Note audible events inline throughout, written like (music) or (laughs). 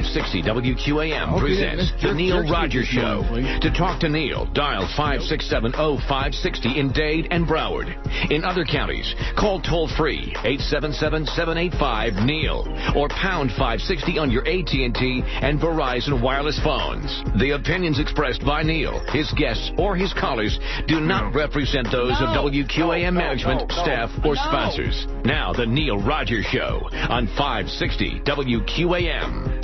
560 WQAM presents The Neil Rogers Show. To talk to Neil, dial 5670560 in Dade and Broward. In other counties, call toll free 877-785-NEIL or pound 560 on your AT&T and Verizon wireless phones. The opinions expressed by Neil, his guests, or his callers do not represent those of WQAM management, staff, or sponsors. Now, The Neil Rogers Show on 560 WQAM.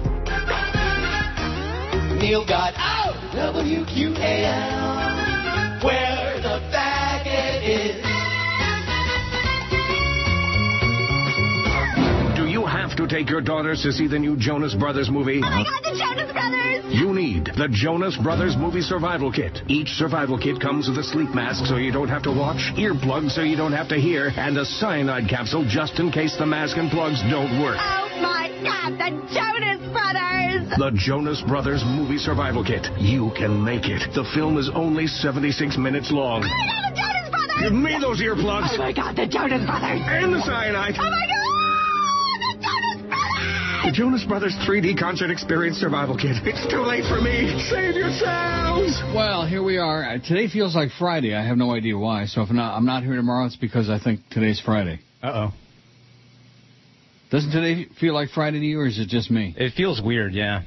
Neil got out WQAL, where the faggot is. Have to take your daughters to see the new Jonas Brothers movie? Oh my god, the Jonas Brothers! You need the Jonas Brothers Movie Survival Kit. Each survival kit comes with a sleep mask so you don't have to watch, earplugs so you don't have to hear, and a cyanide capsule just in case the mask and plugs don't work. Oh my god, the Jonas Brothers! The Jonas Brothers Movie Survival Kit. You can make it. The film is only 76 minutes long. Oh my god, the Jonas Brothers! Give me those earplugs. Oh my god, the Jonas Brothers! And the cyanide. Oh my god, the Jonas Brothers! The Jonas Brothers 3D Concert Experience Survival Kit. It's too late for me. Save yourselves. Well, here we are. Uh, Today feels like Friday. I have no idea why. So if not, I'm not here tomorrow, it's because I think today's Friday. Uh oh. Doesn't today feel like Friday to you, or is it just me? It feels weird, yeah.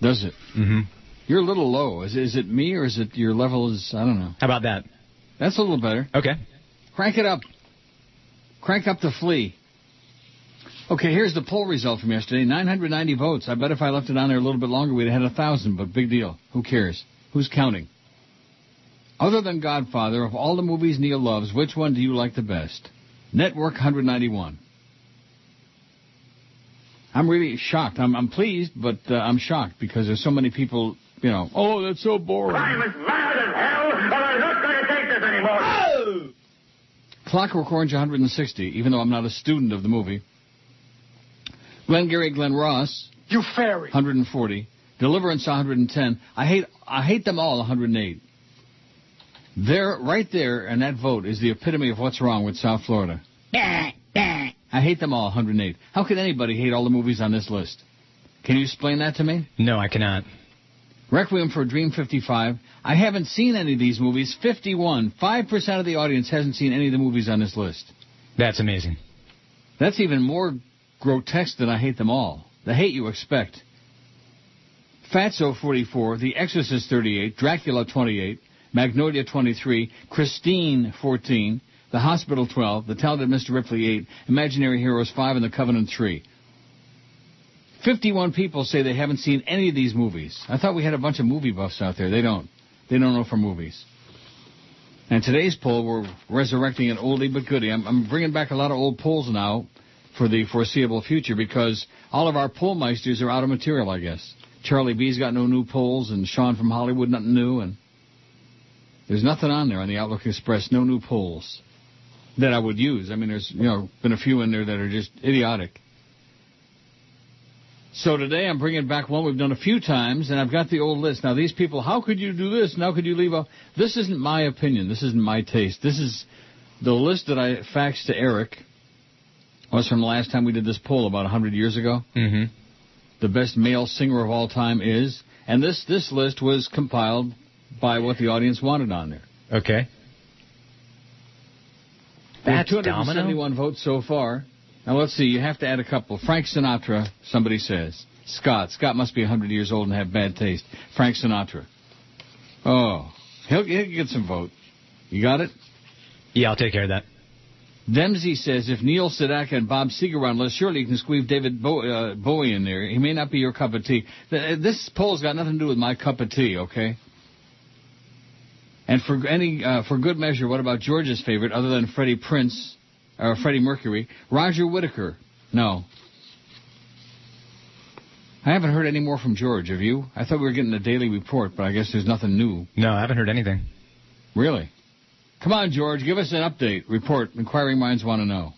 Does it? Mm-hmm. You're a little low. Is, is it me, or is it your level is, I don't know. How about that? That's a little better. Okay. Crank it up. Crank up the flea. Okay, here's the poll result from yesterday. 990 votes. I bet if I left it on there a little bit longer, we'd have had a thousand, but big deal. Who cares? Who's counting? Other than Godfather, of all the movies Neil loves, which one do you like the best? Network 191. I'm really shocked. I'm, I'm pleased, but uh, I'm shocked because there's so many people, you know, oh, that's so boring. I'm as mad as hell, but I'm not going to take this anymore. Clockwork Orange 160, even though I'm not a student of the movie. Glengarry Glen Ross. You fairy. 140. Deliverance 110. I hate I hate them all 108. There, right there, and that vote is the epitome of what's wrong with South Florida. I hate them all 108. How could anybody hate all the movies on this list? Can you explain that to me? No, I cannot. Requiem for a Dream 55. I haven't seen any of these movies. 51. 5% of the audience hasn't seen any of the movies on this list. That's amazing. That's even more grotesque than I hate them all. The hate you expect. Fatso 44, The Exorcist 38, Dracula 28, Magnolia 23, Christine 14, The Hospital 12, The Talented Mr. Ripley 8, Imaginary Heroes 5, and The Covenant 3. 51 people say they haven't seen any of these movies. I thought we had a bunch of movie buffs out there. They don't. They don't know for movies. And today's poll, we're resurrecting an oldie but goodie. I'm, I'm bringing back a lot of old polls now for the foreseeable future because all of our pollmeisters are out of material, I guess. Charlie B's got no new polls, and Sean from Hollywood, nothing new, and there's nothing on there on the Outlook Express, no new polls that I would use. I mean, there's, you know, been a few in there that are just idiotic. So today I'm bringing back one we've done a few times, and I've got the old list. Now these people, how could you do this? And how could you leave off? This isn't my opinion. This isn't my taste. This is the list that I faxed to Eric. Was from the last time we did this poll about 100 years ago. Mm-hmm. The best male singer of all time is, and this this list was compiled by what the audience wanted on there. Okay. We have That's 271 votes so far. Now let's see. You have to add a couple. Frank Sinatra. Somebody says Scott. Scott must be 100 years old and have bad taste. Frank Sinatra. Oh, he'll, he'll get some vote. You got it. Yeah, I'll take care of that. Dempsey says if Neil Sedaka and Bob Seger on list, surely you can squeeze David Bo- uh, Bowie in there. He may not be your cup of tea. This poll's got nothing to do with my cup of tea, okay? And for any uh, for good measure, what about George's favorite, other than Freddie Prinze or Freddie Mercury, Roger Whittaker? No. I haven't heard any more from George. Have you? I thought we were getting a daily report, but I guess there's nothing new. No, I haven't heard anything. Really? Come on, George, give us an update. Report. Inquiring minds want to know.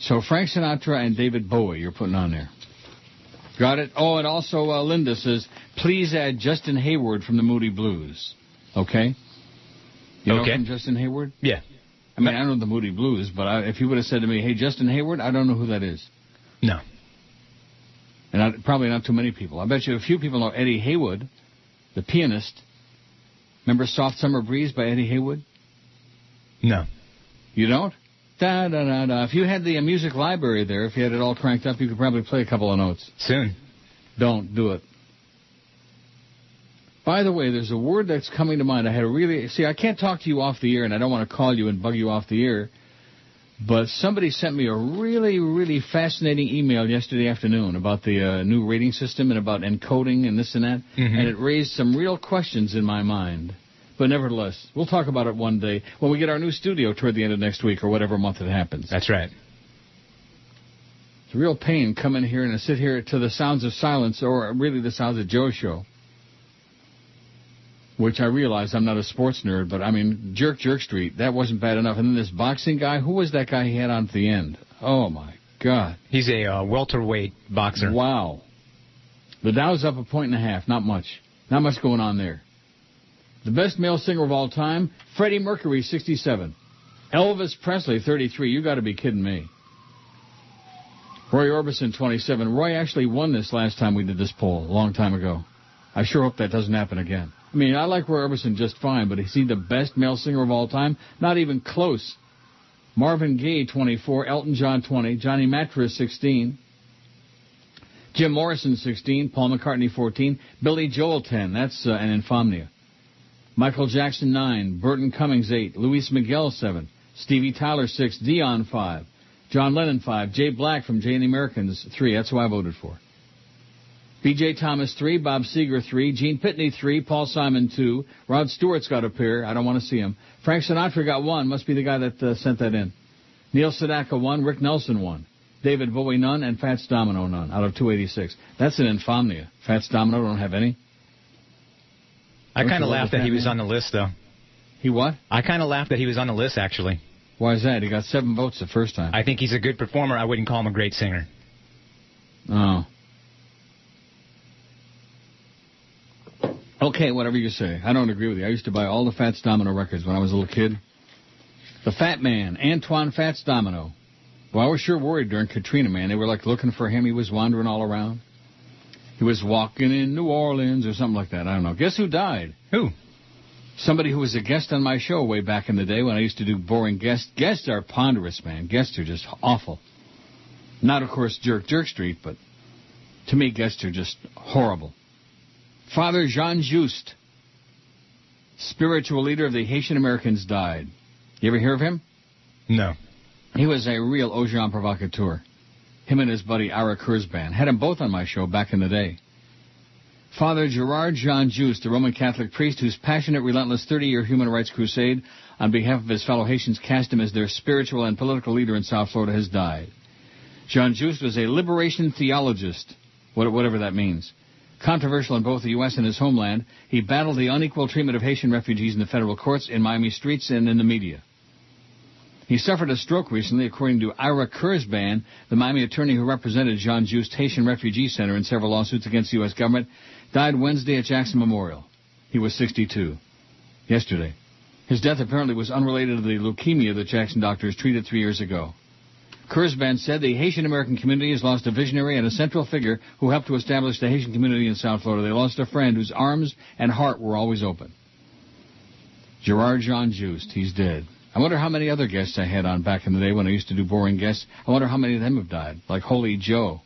So Frank Sinatra and David Bowie you're putting on there. Got it? Oh, and also uh, Linda says, please add Justin Hayward from the Moody Blues. Okay? You know Okay. from Justin Hayward? Yeah. I mean, I know the Moody Blues, but I, if you would have said to me, hey, Justin Hayward, I don't know who that is. No. And not, probably not too many people. I bet you a few people know Eddie Heywood, the pianist. Remember Soft Summer Breeze by Eddie Heywood? No. You don't? Da da da da. If you had the music library there, if you had it all cranked up, you could probably play a couple of notes. Soon. Don't do it. By the way, there's a word that's coming to mind. I had a really see. I can't talk to you off the air, and I don't want to call you and bug you off the air. But somebody sent me a really, really fascinating email yesterday afternoon about the uh, new rating system and about encoding and this and that, Mhm. and it raised some real questions in my mind. But nevertheless, we'll talk about it one day when we get our new studio toward the end of next week or whatever month it happens. That's right. It's a real pain coming here and to sit here to the sounds of silence, or really the sounds of Joe's show. Which I realize I'm not a sports nerd, but I mean, Jerk Jerk Street, that wasn't bad enough. And then this boxing guy, who was that guy he had on at the end? Oh my God. He's a uh, welterweight boxer. Wow. The Dow's up a point and a half, not much. Not much going on there. The best male singer of all time, Freddie Mercury, 67. Elvis Presley, 33. You gotta be kidding me. Roy Orbison, 27. Roy actually won this last time we did this poll, a long time ago. I sure hope that doesn't happen again. I mean, I like Roy Orbison just fine, but is he the best male singer of all time? Not even close. Marvin Gaye, 24. Elton John, 20. Johnny Mathis, 16. Jim Morrison, 16. Paul McCartney, 14. Billy Joel, 10. That's uh, an insomnia. Michael Jackson, 9. Burton Cummings, 8. Luis Miguel, 7. Stevie Tyler, 6. Dion, 5. John Lennon, 5. Jay Black from Jay and the Americans, 3. That's who I voted for. B.J. Thomas, 3. Bob Seger, 3. Gene Pitney, 3. Paul Simon, 2. Rod Stewart's got a pair. I don't want to see him. Frank Sinatra got 1. Must be the guy that uh, sent that in. Neil Sedaka, 1. Rick Nelson, 1. David Bowie, none. And Fats Domino, none. Out of 286. That's an insomnia. Fats Domino don't have any. I kind of laughed that he was on the list, though. He what? I kind of laughed that he was on the list, actually. Why is that? He got seven votes the first time. I think he's a good performer. I wouldn't call him a great singer. Oh. Okay, whatever you say. I don't agree with you. I used to buy all the Fats Domino records when I was a little kid. The Fat Man, Antoine Fats Domino. Well, I was sure worried during Katrina, man. They were like looking for him. He was wandering all around. He was walking in New Orleans or something like that. I don't know. Guess who died? Who? Somebody who was a guest on my show way back in the day when I used to do boring guests. Guests are ponderous, man. Guests are just awful. Not, of course, Jerk Jerk Street, but to me, guests are just horrible. Father Jean-Juste, spiritual leader of the Haitian Americans, died. You ever hear of him? No. He was a real agent provocateur. Him and his buddy Ira Kurzban. Had them both on my show back in the day. Father Gerard Jean-Juste, a Roman Catholic priest whose passionate, relentless 30-year human rights crusade on behalf of his fellow Haitians cast him as their spiritual and political leader in South Florida, has died. Jean-Juste was a liberation theologist, whatever that means. Controversial in both the U.S. and his homeland, he battled the unequal treatment of Haitian refugees in the federal courts, in Miami streets, and in the media. He suffered a stroke recently, according to Ira Kurzban, the Miami attorney who represented Jean-Juste Haitian Refugee Center in several lawsuits against the U.S. government, died Wednesday at Jackson Memorial. He was 62. Yesterday. His death apparently was unrelated to the leukemia that Jackson doctors treated three years ago. Kurzban said the Haitian American community has lost a visionary and a central figure who helped to establish the Haitian community in South Florida. They lost a friend whose arms and heart were always open. Gerard Jean-Juste, he's dead. I wonder how many other guests I had on back in the day when I used to do boring guests. I wonder how many of them have died, like Holy Joe.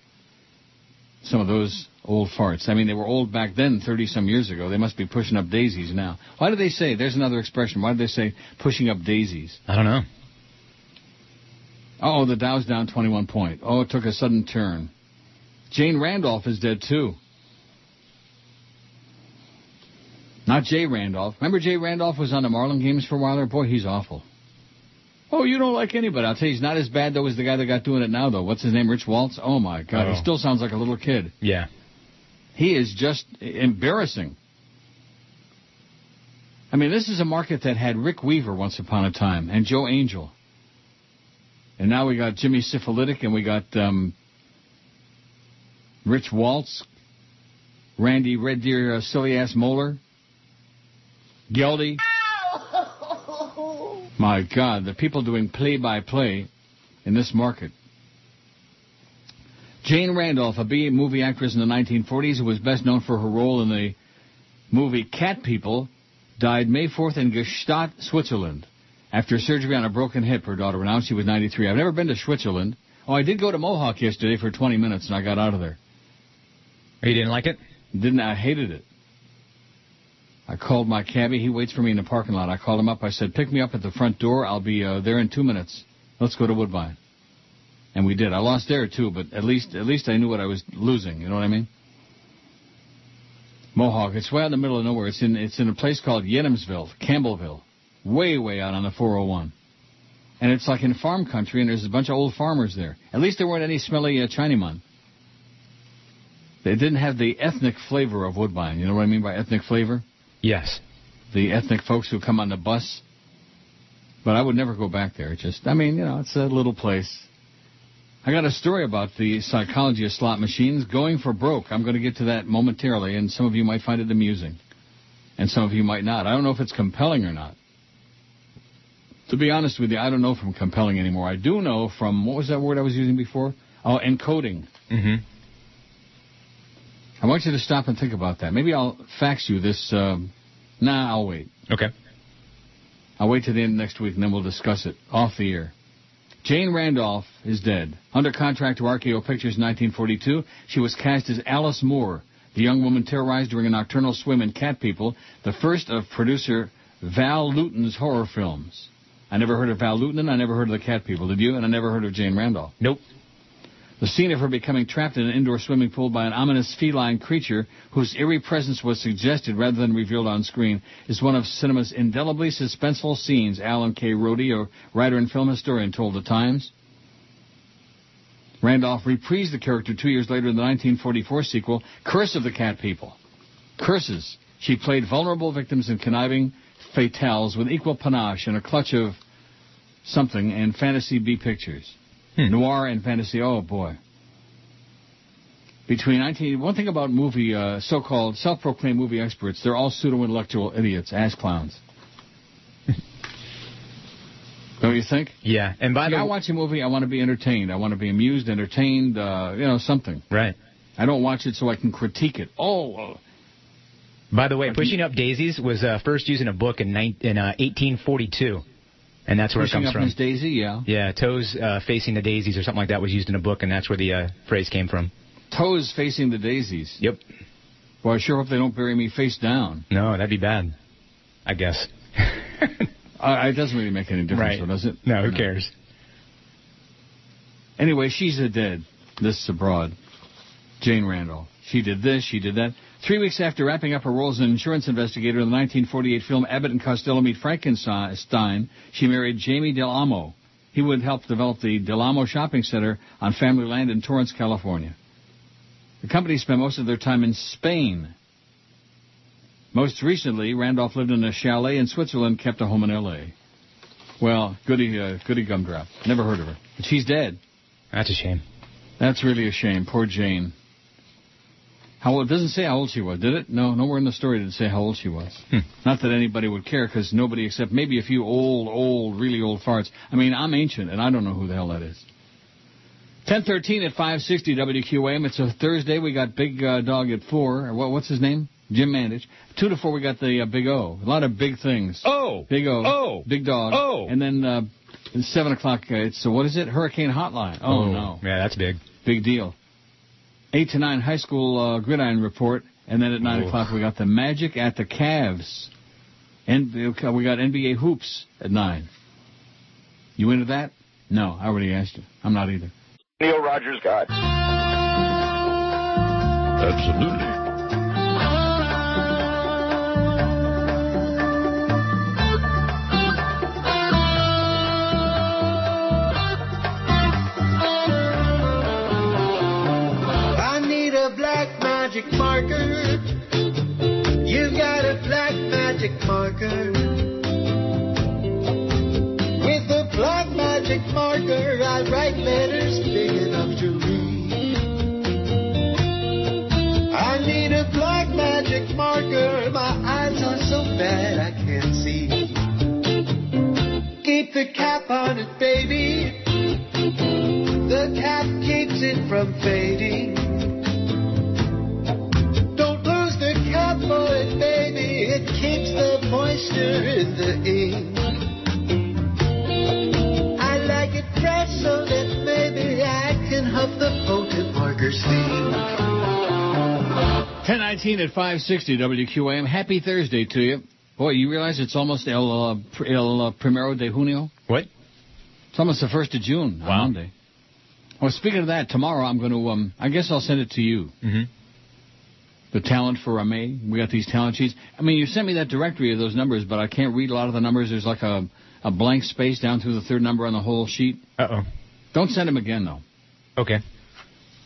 Some of those old farts. I mean, they were old back then, 30 some years ago. They must be pushing up daisies now. Why do they say, there's another expression, why do they say pushing up daisies? I don't know. Oh, the Dow's down 21 point. Oh, it took a sudden turn. Jane Randolph is dead too. Not Jay Randolph. Remember Jay Randolph was on the Marlin games for a while there? Boy, he's awful. Oh, you don't like anybody. I'll tell you, he's not as bad though as the guy that got doing it now though. What's his name? Rich Waltz? Oh my God, Oh. he still sounds like a little kid. Yeah. He is just embarrassing. I mean, this is a market that had Rick Weaver once upon a time and Joe Angel. And now we got Jimmy Syphilitic and we got um, Rich Waltz, Randy Red Deer uh, Silly Ass Moeller, Geldy. (laughs) My God, the people doing play by play in this market. Jane Randolph, a B movie actress in the 1940s who was best known for her role in the movie Cat People, died May 4th in Gstaad, Switzerland. After surgery on a broken hip, her daughter announced she was 93. I've never been to Switzerland. Oh, I did go to Mohawk yesterday for 20 minutes and I got out of there. Oh, you didn't like it? Didn't I hated it. I called my cabbie. He waits for me in the parking lot. I called him up. I said, pick me up at the front door. I'll be uh, there in two minutes. Let's go to Woodbine. And we did. I lost there too, but at least at least I knew what I was losing. You know what I mean? Mohawk. It's way out in the middle of nowhere. It's in it's in a place called Yenamsville, Campbellville, way way out on the 401. And it's like in farm country, and there's a bunch of old farmers there. At least there weren't any smelly uh, Chinaman. They didn't have the ethnic flavor of Woodbine. You know what I mean by ethnic flavor? Yes. The ethnic folks who come on the bus. But I would never go back there. It just, I mean, you know, it's a little place. I got a story about the psychology of slot machines going for broke. I'm going to get to that momentarily, and some of you might find it amusing, and some of you might not. I don't know if it's compelling or not. To be honest with you, I don't know from compelling anymore. I do know from what was that word I was using before? Oh, encoding. Mm-hmm. I want you to stop and think about that. Maybe I'll fax you this. Um, nah, I'll wait. Okay. I'll wait till the end of next week, and then we'll discuss it off the air. Jane Randolph is dead. Under contract to RKO Pictures in 1942, she was cast as Alice Moore, the young woman terrorized during a nocturnal swim in Cat People, the first of producer Val Lewton's horror films. I never heard of Val Lewton, and I never heard of the Cat People. Did you? And I never heard of Jane Randolph. Nope. The scene of her becoming trapped in an indoor swimming pool by an ominous feline creature whose eerie presence was suggested rather than revealed on screen is one of cinema's indelibly suspenseful scenes, Alan K. Rode, a writer and film historian, told The Times. Randolph reprised the character two years later in the 1944 sequel, Curse of the Cat People. Curses. She played vulnerable victims and conniving fatales with equal panache and a clutch of something and fantasy B pictures. Noir and fantasy. Oh boy. Between 19, one thing about movie, uh, so-called self-proclaimed movie experts, they're all pseudo-intellectual idiots, ass clowns. (laughs) Don't you think? Yeah. And by the I watch a movie, I want to be entertained. I want to be amused, entertained, uh, you know, something. right. I don't watch it so I can critique it. Oh, uh, By the way, pushing up daisies was uh, first used in a book in, nine, in uh, 1842, and that's where pushing it comes from. Miss Daisy, yeah. Yeah, toes uh, facing the daisies or something like that was used in a book, and that's where the uh, phrase came from. Toes facing the daisies. Yep. Well, I sure hope they don't bury me face down. No, that'd be bad. I guess. (laughs) Uh, it doesn't really make any difference, Right. though, does it? No, who cares? Anyway, she's a dead. This is abroad. Jane Randall. She did this, she did that. Three weeks after wrapping up her role as an insurance investigator in the 1948 film Abbott and Costello Meet Frankenstein, she married Jamie Del Amo. He would help develop the Del Amo Shopping Center on family land in Torrance, California. The company spent most of their time in Spain. Most recently, Randolph lived in a chalet in Switzerland, kept a home in L.A. Well, goody, uh, goody gumdrop. Never heard of her. But she's dead. That's a shame. That's really a shame. Poor Jane. How old? It doesn't say how old she was, did it? No, nowhere in the story did it say how old she was. Hmm. Not that anybody would care, because nobody except maybe a few old, old, really old farts. I mean, I'm ancient, and I don't know who the hell that is. 1013 at 560 WQAM. It's a Thursday. We got Big uh, Dog at 4. What, what's his name? Jim Mandich. 2 to 4, we got the uh, Big O. A lot of big things. Oh! Big O. Oh! Big Dog. Oh! And then uh, 7 o'clock, uh, it's, uh, what is it? Hurricane Hotline. Oh, no. Yeah, that's big. Big deal. 8 to 9 high school uh, gridiron report. And then at 9 Oh. o'clock, we got the Magic at the Cavs. And we got NBA hoops at 9. You into that? No, I already asked you. I'm not either. Neil Rogers God. Absolutely. magic marker. With a black magic marker, I write letters big enough to read. I need a black magic marker, my eyes are so bad I can't see. Keep the cap on it, baby. The cap keeps it from fading. Don't lose the cap for it, baby the moisture in the air. I like it so that maybe I can huff the potent 1019 at 560 WQAM. Happy Thursday to you. Boy, you realize it's almost El, uh, El uh, Primero de Junio? What? It's almost the 1st of June wow. Monday. Well, speaking of that, tomorrow I'm going to, um, I guess I'll send it to you. Mm-hmm. The talent for uh, May. We got these talent sheets. I mean, you sent me that directory of those numbers, but I can't read a lot of the numbers. There's like a, a blank space down through the third number on the whole sheet. Uh-oh. Don't send them again, though. Okay.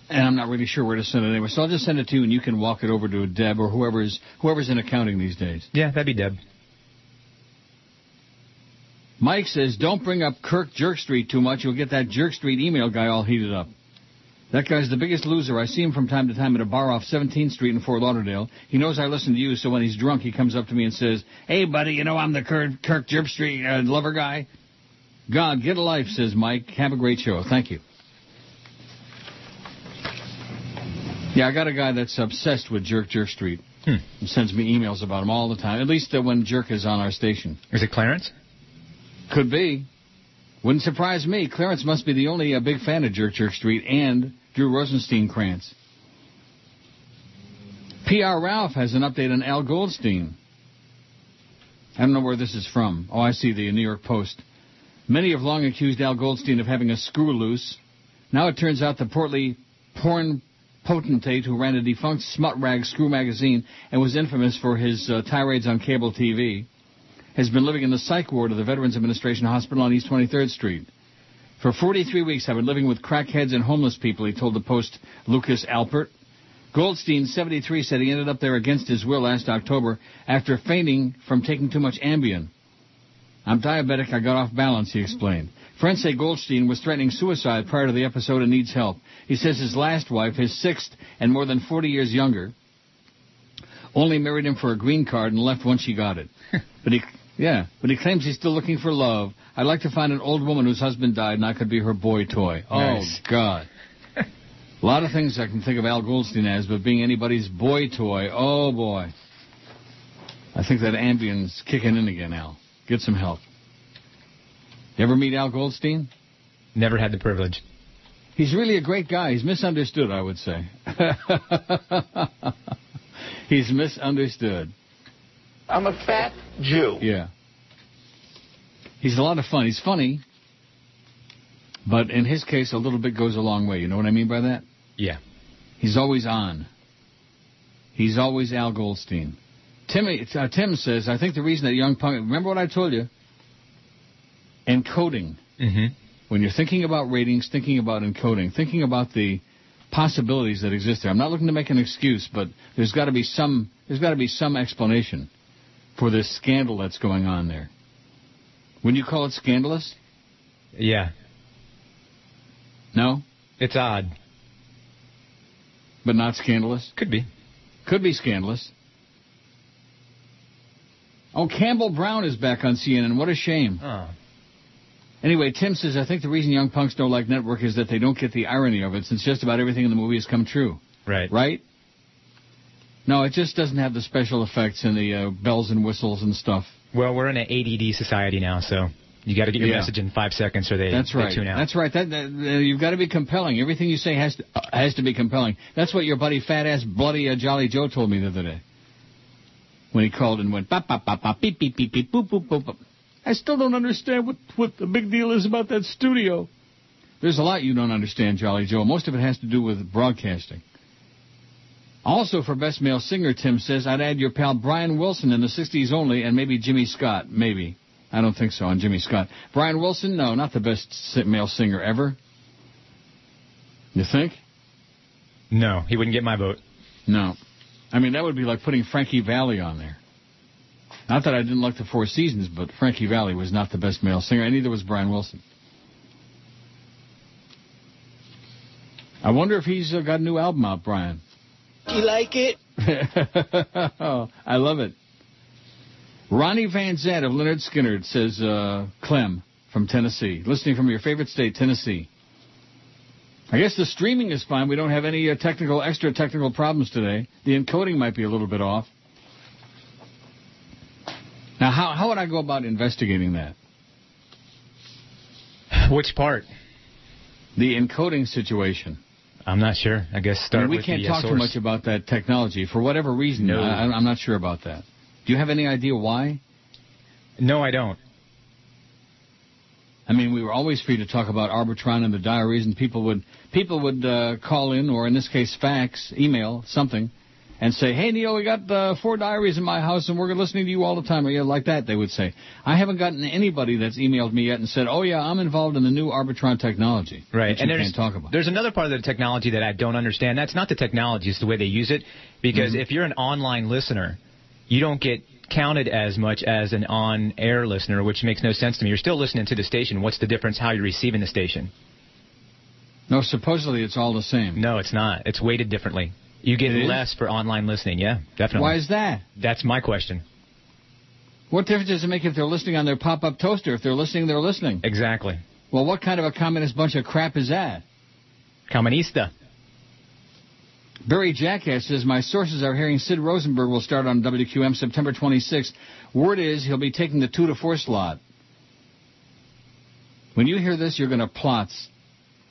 And I'm not really sure where to send it anyway. So I'll just send it to you, and you can walk it over to Deb or whoever's whoever's in accounting these days. Yeah, that'd be Deb. Mike says, don't bring up Kirk Jerk Street too much. You'll get that Jerk Street email guy all heated up. That guy's the biggest loser. I see him from time to time at a bar off 17th Street in Fort Lauderdale. He knows I listen to you, so when he's drunk, he comes up to me and says, Hey, buddy, you know I'm the Kirk, Kirk Jerk Street uh, lover guy? God, get a life, says Mike. Have a great show. Thank you. Yeah, I got a guy that's obsessed with Jerk Jerk Street. Hmm. He sends me emails about him all the time, at least uh, when Jerk is on our station. Is it Clarence? Could be. Wouldn't surprise me. Clarence must be the only uh, big fan of Jerk Street and Drew Rosenstein Krantz. PR Ralph has an update on Al Goldstein. I don't know where this is from. Oh, I see the New York Post. Many have long accused Al Goldstein of having a screw loose. Now it turns out the portly porn potentate who ran a defunct smut rag screw magazine and was infamous for his uh, tirades on cable TV has been living in the psych ward of the Veterans Administration Hospital on East 23rd Street. For 43 weeks, I've been living with crackheads and homeless people, he told the Post Lucas Alpert. Goldstein, 73, said he ended up there against his will last October after fainting from taking too much Ambien. I'm diabetic, I got off balance, he explained. Friends say Goldstein was threatening suicide prior to the episode and needs help. He says his last wife, his sixth and more than 40 years younger, only married him for a green card and left once she got it. (laughs) but he, yeah, but he claims he's still looking for love. I'd like to find an old woman whose husband died and I could be her boy toy. Oh, nice. Oh, (laughs) God. A lot of things I can think of Al Goldstein as, but being anybody's boy toy, oh boy. I think that Ambien's kicking in again, Al. Get some help. You ever meet Al Goldstein? Never had the privilege. He's really a great guy. He's misunderstood, I would say. (laughs) He's misunderstood. I'm a fat Jew. Yeah. He's a lot of fun. He's funny, but in his case, a little bit goes a long way. You know what I mean by that? Yeah. He's always on. He's always Al Goldstein. Timmy, uh, Tim says, I think the reason that young punk, remember what I told you? Encoding. Mm-hmm. When you're thinking about ratings, thinking about encoding, thinking about the possibilities that exist there. I'm not looking to make an excuse, but there's got to be some there's got to be some explanation for this scandal that's going on there. Wouldn't you call it scandalous? Yeah. No, It's odd. but not scandalous. Could be. Could be scandalous. Oh, Campbell Brown is back on CNN. What a shame. Oh. Anyway, Tim says, I think the reason young punks don't like Network is that they don't get the irony of it, since just about everything in the movie has come true. Right. Right? No, it just doesn't have the special effects and the uh, bells and whistles and stuff. Well, we're in an ADD society now, so you got to get your Yeah. message in five seconds, or they, That's they right. tune out. That's right. That, that, uh, you've got to be compelling. Everything you say has to uh, has to be compelling. That's what your buddy Fat Ass Bloody uh, Jolly Joe told me the other day. When he called and went bop bop bop bop beep beep beep beep boop boop boop. boop. I still don't understand what what the big deal is about that studio. There's a lot you don't understand, Jolly Joe. Most of it has to do with broadcasting. Also, for Best Male Singer, Tim says, I'd add your pal Brian Wilson in the 60s only, and maybe Jimmy Scott. Maybe. I don't think so on Jimmy Scott. Brian Wilson, no, not the best male singer ever. You think? No, he wouldn't get my vote. No. I mean, that would be like putting Frankie Valli on there. Not that I didn't like the Four Seasons, but Frankie Valli was not the best male singer, and neither was Brian Wilson. I wonder if he's uh, got a new album out, Brian. You like it? (laughs) I love it. Ronnie Van Zant of Lynyrd Skynyrd says, uh, Clem from Tennessee. Listening from your favorite state, Tennessee. I guess the streaming is fine. We don't have any uh, technical, extra technical problems today. The encoding might be a little bit off. Now, how, how would I go about investigating that? Which part? The encoding situation. I'm not sure. I guess I start mean, we can't the uh, talk too much about that technology for whatever reason. No. I, I'm not sure about that. Do you have any idea why? No, I don't. I mean, we were always free to talk about Arbitron and the diaries, and people would people would uh, call in, or in this case, fax, email, something, and say, "Hey, Neil, we got uh, four diaries in my house, and we're listening to you all the time." Or yeah, like that, they would say. I haven't gotten anybody that's emailed me yet and said, "Oh yeah, I'm involved in the new Arbitron technology." Right, and there's can't talk about. there's another part of the technology that I don't understand. That's not the technology; it's the way they use it. Because Mm-hmm. if you're an online listener, you don't get counted as much as an on-air listener, which makes no sense to me. You're still listening to the station. What's the difference? How you're receiving the station? No, supposedly it's all the same. No, it's not. It's weighted differently. You get less for online listening. Yeah, definitely. Why is that? That's my question. What difference does it make if they're listening on their pop-up toaster? If they're listening, they're listening. Exactly. Well, what kind of a communist bunch of crap is that? Comunista. Barry Jackass says, My sources are hearing Sid Rosenberg will start on WQM September 26th. Word is he'll be taking the 2 to 4 slot. When you hear this, you're going to plots.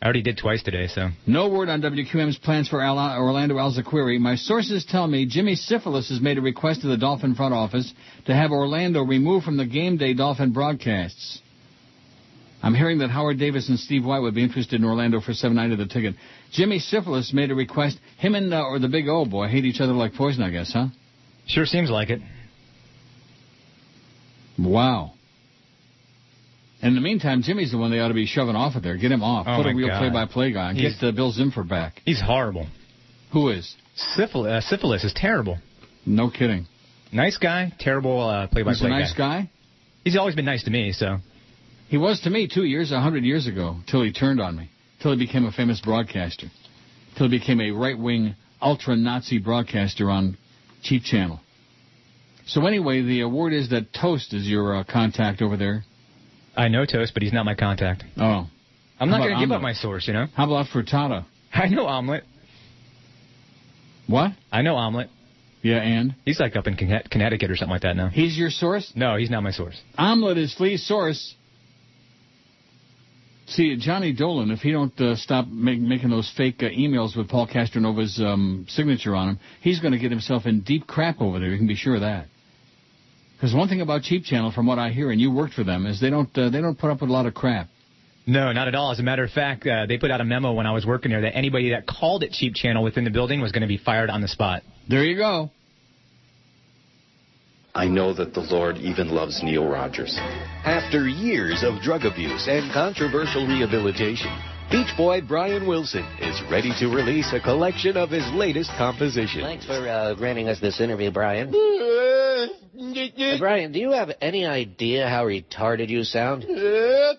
I already did twice today, so. No word on WQM's plans for Al- Orlando Alzugaray. My sources tell me Jimmy Syphilis has made a request to the Dolphin front office to have Orlando removed from the game day Dolphin broadcasts. I'm hearing that Howard Davis and Steve White would be interested in Orlando for seven ninety the ticket. Jimmy Syphilis made a request. Him and uh, or the Big old boy hate each other like poison, I guess, huh? Sure seems like it. Wow. And in the meantime, Jimmy's the one they ought to be shoving off of there. Get him off. Oh, Put a real God. play-by-play guy. He's- Get uh, Bill Zimpfer back. He's horrible. Who is? Syphil- uh, syphilis is terrible. No kidding. Nice guy, terrible uh, play-by-play guy. He's a nice guy. He's always been nice to me, so. He was to me two years, a hundred years ago, till he turned on me, till he became a famous broadcaster, till he became a right-wing ultra-Nazi broadcaster on Cheap Channel. So anyway, the award is that Toast is your uh, contact over there. I know Toast, but he's not my contact. Oh, I'm How not going to give up my source, you know? how about Frittata? I know Omelet. What? I know Omelet. Yeah, and He's like up in Connecticut or something like that now. he's your source. No, he's not my source. Omelet is Flea's source. See, Johnny Dolan, if he don't uh, stop make, making those fake uh, emails with Paul Castronova's um, signature on them, he's going to get himself in deep crap over there. You can be sure of that. Because one thing about Cheap Channel, from what I hear, and you worked for them, is they don't uh, they don't put up with a lot of crap. No, not at all. As a matter of fact, uh, they put out a memo when I was working there that anybody that called it Cheap Channel within the building was going to be fired on the spot. There you go. I know that the Lord even loves Neil Rogers. After years of drug abuse and controversial rehabilitation, Beach Boy Brian Wilson is ready to release a collection of his latest compositions. Thanks for uh, granting us this interview, Brian. Uh, Brian, do you have any idea how retarded you sound? I'll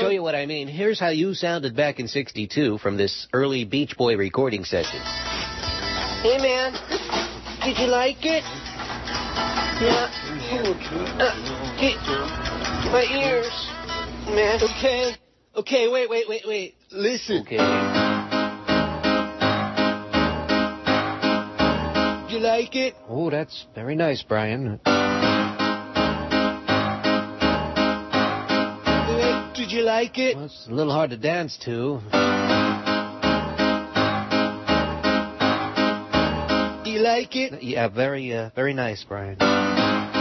show you what I mean. Here's how you sounded back in 62 from this early Beach Boy recording session. Hey, man. Did you like it? Yeah. Uh, my ears. Man. Okay. Okay, wait, wait, wait, wait. Listen. Okay. Did you like it? Oh, that's very nice, Brian. Did you like it? Well, it's a little hard to dance to. Do you like it? Yeah, very, uh, very nice, Brian.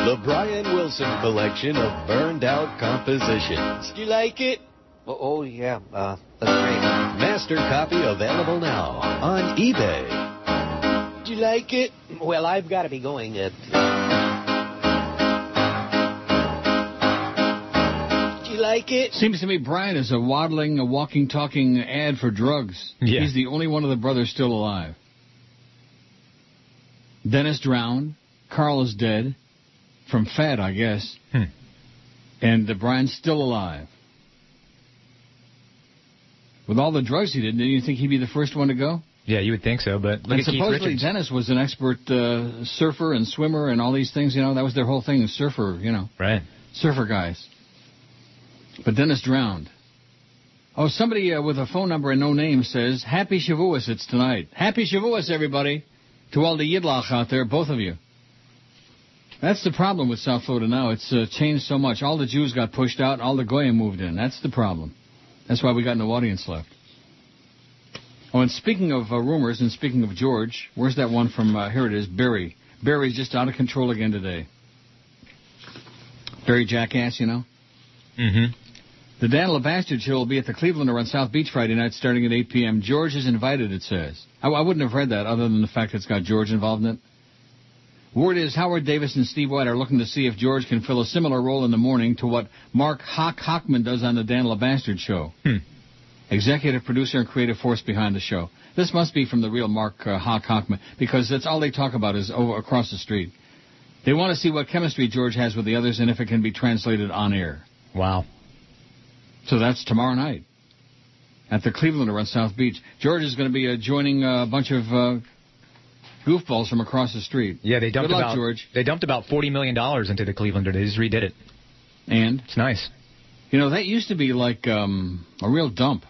The Brian Wilson collection of burned out compositions. Do you like it? Oh, oh yeah, uh, that's great. Master copy available now on eBay. Do you like it? Well, I've got to be going. Uh, do you like it? Seems to me Brian is a waddling, a walking, talking ad for drugs. Yeah. He's the only one of the brothers still alive. Dennis drowned. Carl is dead. From fat, I guess. Hmm. And the Brian's still alive. With all the drugs he did, didn't you think he'd be the first one to go? Yeah, you would think so, but look and supposedly. Dennis was an expert uh, surfer and swimmer and all these things. You know, that was their whole thing, surfer. You know, Right. surfer guys. But Dennis drowned. Oh, somebody uh, with a phone number and no name says, "Happy Shavuos, it's tonight. Happy Shavuos, everybody, to all the Yidlach out there, both of you." That's the problem with South Florida now. It's uh, changed so much. All the Jews got pushed out, all the Goyim moved in. That's the problem. That's why we got no audience left. Oh, and speaking of uh, rumors and speaking of George, where's that one from? Uh, here it is, Barry. Barry's just out of control again today. Barry Jackass, you know. Mm-hmm. The Dan LeBastard show will be at the Clevelander on South Beach Friday night starting at 8 p.m. George is invited, it says. I, I wouldn't have read that other than the fact that it's got George involved in it. Word is Howard Davis and Steve White are looking to see if George can fill a similar role in the morning to what Mark Hock Hockman does on the Dan LeBastard show. Hmm. Executive producer and creative force behind the show. This must be from the real Mark uh, Hock Hockman because that's all they talk about is over across the street. They want to see what chemistry George has with the others and if it can be translated on air. Wow. So that's tomorrow night at the Clevelander on South Beach. George is going to be uh, joining a bunch of uh, goofballs from across the street. Yeah, they dumped Good luck, about George. they dumped about forty million dollars into the Clevelander. They just redid it. And It's nice. you know that used to be like um, a real dump.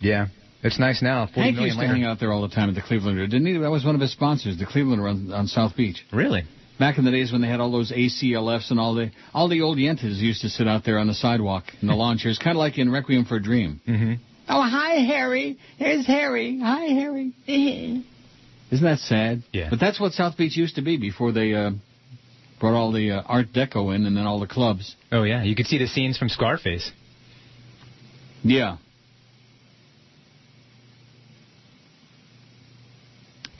Yeah, it's nice now. Forty Hank million used to later. hang out there all the time at the Clevelander, didn't he? That was one of his sponsors, the Clevelander on, on South Beach. Really? Back in the days when they had all those ACLFs and all the all the old yentas used to sit out there on the sidewalk in the (laughs) lawn chairs, kind of like in Requiem for a Dream. Mm-hmm. Oh, hi, Harry. Here's Harry. Hi, Harry. (laughs) Isn't that sad? Yeah. But that's what South Beach used to be before they uh, brought all the uh, Art Deco in and then all the clubs. Oh yeah, you could see the scenes from Scarface. Yeah.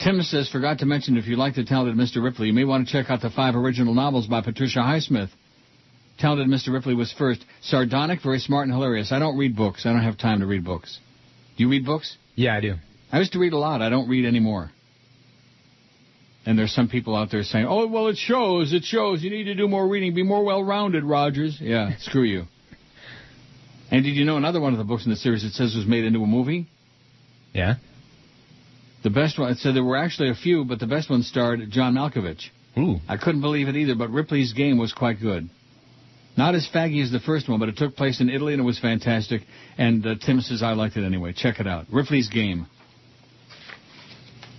Tim says, forgot to mention if you like the talented Mr. Ripley, you may want to check out the five original novels by Patricia Highsmith. Talented Mr. Ripley was first. Sardonic, very smart and hilarious. I don't read books. I don't have time to read books. Do you read books? Yeah, I do. I used to read a lot. I don't read anymore. And there's some people out there saying, oh, well, it shows. It shows. You need to do more reading. Be more well-rounded, Rogers. Yeah, (laughs) screw you. And did you know another one of the books in the series it says was made into a movie? Yeah. The best one, it said there were actually a few, but the best one starred John Malkovich. Ooh. I couldn't believe it either, but Ripley's Game was quite good. Not as faggy as the first one, but it took place in Italy and it was fantastic. And uh, Tim says I liked it anyway. Check it out. Ripley's Game.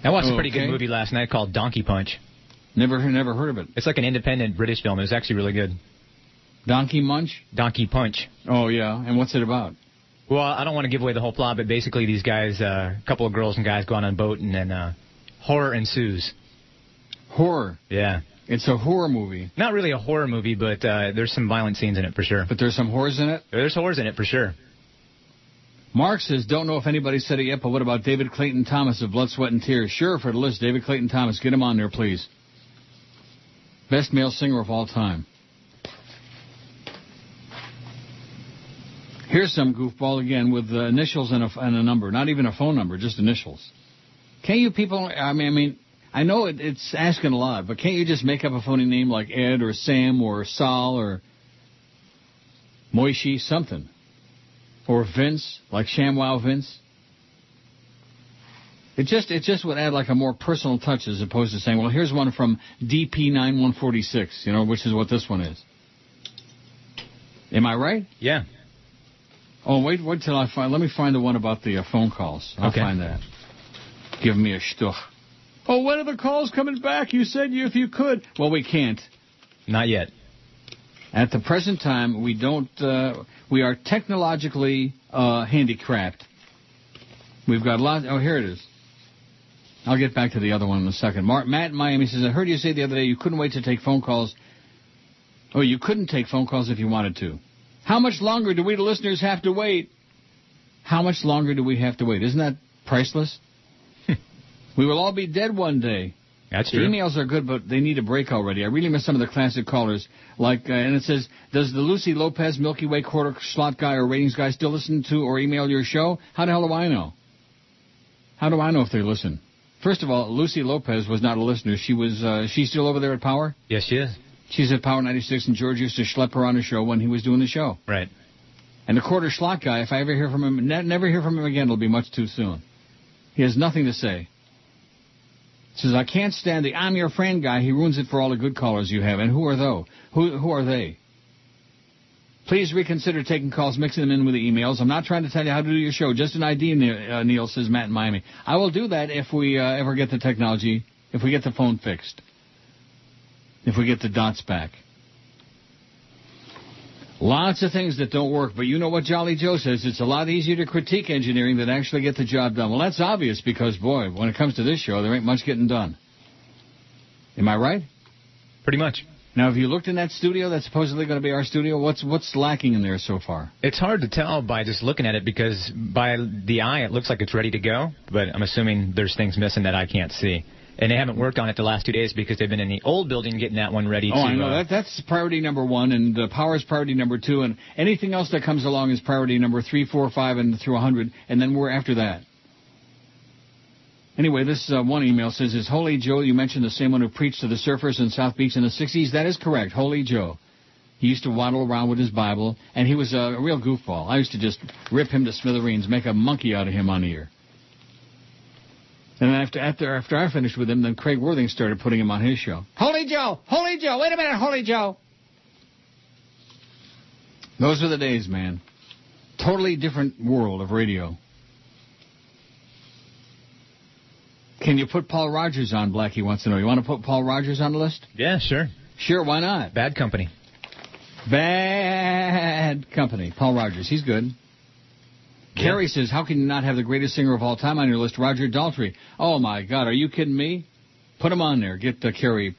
I watched Oh, a pretty okay. good movie last night called Donkey Punch. Never, never heard of it. It's like an independent British film. It was actually really good. Donkey Munch? Donkey Punch. Oh yeah. And what's it about? Well, I don't want to give away the whole plot, but basically these guys, uh, a couple of girls and guys go on a boat and then uh, horror ensues. Horror. Yeah. It's a horror movie, Not really a horror movie, but uh, there's some violent scenes in it for sure. but there's some horrors in it. There's horrors in it for sure. Mark says, don't know if anybody said it yet, but what about David Clayton Thomas of Blood, Sweat, and Tears? Sure, for the list, David Clayton Thomas. Get him on there, please. Best male singer of all time. Here's some goofball again with uh, initials and a, and a number. Not even a phone number, just initials. Can't you people, I mean, I mean, I know it, it's asking a lot, but can't you just make up a phony name like Ed or Sam or Sal or Moishi, something? Or Vince, like ShamWow Vince? It just it just would add like a more personal touch as opposed to saying, well, here's one from DP9146, you know, which is what this one is. Am I right? Yeah. Oh, wait, wait till I find. Let me find the one about the uh, phone calls. I'll Okay. find that. Give me a shtuch. Oh, when are the calls coming back? You said you if you could. Well, we can't. Not yet. At the present time, we don't. Uh, we are technologically uh, handicapped. We've got lots. Oh, here it is. I'll get back to the other one in a second. Mark, Matt in Miami says, I heard you say the other day you couldn't wait to take phone calls. Oh, you couldn't take phone calls if you wanted to. How much longer do we, the listeners, have to wait? How much longer do we have to wait? Isn't that priceless? (laughs) we will all be dead one day. That's The true. emails are good, but they need a break already. I really miss some of the classic callers. Like, uh, and it says, does the Lucy Lopez Milky Way quarter slot guy or ratings guy still listen to or email your show? How the hell do I know? How do I know if they listen? First of all, Lucy Lopez was not a listener. She was, uh, she's still over there at Power? Yes, she is. She's at Power 96, and George used to schlep her on the show when he was doing the show. Right. And the quarter slot guy, if I ever hear from him, ne- never hear from him again, it'll be much too soon. He has nothing to say. Says, I can't stand the I'm your friend guy. He ruins it for all the good callers you have. And who are those? Who, who are they? Please reconsider taking calls, mixing them in with the emails. I'm not trying to tell you how to do your show. Just an idea, Ne- uh, Neil, says Matt in Miami. I will do that if we uh, ever get the technology, if we get the phone fixed. If we get the dots back. Lots of things that don't work, but you know what Jolly Joe says? It's a lot easier to critique engineering than actually get the job done. Well, that's obvious because, boy, when it comes to this show, there ain't much getting done. Am I right? Pretty much. Now, have you looked in that studio that's supposedly going to be our studio? What's what's lacking in there so far? It's hard to tell by just looking at it because by the eye it looks like it's ready to go, but I'm assuming there's things missing that I can't see. And they haven't worked on it the last two days because they've been in the old building getting that one ready Oh, to. I know uh, that that's priority number one, and the power is priority number two, and anything else that comes along is priority number three, four, five, and through a hundred, and then we're after that. Anyway, this uh, one email says, "Is Holy Joe? You mentioned the same one who preached to the surfers in South Beach in the '60s. That is correct, Holy Joe. He used to waddle around with his Bible, and he was a real goofball. I used to just rip him to smithereens, make a monkey out of him on the air. And then after after after I finished with him, then Craig Worthing started putting him on his show. Holy Joe! Holy Joe! Wait a minute, Holy Joe! Those were the days, man. Totally different world of radio. Can you put Paul Rodgers on, Blackie wants to know. You want to put Paul Rodgers on the list? Yeah, sure. Sure, why not? Bad company. Bad company. Paul Rodgers, he's good. Carrie says, how can you not have the greatest singer of all time on your list, Roger Daltrey? Oh, my God, are you kidding me? Put him on there. Get uh, Carrie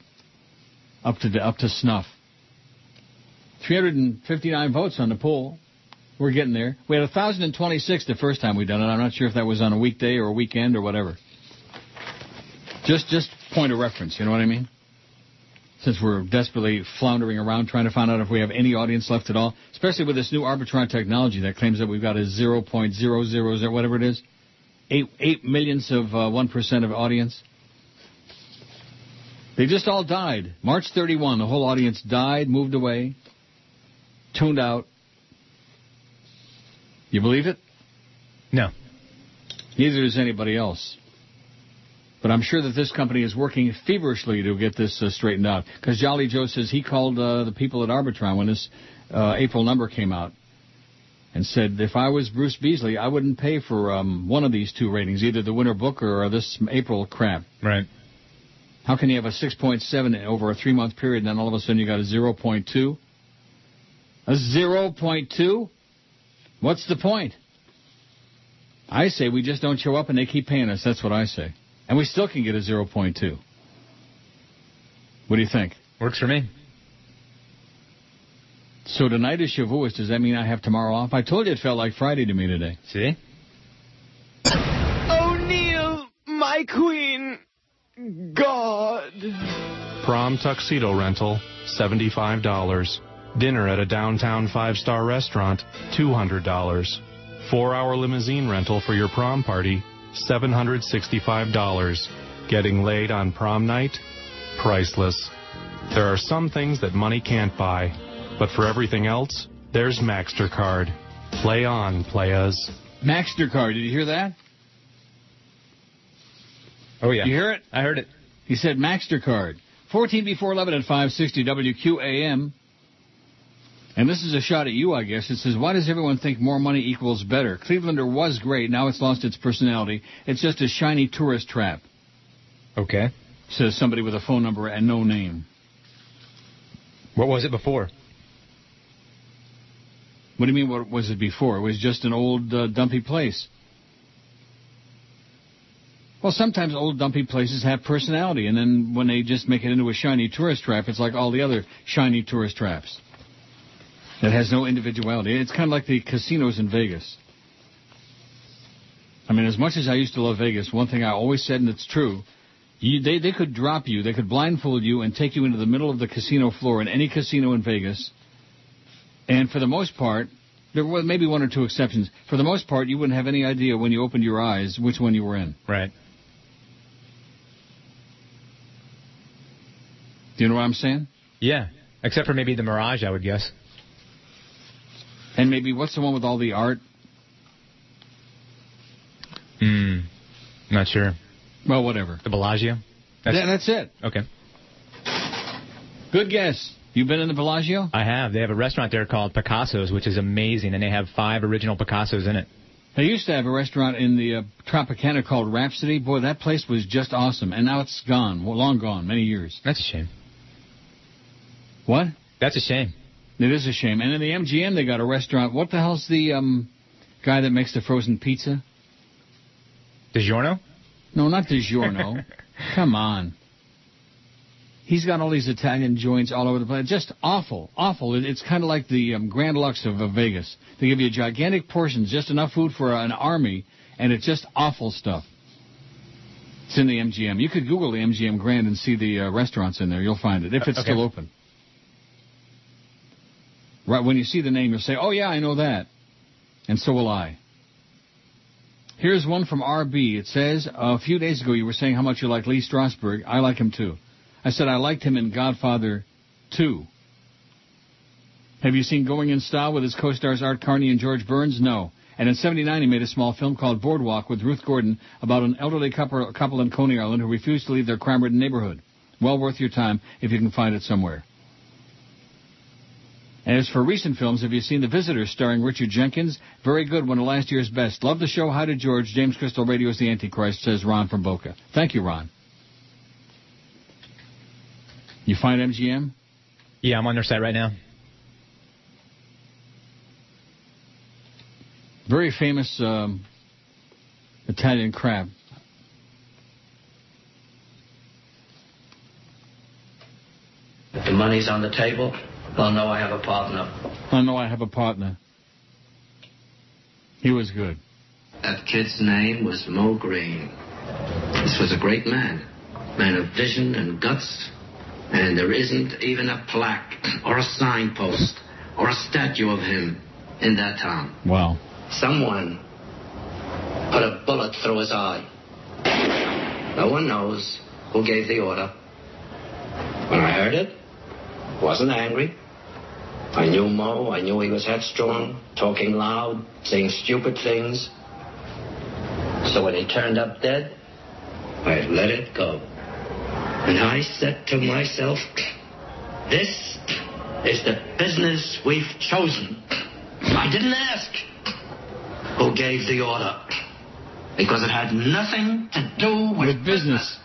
up to, the, up to snuff. 359 votes on the poll. We're getting there. We had 1,026 the first time we done it. I'm not sure if that was on a weekday or a weekend or whatever. Just, just point of reference. You know what I mean? Since we're desperately floundering around trying to find out if we have any audience left at all, especially with this new Arbitron technology that claims that we've got a 0.000 whatever it is, eight eight millionths of uh, one percent of audience. They just all died. March 31, the whole audience died, moved away, tuned out. You believe it? No. Neither does anybody else. But I'm sure that this company is working feverishly to get this uh, straightened out. Because Jolly Joe says he called uh, the people at Arbitron when this uh, April number came out and said, if I was Bruce Beasley, I wouldn't pay for um, one of these two ratings, either the Winter Booker or this April crap. Right. How can you have a 6.7 over a three month period and then all of a sudden you got a 0.2? A 0.2? What's the point? I say we just don't show up and they keep paying us. That's what I say. And we still can get a 0.2. What do you think? Works for me. So tonight is Shavuos. Does that mean I have tomorrow off? I told you it felt like Friday to me today. See? O'Neill, my queen. God. Prom tuxedo rental, $75. Dinner at a downtown five star restaurant, $200. Four hour limousine rental for your prom party, $765. Getting laid on prom night? Priceless. There are some things that money can't buy, but for everything else, there's MaxterCard. Play on, playas. MaxterCard, did you hear that? Oh, yeah. You hear it? I heard it. He said MaxterCard. 14 before 11 at 560 WQAM. And this is a shot at you, I guess. It says, why does everyone think more money equals better? Clevelander was great. Now it's lost its personality. It's just a shiny tourist trap. Okay. Says somebody with a phone number and no name. What was it before? What do you mean, what was it before? It was just an old, uh, dumpy place. Well, sometimes old dumpy places have personality, and then when they just make it into a shiny tourist trap, it's like all the other shiny tourist traps. It has no individuality. It's kind of like the casinos in Vegas. I mean, as much as I used to love Vegas, one thing I always said, and it's true, you, they, they could drop you, they could blindfold you and take you into the middle of the casino floor in any casino in Vegas, and for the most part, there were maybe one or two exceptions. For the most part, you wouldn't have any idea when you opened your eyes which one you were in. Right. Do you know what I'm saying? Yeah. Except for maybe the Mirage, I would guess. And maybe what's the one with all the art? Hmm. Not sure. Well, whatever. The Bellagio? That's, that's it. Okay. Good guess. You've been in the Bellagio? I have. They have a restaurant there called Picasso's, which is amazing, and they have five original Picasso's in it. They used to have a restaurant in the uh, Tropicana called Rhapsody. Boy, that place was just awesome, and now it's gone, well, long gone, many years. That's a shame. What? That's a shame. It is a shame. And in the MGM, they got a restaurant. What the hell's the um, guy that makes the frozen pizza? DiGiorno? No, not DiGiorno. (laughs) Come on. He's got all these Italian joints all over the place. Just awful, awful. It, it's kind of like the um, Grand Lux of, of Vegas. They give you gigantic portions, just enough food for an army, and it's just awful stuff. It's in the MGM. You could Google the MGM Grand and see the uh, restaurants in there. You'll find it if it's Okay. still open. Right when you see the name, you'll say, "Oh yeah, I know that," and so will I. Here's one from RB. It says, a few days ago you were saying how much you like Lee Strasberg. I like him too. I said I liked him in Godfather 2. Have you seen Going in Style with his co-stars Art Carney and George Burns? No. And in 79 he made a small film called Boardwalk with Ruth Gordon about an elderly couple, in Coney Island who refused to leave their crime-ridden neighborhood. Well worth your time if you can find it somewhere. And as for recent films, have you seen The Visitors starring Richard Jenkins? Very good, one of last year's best. Love the show. Hi to George. James Crystal Radio is the Antichrist, says Ron from Boca. Thank you, Ron. You find MGM? Yeah, I'm on their site right now. Very famous um, Italian crab. If the money's on the table, they'll know I have a partner. Oh, I know I have a partner. He was good. That kid's name was Moe Greene. This was a great man, man of vision and guts, and there isn't even a plaque or a signpost or a statue of him in that town. Wow. Someone put a bullet through his eye. No one knows who gave the order. When I heard it, wasn't angry. I knew Moe. I knew he was headstrong, talking loud, saying stupid things. So when he turned up dead, I let it go. And I said to myself, this is the business we've chosen. I didn't ask who gave the order because it had nothing to do with, With business.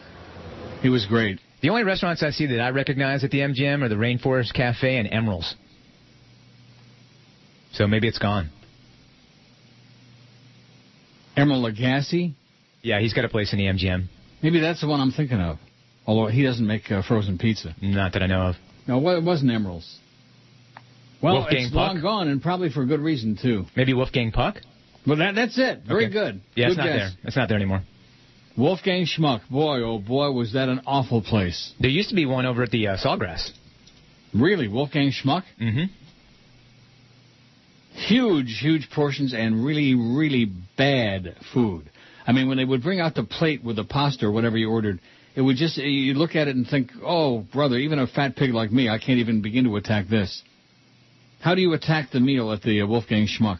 He was great. The only restaurants I see that I recognize at the MGM are the Rainforest Cafe and Emeril's. So maybe it's gone. Emeril Lagasse? Yeah, he's got a place in the MGM. Maybe that's the one I'm thinking of. Although he doesn't make uh, frozen pizza. Not that I know of. No, well, it wasn't Emeril's. Well, Wolfgang it's Puck? long gone, and probably for good reason too. Maybe Wolfgang Puck? Well, that that's it. Very Okay. good. Yeah, it's not guess. there. It's not there anymore. Wolfgang Schmuck. Boy, oh boy, was that an awful place. There used to be one over at the uh, Sawgrass. Really, Wolfgang Schmuck? Mm-hmm. Huge, huge portions and really, really bad food. I mean, when they would bring out the plate with the pasta or whatever you ordered, it would just, you look at it and think, oh, brother, even a fat pig like me, I can't even begin to attack this. How do you attack the meal at the uh, Wolfgang Schmuck?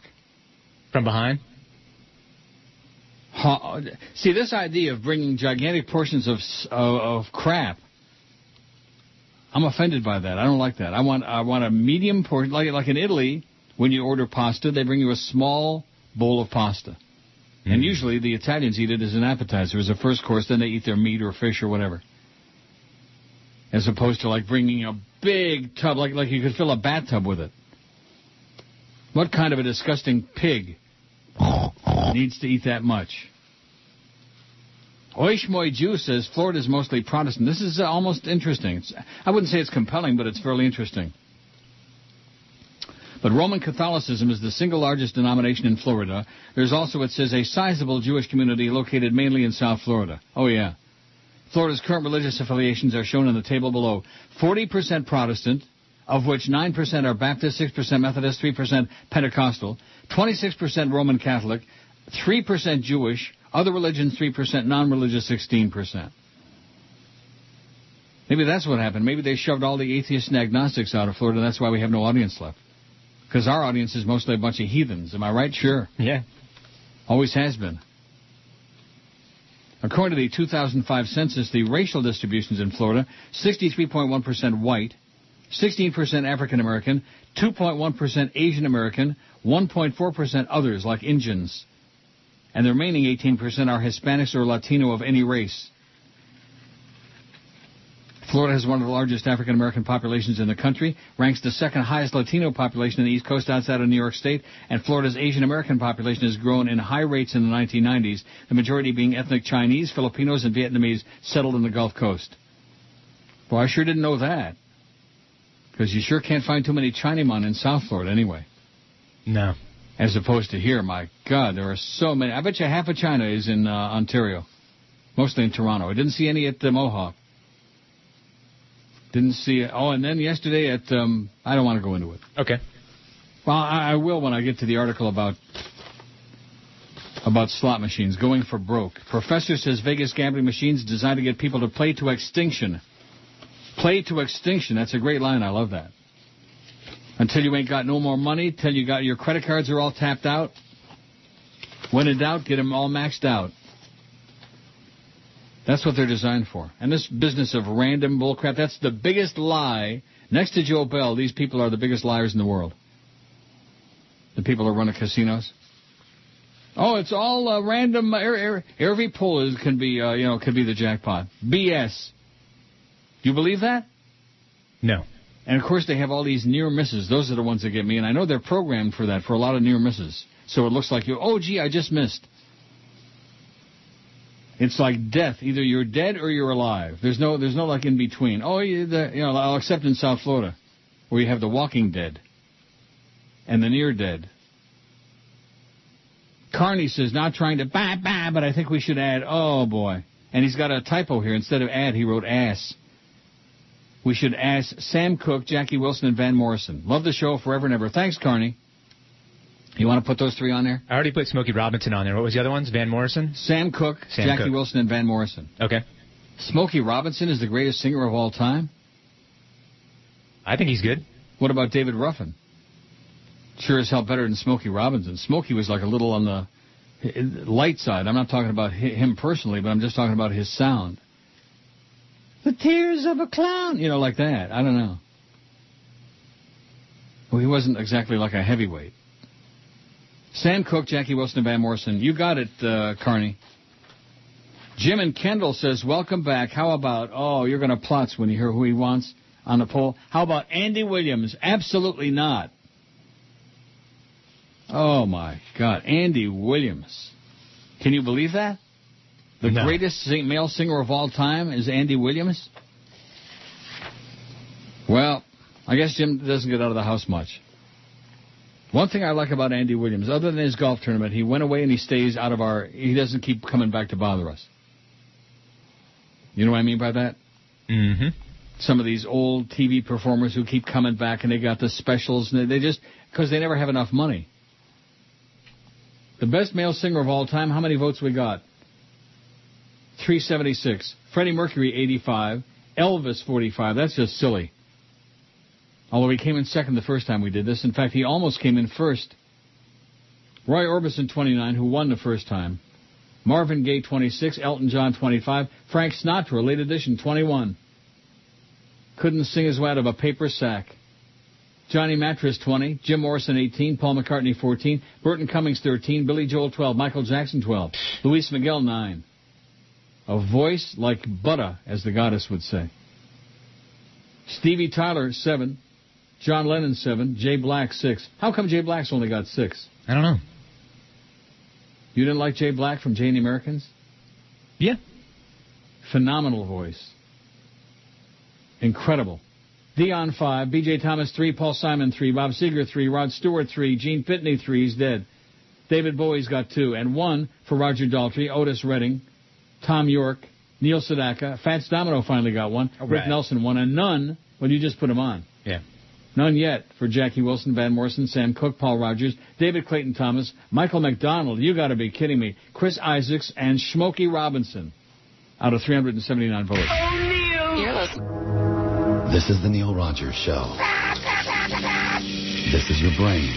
From behind? See, this idea of bringing gigantic portions of, of of crap, I'm offended by that. I don't like that. I want I want a medium portion, like like in Italy, when you order pasta, they bring you a small bowl of pasta, and usually the Italians eat it as an appetizer, as a first course. Then they eat their meat or fish or whatever, as opposed to like bringing a big tub, like like you could fill a bathtub with it. What kind of a disgusting pig needs to eat that much? Oishmoy Jew says Florida is mostly Protestant. This is uh, almost interesting. It's, I wouldn't say it's compelling, but it's fairly interesting. But Roman Catholicism is the single largest denomination in Florida. There's also, it says, a sizable Jewish community located mainly in South Florida. Oh, yeah. Florida's current religious affiliations are shown in the table below. 40% Protestant, of which 9% are Baptist, 6% Methodist, 3% Pentecostal, 26% Roman Catholic, 3% Jewish, other religions 3%, non-religious 16%. Maybe that's what happened. Maybe they shoved all the atheists and agnostics out of Florida. That's why we have no audience left. Because our audience is mostly a bunch of heathens. Am I right? Sure. Yeah. Always has been. According to the 2005 census, the racial distributions in Florida 63.1% white, 16% African American, 2.1% Asian American, 1.4% others like Indians, and the remaining 18% are Hispanics or Latino of any race. Florida has one of the largest African American populations in the country, ranks the second highest Latino population in the East Coast outside of New York State, and Florida's Asian American population has grown in high rates in the 1990s, the majority being ethnic Chinese, Filipinos, and Vietnamese settled in the Gulf Coast. Well, I sure didn't know that. Because you sure can't find too many Chinamen in South Florida anyway. No. As opposed to here, my God, there are so many. I bet you half of China is in uh, Ontario, mostly in Toronto. I didn't see any at the Mohawk. Didn't see it. Oh, and then yesterday at um, I don't want to go into it. Okay. Well, I, I will when I get to the article about about slot machines going for broke. Professor says Vegas gambling machines designed to get people to play to extinction. Play to extinction. That's a great line. I love that. Until you ain't got no more money, till you got your credit cards are all tapped out. When in doubt, get them all maxed out. That's what they're designed for. And this business of random bullcrap, that's the biggest lie. Next to Joe Bell, these people are the biggest liars in the world. The people who run the casinos. Oh, it's all uh, random. Every, every pull is, can be, uh, you know, could be the jackpot. BS. Do you believe that? No. And of course, they have all these near misses. Those are the ones that get me. And I know they're programmed for that, for a lot of near misses. So it looks like you, oh, gee, I just missed. It's like death. Either you're dead or you're alive. There's no, there's no like in between. Oh, you, the, you know, I'll accept in South Florida, where you have the walking dead and the near dead. Carney says, not trying to bah, bah, but I think we should add, oh boy. And he's got a typo here. Instead of add, he wrote ass. We should ask Sam Cooke, Jackie Wilson, and Van Morrison. Love the show forever and ever. Thanks, Carney. You want to put those three on there? I already put Smokey Robinson on there. What was the other ones? Van Morrison? Sam Cooke, Sam Jackie Cooke. Wilson, and Van Morrison. Okay. Smokey Robinson is the greatest singer of all time. I think he's good. What about David Ruffin? Sure as hell better than Smokey Robinson. Smokey was like a little on the light side. I'm not talking about him personally, but I'm just talking about his sound. The tears of a clown, you know, like that. I don't know. Well, he wasn't exactly like a heavyweight. Sam Cooke, Jackie Wilson, and Van Morrison. You got it, uh, Carney. Jim and Kendall says, welcome back. How about, oh, you're going to plutz when you hear who he wants on the poll. How about Andy Williams? Absolutely not. Oh, my God. Andy Williams. Can you believe that? The No. greatest sing- male singer of all time is Andy Williams? Well, I guess Jim doesn't get out of the house much. One thing I like about Andy Williams, other than his golf tournament, he went away and he stays out of our. He doesn't keep coming back to bother us. You know what I mean by that? Mm-hmm. Some of these old TV performers who keep coming back and they got the specials and they, they just because they never have enough money. The best male singer of all time. How many votes we got? 376. Freddie Mercury 85. Elvis 45. That's just silly. Although he came in second the first time we did this. In fact, he almost came in first. Roy Orbison 29, who won the first time. Marvin Gaye 26, Elton John 25, Frank Sinatra, late edition 21. Couldn't sing his way out of a paper sack. Johnny Mathis 20, Jim Morrison 18, Paul McCartney 14, Burton Cummings 13, Billy Joel 12, Michael Jackson 12, Luis Miguel 9. A voice like butter, as the goddess would say. Stevie Tyler 7, John Lennon 7, Jay Black 6. How come Jay Black's only got 6? I don't know. You didn't like Jay Black from Jay and the Americans? Yeah. Phenomenal voice. Incredible. Dion 5, BJ Thomas 3, Paul Simon 3, Bob Seger 3, Rod Stewart 3, Gene Pitney 3, he's dead. David Bowie's got 2, and 1 for Roger Daltrey, Otis Redding, Thom Yorke, Neil Sedaka, Fats Domino finally got one, Rick. Nelson one, and none, well, you just put him on. Yeah. None yet for Jackie Wilson, Van Morrison, Sam Cooke, Paul Rodgers, David Clayton Thomas, Michael McDonald, you gotta be kidding me, Chris Isaacs, and Smokey Robinson out of 379 votes. This is the Neil Rogers Show. This is your brain.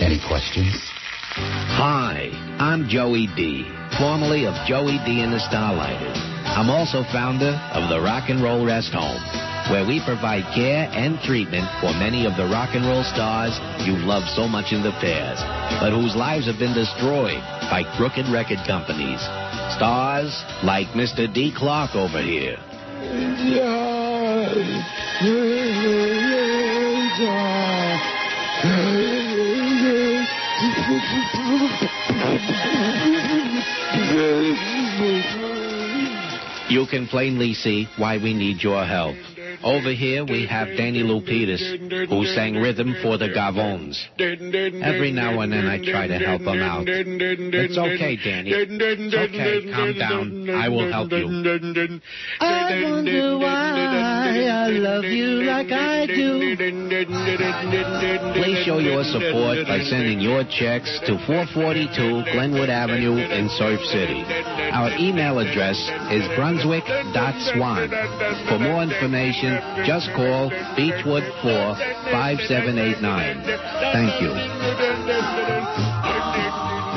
Any questions? Hi, I'm Joey D, formerly of Joey D and the Starlighters. I'm also founder of the Rock and Roll Rest Home, where we provide care and treatment for many of the rock and roll stars you love so much in the past, but whose lives have been destroyed by crooked record companies. Stars like Mr. D. Clark over here. You can plainly see why we need your help. Over here we have Danny Lupitas, who sang rhythm for the Gavons. Every now and then I try to help him out. It's okay, Danny. It's okay. Calm down. I will help you. I wonder why I love you like I do. Please show your support by sending your checks to 442 Glenwood Avenue in Surf City. Our email address is brunswick.swan. For more information, just call Beechwood 4 5789. Thank you.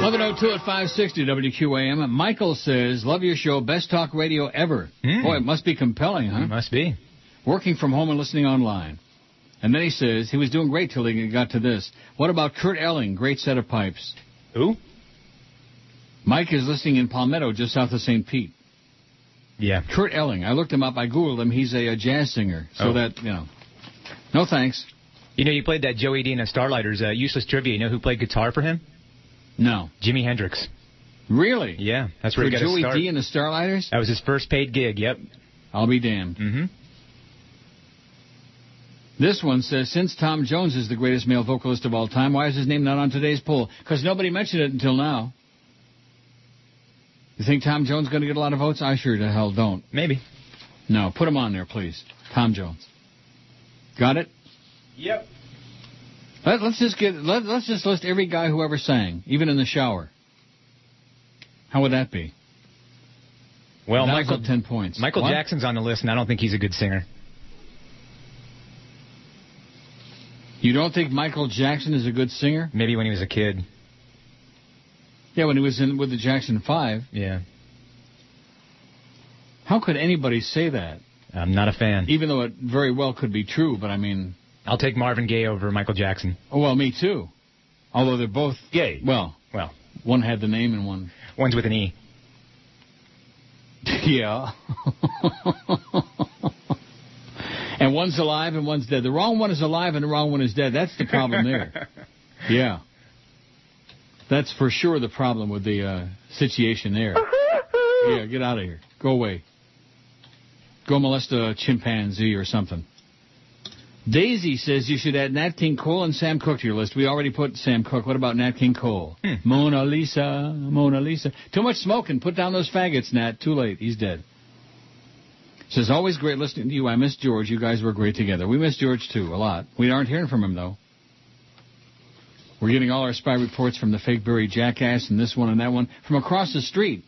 1102 at 560 WQAM. Michael says, Love your show. Best talk radio ever. Hmm. Boy, it must be compelling, huh? must be. Working from home and listening online. And then he says, he was doing great till he got to this. What about Kurt Elling? Great set of pipes. Who? Mike is listening in Palmetto, just south of St. Pete. Yeah. Kurt Elling. I looked him up. I Googled him. He's a, a jazz singer. So Oh. that, you know. No thanks. You know, you played that Joey Dean of Starlighters, uh, useless trivia. You know who played guitar for him? No. Jimi Hendrix. Really? Yeah, that's where For he got his Joey start. D and the Starlighters? That was his first paid gig. Yep. I'll be damned. Mm-hmm. This one says, since Tom Jones is the greatest male vocalist of all time, why is his name not on today's poll? Because nobody mentioned it until now. You think Tom Jones going to get a lot of votes? I sure the hell don't. Maybe. No, put him on there, please. Tom Jones. Got it? Yep. Let, let's just get let, let's just list every guy who ever sang, even in the shower. How would that be? Well, That'll Michael ten points. Michael What? Jackson's on the list, and I don't think he's a good singer. You don't think Michael Jackson is a good singer? Maybe when he was a kid. Yeah, when he was in with the Jackson Five. Yeah. How could anybody say that? I'm not a fan. Even though it very well could be true, but I mean, I'll take Marvin Gaye over Michael Jackson. oh well, me too. Although they're both gay. Well, Well, one had the name and one. one's with an E. (laughs) Yeah. (laughs) and one's alive and one's dead. The wrong one is alive and the wrong one is dead. That's the problem there. (laughs) yeah. That's for sure the problem with the uh, situation there. (laughs) Yeah, get out of here. Go away. Go molest a chimpanzee or something. Daisy says you should add Nat King Cole and Sam Cooke to your list. We already put Sam Cooke. What about Nat King Cole? Mona Lisa, Mona Lisa. Too much smoking. Put down those faggots, Nat. Too late. He's dead. Says always great listening to you. I miss George. You guys were great together. We miss George too a lot. We aren't hearing from him though. We're getting all our spy reports from the fake Barry jackass and this one and that one from across the street.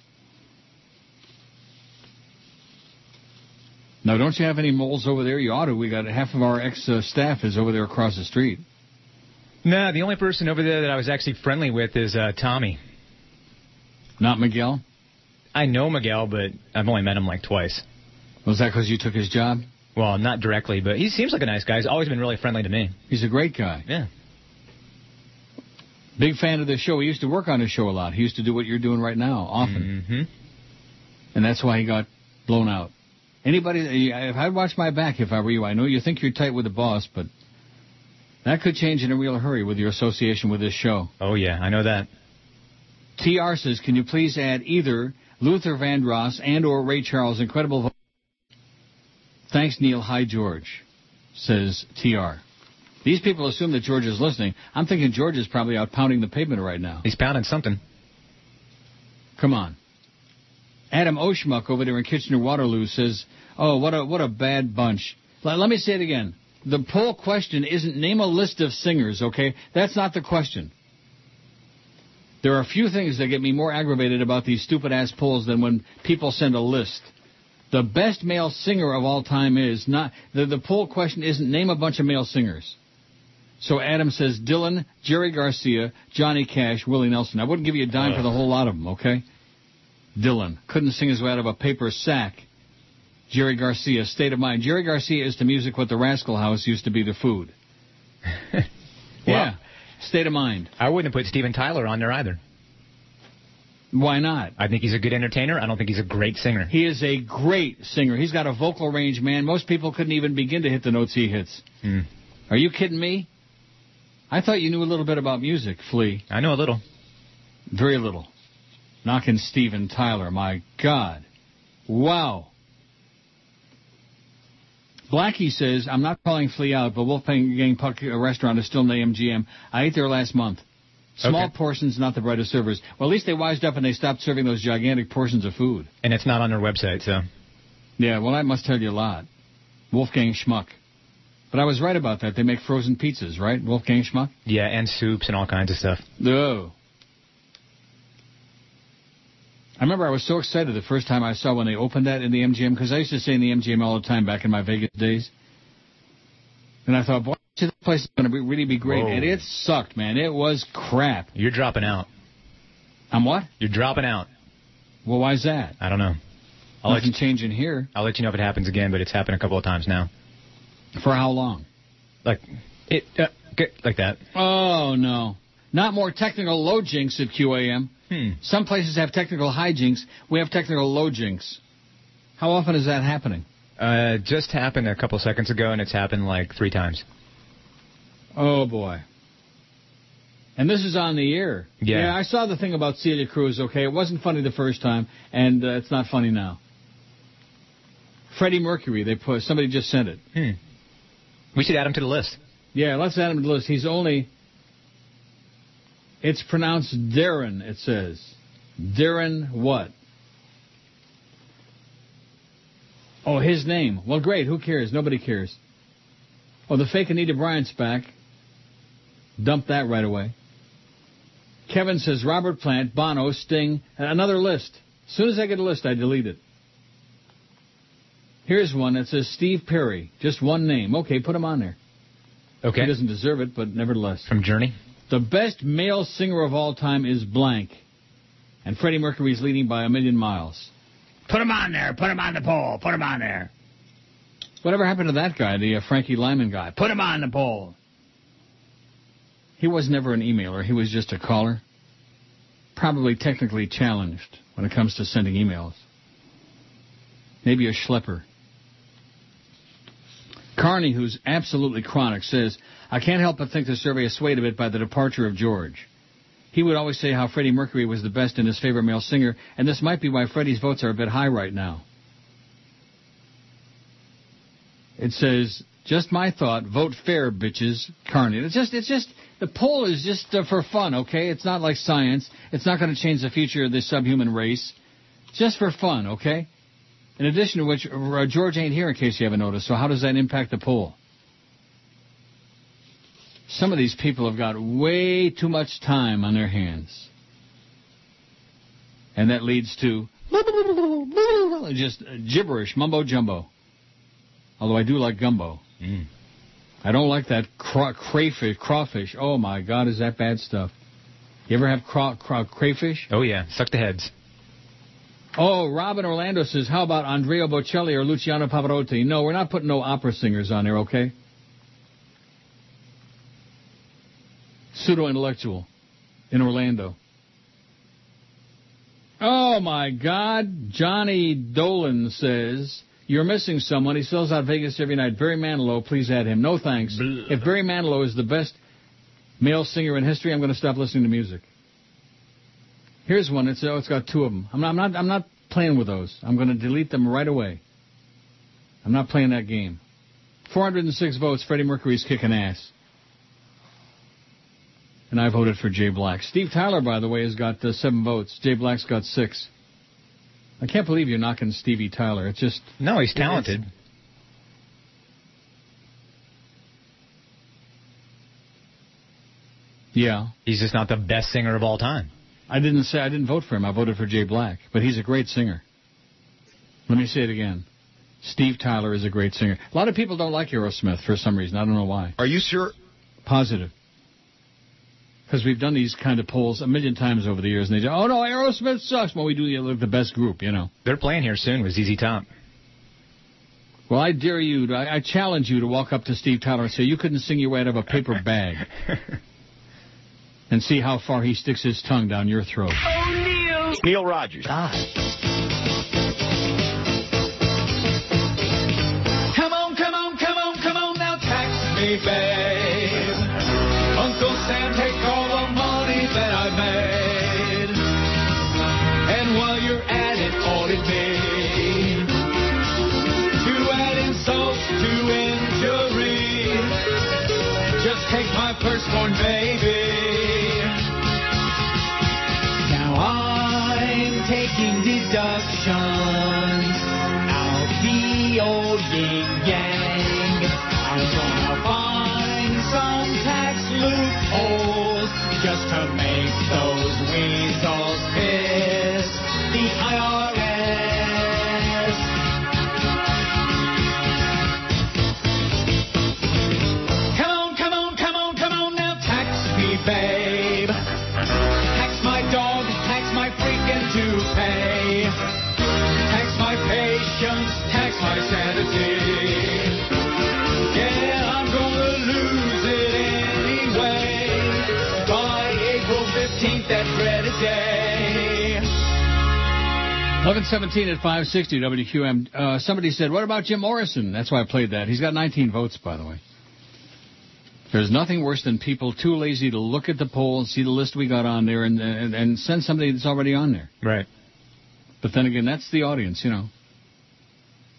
Now, don't you have any moles over there? You ought to. We got half of our ex uh, staff is over there across the street. No, the only person over there that I was actually friendly with is uh, Tommy. Not Miguel. I know Miguel, but I've only met him like twice. Was that because you took his job? Well, not directly, but he seems like a nice guy. He's always been really friendly to me. He's a great guy. Yeah. Big fan of the show. He used to work on his show a lot. He used to do what you're doing right now often. Mm-hmm. And that's why he got blown out. Anybody, if I'd watch my back if I were you, I know you think you're tight with the boss, but that could change in a real hurry with your association with this show. Oh yeah, I know that. TR says, can you please add either Luther Vandross and or Ray Charles' incredible vo- Thanks, Neil. Hi, George, says TR. These people assume that George is listening. I'm thinking George is probably out pounding the pavement right now. He's pounding something. Come on. Adam Oshmuck over there in Kitchener Waterloo says, "Oh, what a what a bad bunch." Let, let me say it again. The poll question isn't name a list of singers, okay? That's not the question. There are a few things that get me more aggravated about these stupid ass polls than when people send a list. The best male singer of all time is not the the poll question isn't name a bunch of male singers. So Adam says Dylan, Jerry Garcia, Johnny Cash, Willie Nelson. I wouldn't give you a dime for the whole lot of them, okay? Dylan couldn't sing his way out of a paper sack. Jerry Garcia, State of Mind. Jerry Garcia is to music what the Rascal House used to be to food. (laughs) yeah, State of Mind. I wouldn't have put Steven Tyler on there either. Why not? I think he's a good entertainer. I don't think he's a great singer. He is a great singer. He's got a vocal range, man. Most people couldn't even begin to hit the notes he hits. Hmm. Are you kidding me? I thought you knew a little bit about music, Flea. I know a little. Very little. Knocking Steven Tyler, my God. Wow. Blackie says, I'm not calling Flea out, but Wolfgang Gang Puck restaurant is still in the MGM. I ate there last month. Small Okay. portions, not the brightest servers. Well, at least they wised up and they stopped serving those gigantic portions of food. And it's not on their website, so. Yeah, well, that must tell you a lot. Wolfgang Schmuck. But I was right about that. They make frozen pizzas, right? Wolfgang Schmuck? Yeah, and soups and all kinds of stuff. No. I remember I was so excited the first time I saw when they opened that in the MGM, because I used to stay in the MGM all the time back in my Vegas days. And I thought, boy, this place is going to be, really be great. Whoa. And it sucked, man. It was crap. You're dropping out. I'm what? You're dropping out. Well, why's that? I don't know. I'll let, Nothing you, changing here. I'll let you know if it happens again, but it's happened a couple of times now. For how long? Like it, uh, like that. Oh, no. Not more technical low jinks at QAM. Hmm. Some places have technical high jinks. We have technical low jinks. How often is that happening? Uh, just happened a couple seconds ago, and it's happened like three times. Oh boy. And this is on the air. Yeah. I saw the thing about Celia Cruz. Okay, it wasn't funny the first time, and uh, it's not funny now. Freddie Mercury. They put somebody just sent it. Hmm. We should add him to the list. Yeah, let's add him to the list. He's only. It's pronounced Darren. It says Darren what? Oh, his name. Well, great. Who cares? Nobody cares. Oh, the fake Anita Bryant's back. Dump that right away. Kevin says Robert Plant, Bono, Sting, another list. As soon as I get a list, I delete it. Here's one that says Steve Perry. Just one name. Okay, put him on there. Okay. He doesn't deserve it, but nevertheless. From Journey. The best male singer of all time is blank. And Freddie Mercury's leading by a million miles. Put him on there. Put him on the poll. Put him on there. Whatever happened to that guy, the uh, Frankie Lymon guy? Put him on the poll. He was never an emailer. He was just a caller. Probably technically challenged when it comes to sending emails. Maybe a schlepper. Carney, who's absolutely chronic, says, I can't help but think the survey is swayed a bit by the departure of George. He would always say how Freddie Mercury was the best and his favorite male singer, and this might be why Freddie's votes are a bit high right now. It says, just my thought, vote fair, bitches, Carney. It's just, it's just, the poll is just uh, for fun, okay? It's not like science. It's not going to change the future of this subhuman race. Just for fun, okay? In addition to which, uh, George ain't here in case you haven't noticed, so how does that impact the poll? Some of these people have got way too much time on their hands. And that leads to just gibberish, mumbo jumbo. Although I do like gumbo. Mm. I don't like that cra- crayfish, crawfish. Oh my God, is that bad stuff? You ever have craw- craw- crayfish? Oh yeah, suck the heads. Oh, Robin Orlando says, how about Andrea Bocelli or Luciano Pavarotti? No, we're not putting no opera singers on there, okay? Pseudo-intellectual in Orlando. Oh my God, Johnny Dolan says, you're missing someone. He sells out Vegas every night. Barry Manilow, please add him. No thanks. If Barry Manilow is the best male singer in history, I'm going to stop listening to music. Here's one. It's oh, it's got two of them. I'm not, I'm not I'm not playing with those. I'm going to delete them right away. I'm not playing that game. 406 votes. Freddie Mercury's kicking ass. And I voted for Jay Black. Steve Tyler, by the way, has got uh, seven votes. Jay Black's got six. I can't believe you're knocking Stevie Tyler. It's just No, he's talented. yeah. He's just not the best singer of all time. I didn't say I didn't vote for him. I voted for Jay Black, but he's a great singer. Let me say it again. Steve Tyler is a great singer. A lot of people don't like Aerosmith for some reason. I don't know why. Are you sure? Positive. Because we've done these kind of polls a million times over the years, and they say, "Oh no, Aerosmith sucks." Well, we do look the best group, you know. They're playing here soon with ZZ Top. Well, I dare you, to, I, I challenge you to walk up to Steve Tyler and say, "You couldn't sing your way out of a paper bag," (laughs) and see how far he sticks his tongue down your throat. Oh, Neil, Neil Rogers. Ah. Come on, come on, come on, come on, now tax me, babe. Uncle Sam, take all the money that I made. And while you're at it, audit me. To add insult to injury. Just take my firstborn baby. I'm taking deductions out the old yin yang. I'm gonna find some tax loopholes just to make those weasels piss the IRS. 1117 at 560 WQM. Uh, somebody said, what about Jim Morrison? That's why I played that. He's got 19 votes, by the way. There's nothing worse than people too lazy to look at the poll and see the list we got on there and, and, and send somebody that's already on there. Right. But then again, that's the audience, you know.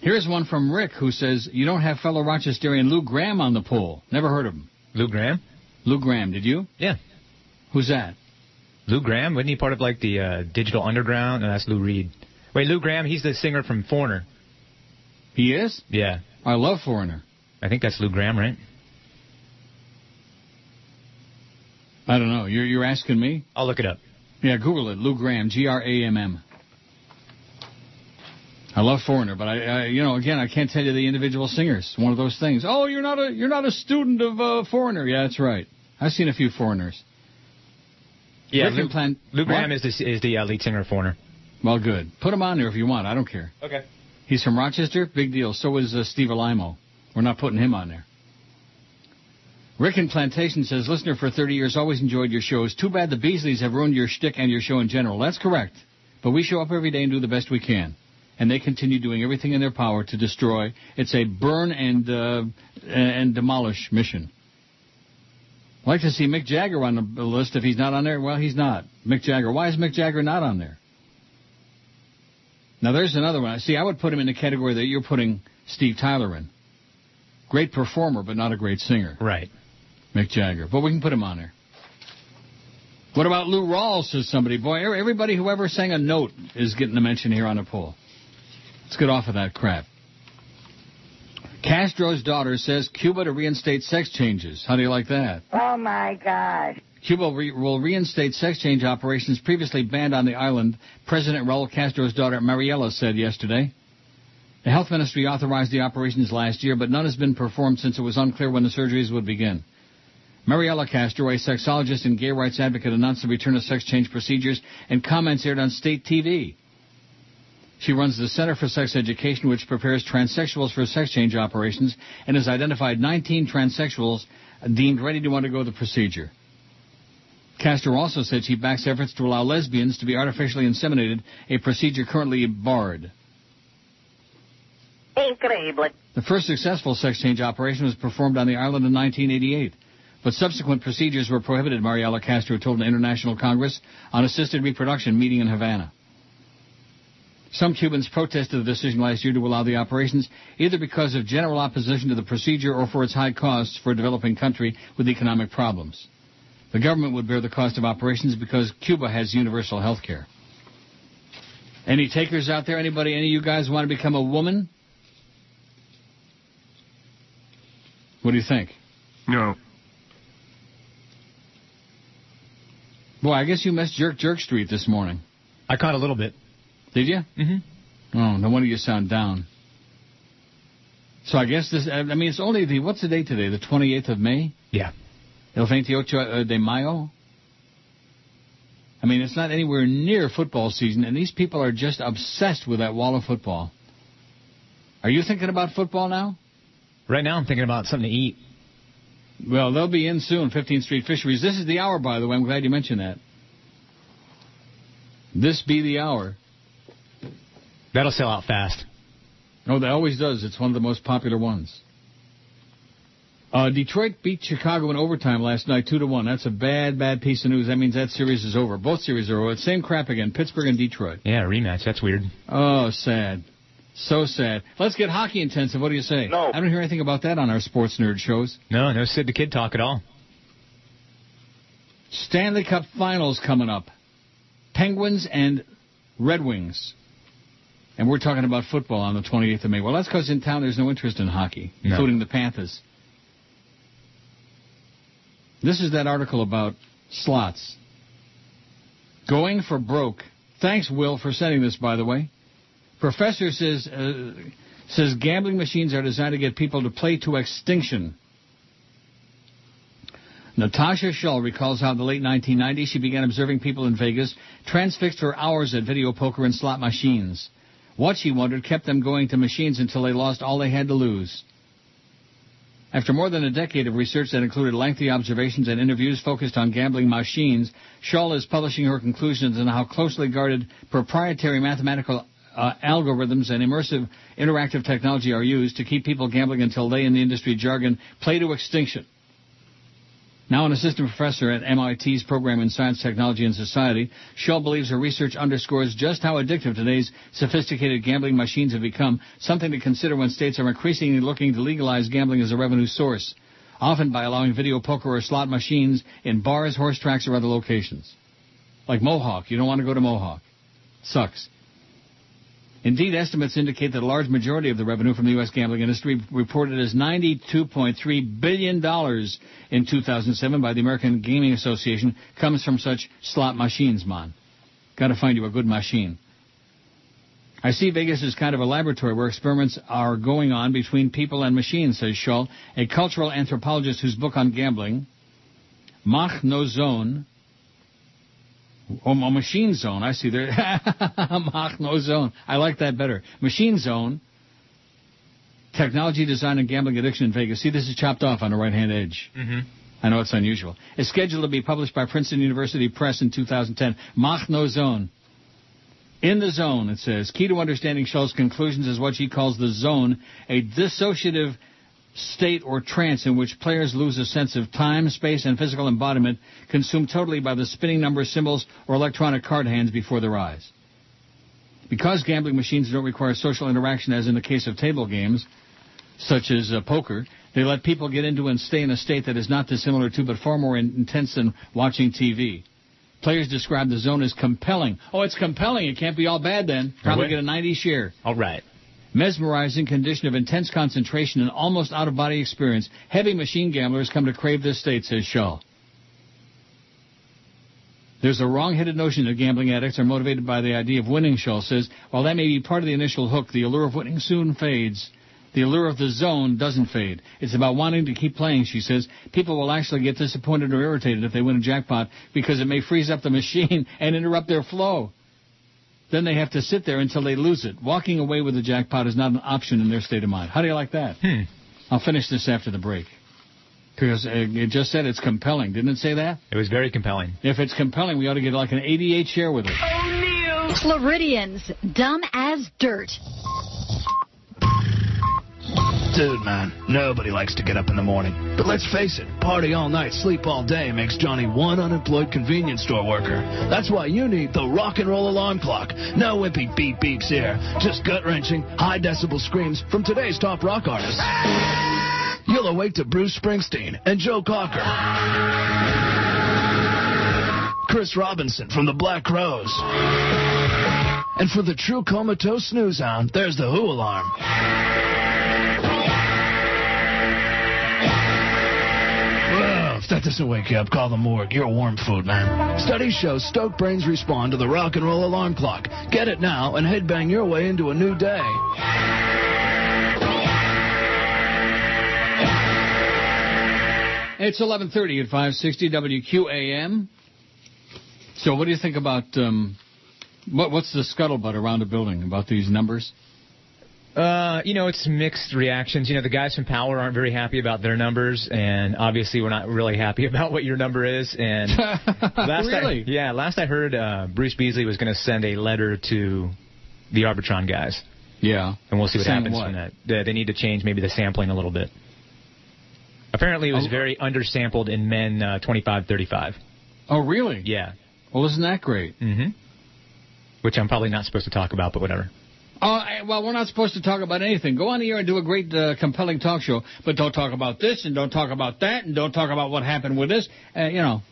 Here's one from Rick who says, you don't have fellow Rochesterian Lou Gramm on the poll. Never heard of him. Lou Gramm? Lou Gramm, did you? Yeah. Who's that? Lou Gramm? Wasn't he part of like the uh, Digital Underground? No, that's Lou Reed. Wait, Lou Gramm, he's the singer from Foreigner. He is? Yeah. I love Foreigner. I think that's Lou Gramm, right? I don't know. You're, you're asking me? I'll look it up. Yeah, Google it. Lou Gramm, G-R-A-M-M. I love Foreigner, but I, I, you know, again, I can't tell you the individual singers. One of those things. Oh, you're not a, you're not a student of uh, Foreigner. Yeah, that's right. I've seen a few Foreigners. Yeah, Rick Lou, Plan- Lou Gramm What? is the, is the uh, lead singer of Foreigner. Well, good. Put him on there if you want. I don't care. Okay. He's from Rochester. Big deal. So is uh, Steve Alaimo. We're not putting him on there. Rick in Plantation says, listener for 30 years, always enjoyed your shows. Too bad the Beasleys have ruined your shtick and your show in general. That's correct. But we show up every day and do the best we can. And they continue doing everything in their power to destroy. It's a burn and, uh, and demolish mission. I'd like to see Mick Jagger on the list. If he's not on there, well, he's not. Mick Jagger. Why is Mick Jagger not on there? Now, there's another one. See, I would put him in the category that you're putting Steve Tyler in. Great performer, but not a great singer. Right. Mick Jagger. But we can put him on there. What about Lou Rawls, says somebody. Boy, er, everybody who ever sang a note is getting a mention here on the poll. Let's get off of that crap. Castro's daughter says Cuba to reinstate sex changes. How do you like that? Oh my gosh. Cuba re- will reinstate sex change operations previously banned on the island, President Raul Castro's daughter Mariela said yesterday. The health ministry authorized the operations last year, but none has been performed since it was unclear when the surgeries would begin. Mariela Castro, a sexologist and gay rights advocate, announced the return of sex change procedures and comments aired on state TV. She runs the Center for Sex Education, which prepares transsexuals for sex change operations, and has identified 19 transsexuals deemed ready to undergo the procedure. Castro also said she backs efforts to allow lesbians to be artificially inseminated, a procedure currently barred. Increíble. The first successful sex change operation was performed on the island in 1988, but subsequent procedures were prohibited, Mariela Castro told an international congress on assisted reproduction meeting in Havana. Some Cubans protested the decision last year to allow the operations, either because of general opposition to the procedure or for its high costs for a developing country with economic problems. The government would bear the cost of operations because Cuba has universal health care. Any takers out there? Anybody? Any of you guys want to become a woman? What do you think? No. Boy, I guess you missed Jerk Jerk Street this morning. I caught a little bit. Did you? Mm-hmm. Oh, no wonder you sound down. So I guess this, I mean, it's only the, what's the date today? The 28th of May? Yeah. El 28 de Mayo? I mean, it's not anywhere near football season, and these people are just obsessed with that wall of football. Are you thinking about football now? Right now, I'm thinking about something to eat. Well, they'll be in soon, 15th Street Fisheries. This is the hour, by the way. I'm glad you mentioned that. This be the hour. That'll sell out fast. No, that always does. It's one of the most popular ones. Uh, Detroit beat Chicago in overtime last night, two to one. That's a bad, bad piece of news. That means that series is over. Both series are over. Same crap again. Pittsburgh and Detroit. Yeah, rematch. That's weird. Oh, sad. So sad. Let's get hockey intensive. What do you say? No. I don't hear anything about that on our sports nerd shows. No, no Sid the Kid talk at all. Stanley Cup Finals coming up. Penguins and Red Wings. And we're talking about football on the 28th of May. Well, that's because in town there's no interest in hockey, No. including the Panthers. This is that article about slots. Going for broke. Thanks, Will, for sending this, by the way. Professor says uh, says gambling machines are designed to get people to play to extinction. Natasha Shull recalls how in the late 1990s she began observing people in Vegas transfixed for hours at video poker and slot machines. What, she wondered, kept them going to machines until they lost all they had to lose. After more than a decade of research that included lengthy observations and interviews focused on gambling machines, Shull is publishing her conclusions on how closely guarded proprietary mathematical uh, algorithms and immersive interactive technology are used to keep people gambling until they, in the industry jargon, play to extinction. Now an assistant professor at MIT's program in Science, Technology, and Society, Shull believes her research underscores just how addictive today's sophisticated gambling machines have become, something to consider when states are increasingly looking to legalize gambling as a revenue source, often by allowing video poker or slot machines in bars, horse tracks, or other locations. Like Mohawk. You don't want to go to Mohawk. Sucks. Indeed, estimates indicate that a large majority of the revenue from the U.S. gambling industry, reported as $92.3 billion in 2007 by the American Gaming Association, comes from such slot machines, man. Gotta find you a good machine. I see Vegas as kind of a laboratory where experiments are going on between people and machines, says Shull, a cultural anthropologist whose book on gambling, Mach No Zone, Oh, a machine zone. I see there. (laughs) Mach no zone. I like that better. Machine zone. Technology design and gambling addiction in Vegas. See, this is chopped off on the right hand edge. Mm-hmm. I know it's unusual. It's scheduled to be published by Princeton University Press in 2010. Mach no zone. In the zone, it says, key to understanding Shull's conclusions is what she calls the zone, a dissociative state or trance in which players lose a sense of time, space, and physical embodiment, consumed totally by the spinning number symbols or electronic card hands before their eyes. Because gambling machines don't require social interaction as in the case of table games, such as uh, poker, they let people get into and stay in a state that is not dissimilar to but far more in- intense than watching TV. Players describe the zone as compelling. Oh, it's compelling. It can't be all bad then. Probably get a 90 share. All right. Mesmerizing condition of intense concentration and almost out of body experience. Heavy machine gamblers come to crave this state, says Shaw. There's a wrong-headed notion that gambling addicts are motivated by the idea of winning, Shaw says. While that may be part of the initial hook, the allure of winning soon fades. The allure of the zone doesn't fade. It's about wanting to keep playing, she says. People will actually get disappointed or irritated if they win a jackpot because it may freeze up the machine (laughs) and interrupt their flow. Then they have to sit there until they lose it. Walking away with the jackpot is not an option in their state of mind. How do you like that? Hmm. I'll finish this after the break. Because uh, it just said it's compelling. Didn't it say that? It was very compelling. If it's compelling, we ought to get like an 88 share with it. Floridians, dumb as dirt. Dude, man, nobody likes to get up in the morning. But let's face it, party all night, sleep all day makes Johnny one unemployed convenience store worker. That's why you need the rock and roll alarm clock. No wimpy beep beeps here, just gut wrenching, high decibel screams from today's top rock artists. You'll awake to Bruce Springsteen and Joe Cocker. Chris Robinson from the Black Crowes. And for the true comatose snooze hound, there's the Who alarm. That doesn't wake you up, call the morgue. You're a warm food, man. Studies show stoked brains respond to the rock and roll alarm clock. Get it now and headbang your way into a new day. It's 11:30 at 560 WQAM. So, what do you think about um, what, what's the scuttlebutt around the building about these numbers? Uh, you know, it's mixed reactions. You know, the guys from Power aren't very happy about their numbers, and obviously we're not really happy (laughs) about what your number is. And (laughs) last Really? I, yeah, last I heard, uh, Bruce Beasley was going to send a letter to the Arbitron guys. Yeah. And we'll see what Saying happens what? from that. They, they need to change maybe the sampling a little bit. Apparently, it was Oh. very undersampled in men uh, 25-35. Oh, really? Yeah. Well, isn't that great? Mm-hmm. Which I'm probably not supposed to talk about, but whatever. Eh, well, we're not supposed to talk about anything. Go on the air and do a great, uh, compelling talk show, but don't talk about this and don't talk about that and don't talk about what happened with this. Uh, you know.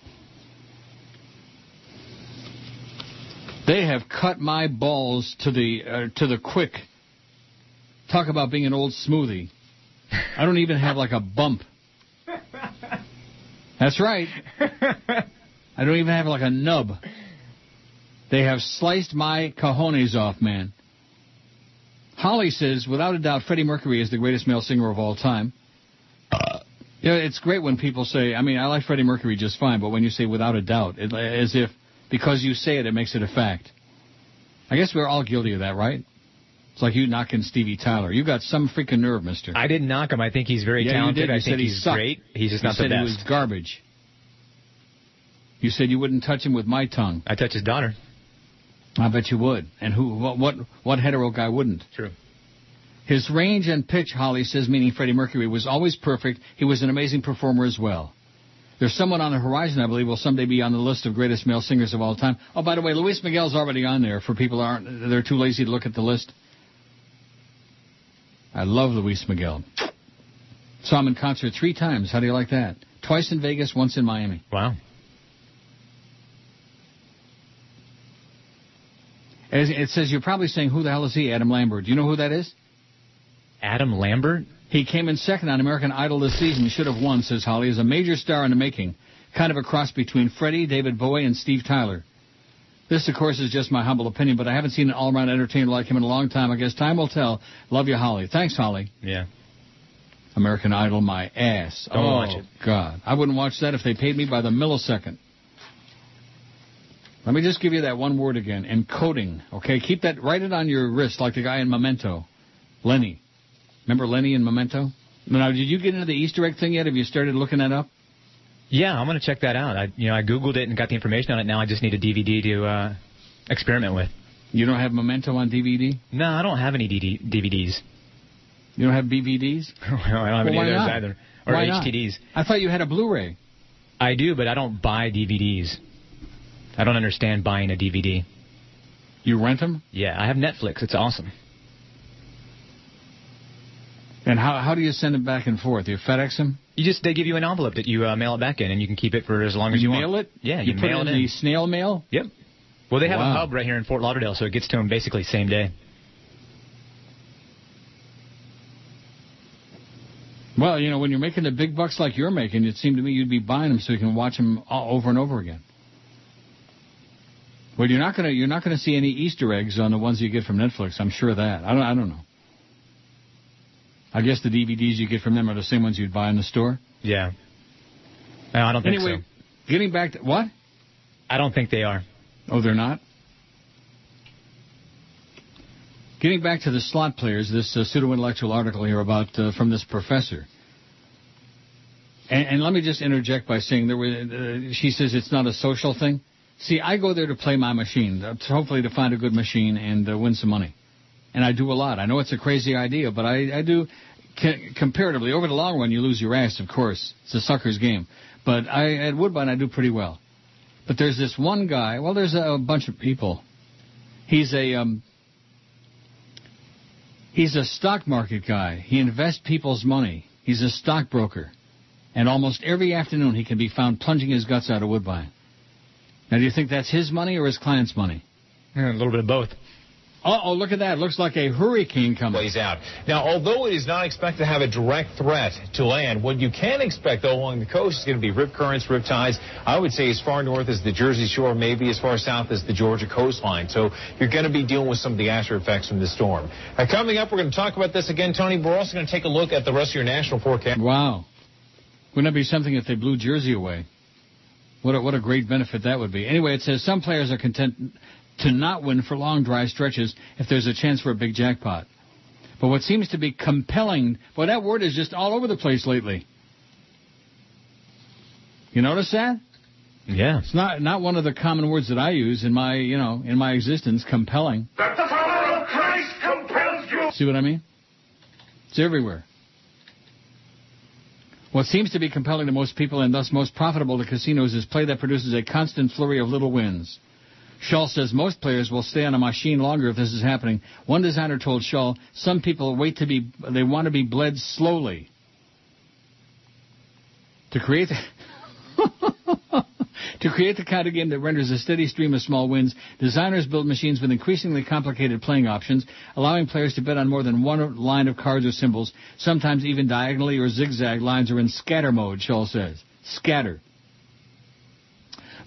They have cut my balls to the uh, to the quick. Talk about being an old smoothie. I don't even have like a bump. That's right. I don't even have like a nub. They have sliced my cojones off, man. Holly says, without a doubt, Freddie Mercury is the greatest male singer of all time. Uh, yeah, it's great when people say, I mean, I like Freddie Mercury just fine, but when you say without a doubt, it, as if because you say it, it makes it a fact. I guess we're all guilty of that, right? It's like you knocking Stevie Tyler. You got some freaking nerve, mister. I didn't knock him. I think he's very yeah, talented. You did. You I said think he he's sucked. great. He's just you not said the he was garbage. You said you wouldn't touch him with my tongue. I touch his daughter. I bet you would. And who? What? What, what hetero guy wouldn't? True. His range and pitch, Holly says, meaning Freddie Mercury, was always perfect. He was an amazing performer as well. There's someone on the horizon, I believe, will someday be on the list of greatest male singers of all time. Oh, by the way, Luis Miguel's already on there. For people aren't, they're too lazy to look at the list. I love Luis Miguel. Saw him in concert three times. How do you like that? Twice in Vegas, once in Miami. Wow. It says you're probably saying, who the hell is he, Adam Lambert? Do you know who that is? Adam Lambert? He came in second on American Idol this season. Should have won, says Holly. Is a major star in the making. Kind of a cross between Freddie, David Bowie, and Steve Tyler. This, of course, is just my humble opinion, but I haven't seen an all-around entertainer like him in a long time. I guess time will tell. Love you, Holly. Thanks, Holly. Yeah. American Idol, my ass. Don't oh, watch it. God. I wouldn't watch that if they paid me by the millisecond. Let me just give you that one word again. Encoding. Okay, keep that, write it on your wrist like the guy in Memento. Lenny. Remember Lenny in Memento? Now, did you get into the Easter egg thing yet? Have you started looking that up? Yeah, I'm gonna check that out. I, you know, I googled it and got the information on it. Now I just need a DVD to uh, experiment with. You don't have Memento on DVD? No, I don't have any DVDs. You don't have BVDs? (laughs) well, I don't have Well, any of those not? either. Or Why not? HTDs. I thought you had a Blu-ray. I do, but I don't buy DVDs. I don't understand buying a DVD. You rent them? Yeah, I have Netflix. It's awesome. And how how do you send them back and forth? You FedEx them? You just they give you an envelope that you uh, mail it back in, and you can keep it for as long as you, mail want. it? Yeah, you, you, put mail it in. the snail mail? Yep. Well, they have Wow. a hub right here in Fort Lauderdale, so it gets to them basically same day. Well, you know, when you're making the big bucks like you're making, it seemed to me you'd be buying them so you can watch them all over and over again. Well, you're not gonna you're not gonna see any Easter eggs on the ones you get from Netflix. I'm sure of that. I don't I don't know. I guess the DVDs you get from them are the same ones you'd buy in the store. Yeah. No, I don't think anyway, so. getting back to what? I don't think they are. Oh, they're not. Getting back to the slot players, this uh, pseudo-intellectual article here about uh, from this professor. And, and let me just interject by saying there was. Uh, she says it's not a social thing. See, I go there to play my machine, uh, hopefully to find a good machine and uh, win some money. And I do a lot. I know it's a crazy idea, but I, I do c- comparatively over the long run. You lose your ass, of course. It's a sucker's game. But I at Woodbine I do pretty well. But there's this one guy. Well, there's a, a bunch of people. He's a um, he's a stock market guy. He invests people's money. He's a stockbroker, and almost every afternoon he can be found plunging his guts out of Woodbine. Now, do you think that's his money or his client's money? a little bit of both. Uh oh, look at that. Looks like a hurricane coming. Plays out. Now, although it is not expected to have a direct threat to land, what you can expect, though, along the coast is going to be rip currents, rip tides. I would say as far north as the Jersey Shore, maybe as far south as the Georgia coastline. So you're going to be dealing with some of the after effects from the storm. Now, coming up, we're going to talk about this again, Tony. But we're also going to take a look at the rest of your national forecast. Wow. Wouldn't that be something if they blew Jersey away? What a, what a great benefit that would be. Anyway, it says some players are content to not win for long dry stretches if there's a chance for a big jackpot. But what seems to be compelling, well, that word is just all over the place lately. You notice that? Yeah. It's not not one of the common words that I use in my you know in my existence. Compelling. That the power of Christ compels you. See what I mean? It's everywhere. What seems to be compelling to most people and thus most profitable to casinos is play that produces a constant flurry of little wins. Shaw says most players will stay on a machine longer if this is happening. One designer told Shaw, some people wait to be, they want to be bled slowly. To create to create the kind of game that renders a steady stream of small wins, designers build machines with increasingly complicated playing options, allowing players to bet on more than one line of cards or symbols. Sometimes even diagonally or zigzag lines are in scatter mode, Shaw says. Scatter.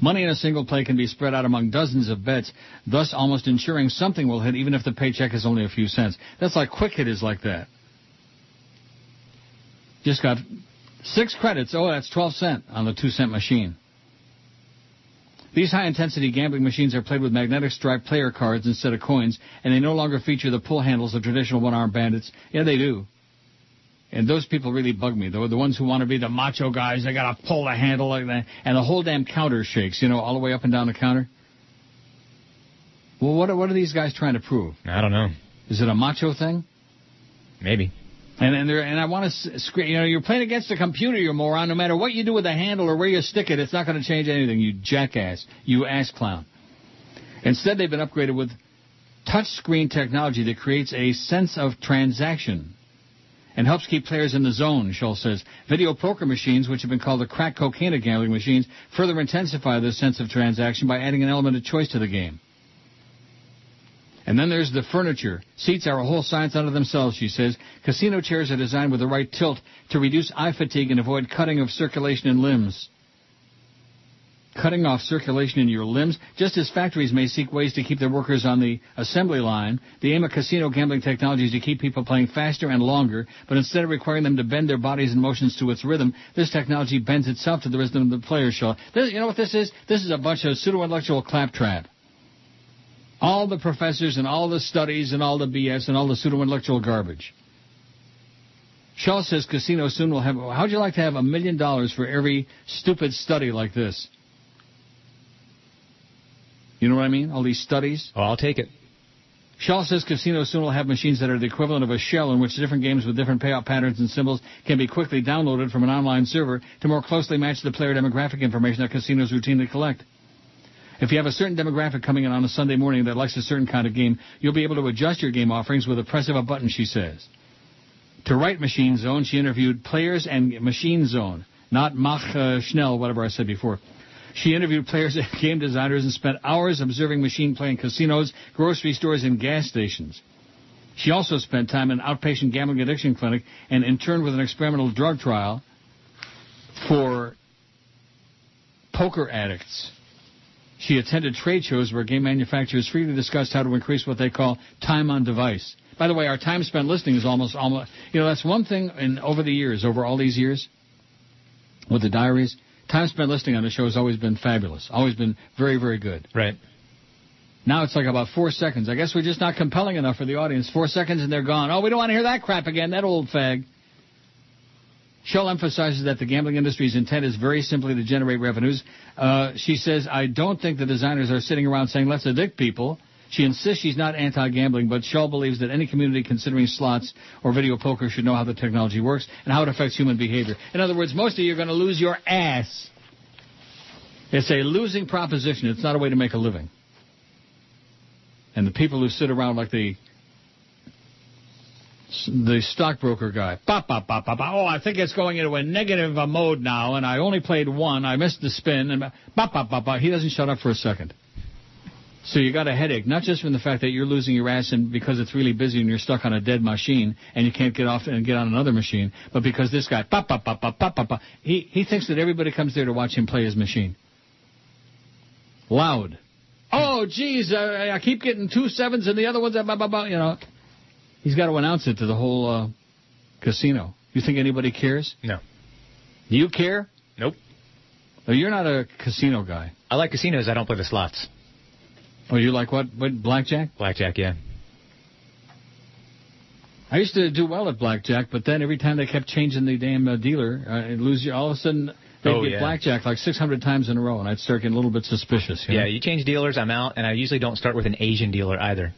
Money in a single play can be spread out among dozens of bets, thus almost ensuring something will hit even if the paycheck is only a few cents. That's like Quick Hit is like that. Just got six credits. Oh, that's 12 cent on the 2 cent machine. These high intensity gambling machines are played with magnetic stripe player cards instead of coins, and they no longer feature the pull handles of traditional one armed bandits. Yeah, they do. And those people really bug me. Though the ones who want to be the macho guys, they gotta pull the handle like that, and the whole damn counter shakes. You know, all the way up and down the counter. Well, what are, what are these guys trying to prove? I don't know. Is it a macho thing? Maybe. And and, and I want to scream. You know, you're playing against the computer, you moron. No matter what you do with the handle or where you stick it, it's not going to change anything. You jackass. You ass clown. Instead, they've been upgraded with touch screen technology that creates a sense of transaction and helps keep players in the zone, Schultz says. Video poker machines, which have been called the crack cocaine gambling machines, further intensify this sense of transaction by adding an element of choice to the game. And then there's the furniture. Seats are a whole science unto themselves, she says. Casino chairs are designed with the right tilt to reduce eye fatigue and avoid cutting of circulation in limbs. Cutting off circulation in your limbs, just as factories may seek ways to keep their workers on the assembly line, the aim of casino gambling technology is to keep people playing faster and longer, but instead of requiring them to bend their bodies and motions to its rhythm, this technology bends itself to the rhythm of the player's show. You know what this is? This is a bunch of pseudo-intellectual claptrap. All the professors and all the studies and all the BS and all the pseudo-intellectual garbage. Shaw says casinos soon will have. How'd you like to have a million dollars for every stupid study like this? You know what I mean? All these studies. Oh, I'll take it. Shaw says casinos soon will have machines that are the equivalent of a shell in which different games with different payout patterns and symbols can be quickly downloaded from an online server to more closely match the player demographic information that casinos routinely collect. If you have a certain demographic coming in on a Sunday morning that likes a certain kind of game, you'll be able to adjust your game offerings with a press of a button, she says. To write Machine Zone, she interviewed players and Machine Zone, not Mach uh, Schnell, whatever I said before. She interviewed players (laughs) and game designers and spent hours observing machine playing casinos, grocery stores, and gas stations. She also spent time in an outpatient gambling addiction clinic and interned with an experimental drug trial for poker addicts. She attended trade shows where game manufacturers freely discussed how to increase what they call time on device. By the way, our time spent listening is almost almost you know that's one thing in over the years, over all these years with the diaries, time spent listening on the show has always been fabulous. Always been very, very good. Right. Now it's like about four seconds. I guess we're just not compelling enough for the audience. Four seconds and they're gone. Oh, we don't want to hear that crap again, that old fag. Shell emphasizes that the gambling industry's intent is very simply to generate revenues. Uh, she says, I don't think the designers are sitting around saying, let's addict people. She insists she's not anti-gambling, but Shell believes that any community considering slots or video poker should know how the technology works and how it affects human behavior. In other words, most of you are going to lose your ass. It's a losing proposition. It's not a way to make a living. And the people who sit around like the the stockbroker guy. Bop, bop, bop, bop, bop. Oh, I think it's going into a negative uh, mode now, and I only played one. I missed the spin, and bop, bop, bop, bop. He doesn't shut up for a second. So you got a headache, not just from the fact that you're losing your ass and because it's really busy and you're stuck on a dead machine and you can't get off and get on another machine, but because this guy, pop, pop, pop, pop, pop, pop, pop, he, he thinks that everybody comes there to watch him play his machine. Loud. Oh, geez, uh, I keep getting two sevens and the other one's, uh, blah, blah, blah, you know. He's got to announce it to the whole uh, casino. You think anybody cares? No. Do you care? Nope. No, you're not a casino guy. I like casinos. I don't play the slots. Oh, you like what? What blackjack? Blackjack, yeah. I used to do well at blackjack, but then every time they kept changing the damn uh, dealer, uh, and lose you, all of a sudden they'd Oh, get yeah. blackjack like 600 times in a row, and I'd start getting a little bit suspicious. You Yeah, know? you change dealers, I'm out, and I usually don't start with an Asian dealer either.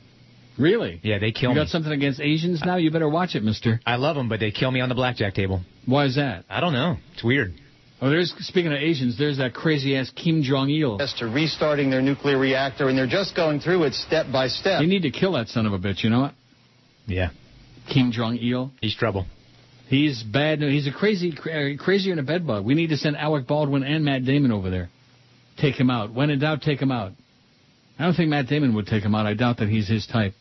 Really? Yeah, they kill you me. You got something against Asians now? You better watch it, Mister. I love them, but they kill me on the blackjack table. Why is that? I don't know. It's weird. Oh, there's speaking of Asians, there's that crazy ass Kim Jong Il. As to restarting their nuclear reactor, and they're just going through it step by step. You need to kill that son of a bitch. You know what? Yeah. Kim Jong Il. He's trouble. He's bad. He's a crazy, crazier than a bedbug. We need to send Alec Baldwin and Matt Damon over there. Take him out. When in doubt, take him out. I don't think Matt Damon would take him out. I doubt that he's his type.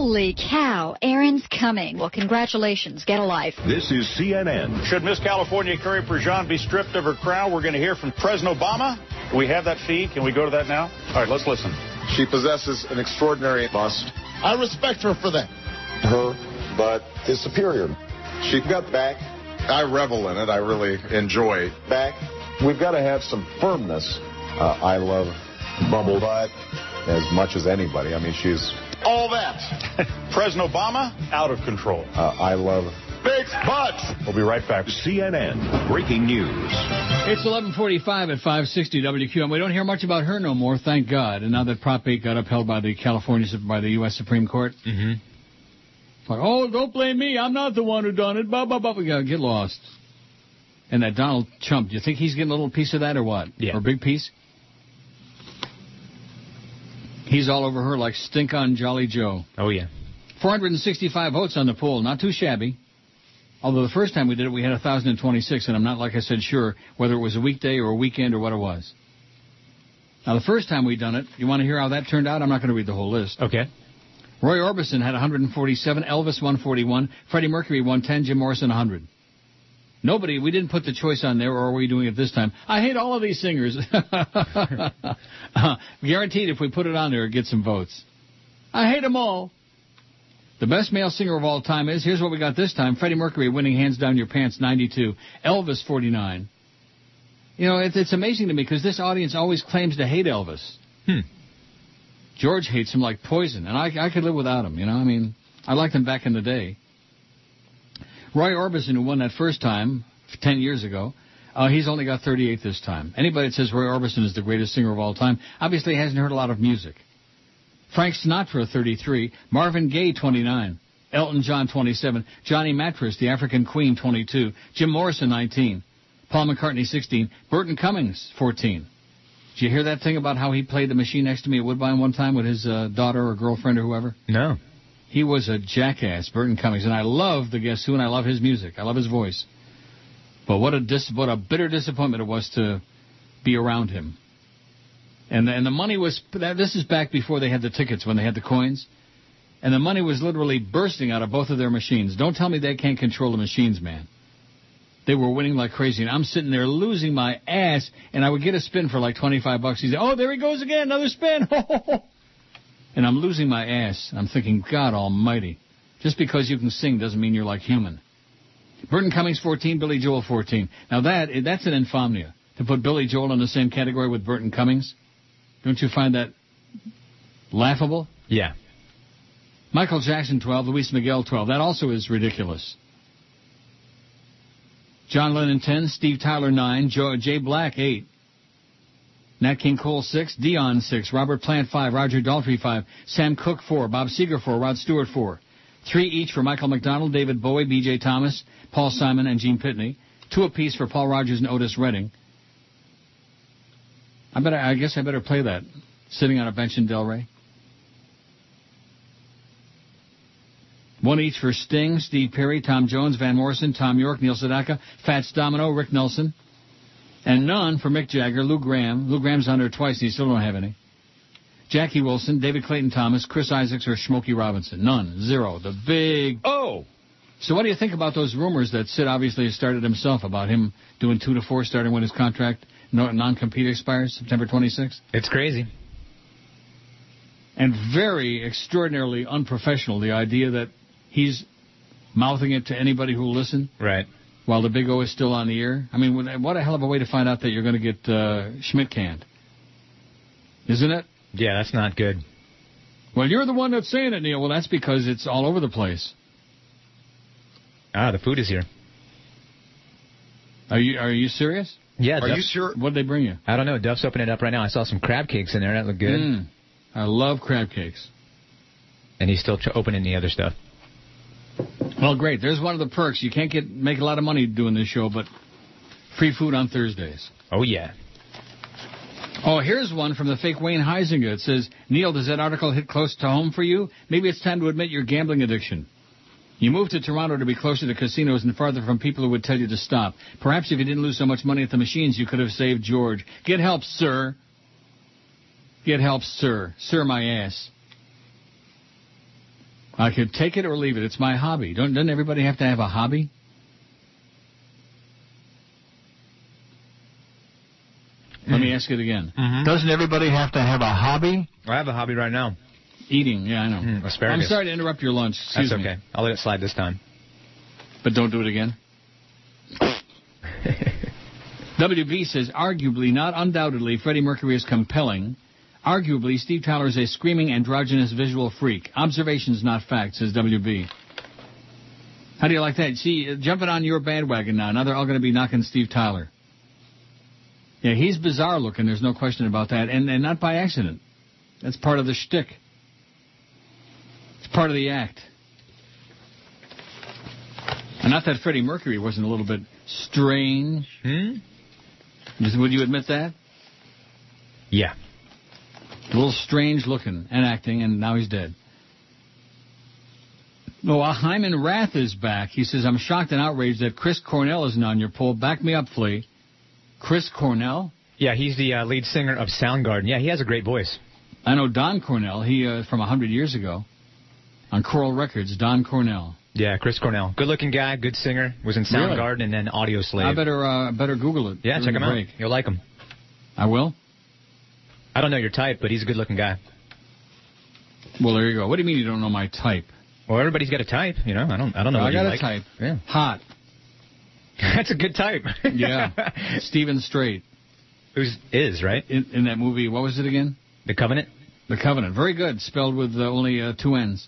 Holy cow, Aaron's coming. Well, congratulations. Get a life. This is CNN. Should Miss California Carrie Prejean be stripped of her crown? We're going to hear from President Obama. Do we have that feed? Can we go to that now? All right, let's listen. She possesses an extraordinary bust. I respect her for that. Her, but is superior. She got back. I revel in it. I really enjoy back. We've got to have some firmness. Uh, I love Bubble Butt as much as anybody. I mean, she's. All that. (laughs) President Obama, out of control. Uh, I love Big butts. We'll be right back. CNN. Breaking news. It's 11:45 at 560 WQAM. We don't hear much about her no more, thank God. And now that Prop 8 got upheld by the California by the U.S. Supreme Court, mm-hmm. like, oh, don't blame me. I'm not the one who done it. Blah blah blah. We gotta get lost. And that Donald Trump, do you think he's getting a little piece of that or what? Yeah. Or a big piece? He's all over her like stink on Jolly Joe. Oh, yeah. 465 votes on the poll, not too shabby. Although the first time we did it, we had 1,026, and I'm not, like I said, sure whether it was a weekday or a weekend or what it was. Now, the first time we done it, you want to hear how that turned out? I'm not going to read the whole list. Okay. Roy Orbison had 147, Elvis 141, Freddie Mercury 110, Jim Morrison 100. Nobody, we didn't put the choice on there, or are we doing it this time? I hate all of these singers. (laughs) uh, guaranteed if we put it on there, it gets some votes. I hate them all. The best male singer of all time is, here's what we got this time, Freddie Mercury winning Hands Down Your Pants 92, Elvis 49. You know, it's, it's amazing to me because this audience always claims to hate Elvis. Hmm. George hates him like poison, and I, I could live without him, you know? I mean, I liked him back in the day. Roy Orbison, who won that first time 10 years ago, uh, he's only got 38 this time. Anybody that says Roy Orbison is the greatest singer of all time obviously hasn't heard a lot of music. Frank Sinatra, 33. Marvin Gaye, 29. Elton John, 27. Johnny Mattress, the African Queen, 22. Jim Morrison, 19. Paul McCartney, 16. Burton Cummings, 14. Did you hear that thing about how he played the machine next to me at Woodbine one time with his uh, daughter or girlfriend or whoever? No. He was a jackass, Burton Cummings, and I love the Guess Who, and I love his music. I love his voice. But what a dis- what a bitter disappointment it was to be around him. And the, and the money was this is back before they had the tickets when they had the coins, and the money was literally bursting out of both of their machines. Don't tell me they can't control the machines, man. They were winning like crazy, and I'm sitting there losing my ass, and I would get a spin for like 25 bucks. He'd say, "Oh, there he goes again, another spin." (laughs) and I'm losing my ass. I'm thinking, God Almighty, just because you can sing doesn't mean you're like human. Burton Cummings 14, Billy Joel 14. Now that eh, that's an infamia to put Billy Joel in the same category with Burton Cummings. Don't you find that laughable? Yeah. Michael Jackson 12, Luis Miguel 12. That also is ridiculous. John Lennon 10, Steve Tyler 9, Joe, Jay Black 8. Nat King Cole 6, Dion 6, Robert Plant 5, Roger Daltrey 5, Sam Cooke 4, Bob Seger 4, Rod Stewart 4. Three each for Michael McDonald, David Bowie, B.J. Thomas, Paul Simon, and Gene Pitney. Two apiece for Paul Rodgers and Otis Redding. I better, I guess I better play that. Sitting on a bench in Delray. One each for Sting, Steve Perry, Tom Jones, Van Morrison, Thom Yorke, Neil Sedaka, Fats Domino, Rick Nelson. And none for Mick Jagger, Lou Gramm. Lou Gramm's on there twice and he still don't have any. Jackie Wilson, David Clayton Thomas, Chris Isaacs, or Smokey Robinson. None. Zero. The big... Oh! So what do you think about those rumors that Sid obviously has started himself about him doing two to four starting when his contract no, non-compete expires September 26th? It's crazy. And very extraordinarily unprofessional, the idea that he's mouthing it to anybody who will listen. Right. While the Big O is still on the air. I mean, what a hell of a way to find out that you're going to get uh, Schmidt canned. Isn't it? Yeah, that's not good. Well, you're the one that's saying it, Neil. Well, that's because it's all over the place. Ah, the food is here. Are you Are you serious? Yeah. Are you sure? What did they bring you? I don't know. Duff's opening it up right now. I saw some crab cakes in there. That looked good. Mm. I love crab cakes. And he's still tr- opening the other stuff. Well, great. There's one of the perks. You can't get make a lot of money doing this show, but free food on Thursdays. Oh yeah. Oh, here's one from the fake Wayne Huizenga. It says, Neil, does that article hit close to home for you? Maybe it's time to admit your gambling addiction. You moved to Toronto to be closer to casinos and farther from people who would tell you to stop. Perhaps if you didn't lose so much money at the machines, you could have saved George. Get help, sir. Get help, sir. Sir, my ass. I could take it or leave it. It's my hobby. Don't, doesn't everybody have to have a hobby? Let me ask it again. Doesn't everybody have to have a hobby? I have a hobby right now. Eating, yeah, I know. Mm, asparagus. I'm sorry to interrupt your lunch. Excuse That's me. okay. I'll let it slide this time. But don't do it again. (laughs) WB says, arguably, not undoubtedly, Freddie Mercury is compelling. Arguably, Steve Tyler is a screaming androgynous visual freak. Observations, not facts, says WB. How do you like that? See, uh, jumping on your bandwagon now. Now they're all going to be knocking Steve Tyler. Yeah, he's bizarre looking. There's no question about that, and and not by accident. That's part of the shtick. It's part of the act. And not that Freddie Mercury wasn't a little bit strange. Hmm? Would you admit that? Yeah. A little strange looking and acting, and now he's dead. No, uh, Hyman Roth is back. He says, I'm shocked and outraged that Chris Cornell isn't on your poll. Back me up, Flea. Chris Cornell? Yeah, he's the uh, lead singer of Soundgarden. Yeah, he has a great voice. I know Don Cornell. He uh, from a hundred years ago on Coral Records. Don Cornell. Yeah, Chris Cornell. Good-looking guy, good singer. Was in Really? Soundgarden and then Audioslave. I better uh, better Google it. yeah, check him out. break. You'll like him. I will. I don't know your type, but he's a good-looking guy. Well, there you go. What do you mean you don't know my type? Well, everybody's got a type, you know. I don't. I don't know. I what got you a like. type. Yeah. Hot. (laughs) That's a good type. (laughs) Yeah. Steven Strait. Who's is right in, in that movie? What was it again? The Covenant. The Covenant. Very good. Spelled with uh, only uh, two N's.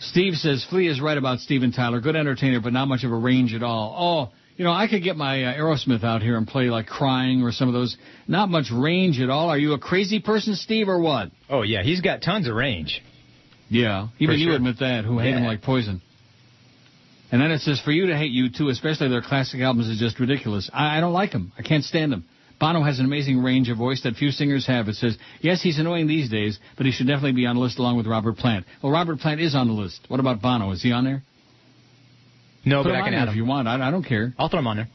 Steve says Flea is right about Steven Tyler. Good entertainer, but not much of a range at all. Oh, you know, I could get my uh, Aerosmith out here and play like Crying or some of those. Not much range at all. Are you a crazy person, Steve, or what? Oh yeah, he's got tons of range. Yeah, even For you admit that. Who hate him like poison. And then it says for you to hate you too, especially their classic albums, is just ridiculous. I, I don't like them. I can't stand them. Bono has an amazing range of voice that few singers have. It says, yes, he's annoying these days, but he should definitely be on the list along with Robert Plant. Well, Robert Plant is on the list. What about Bono? Is he on there? No, Put but I can on add there if him. you want. I, I don't care. I'll throw them on there.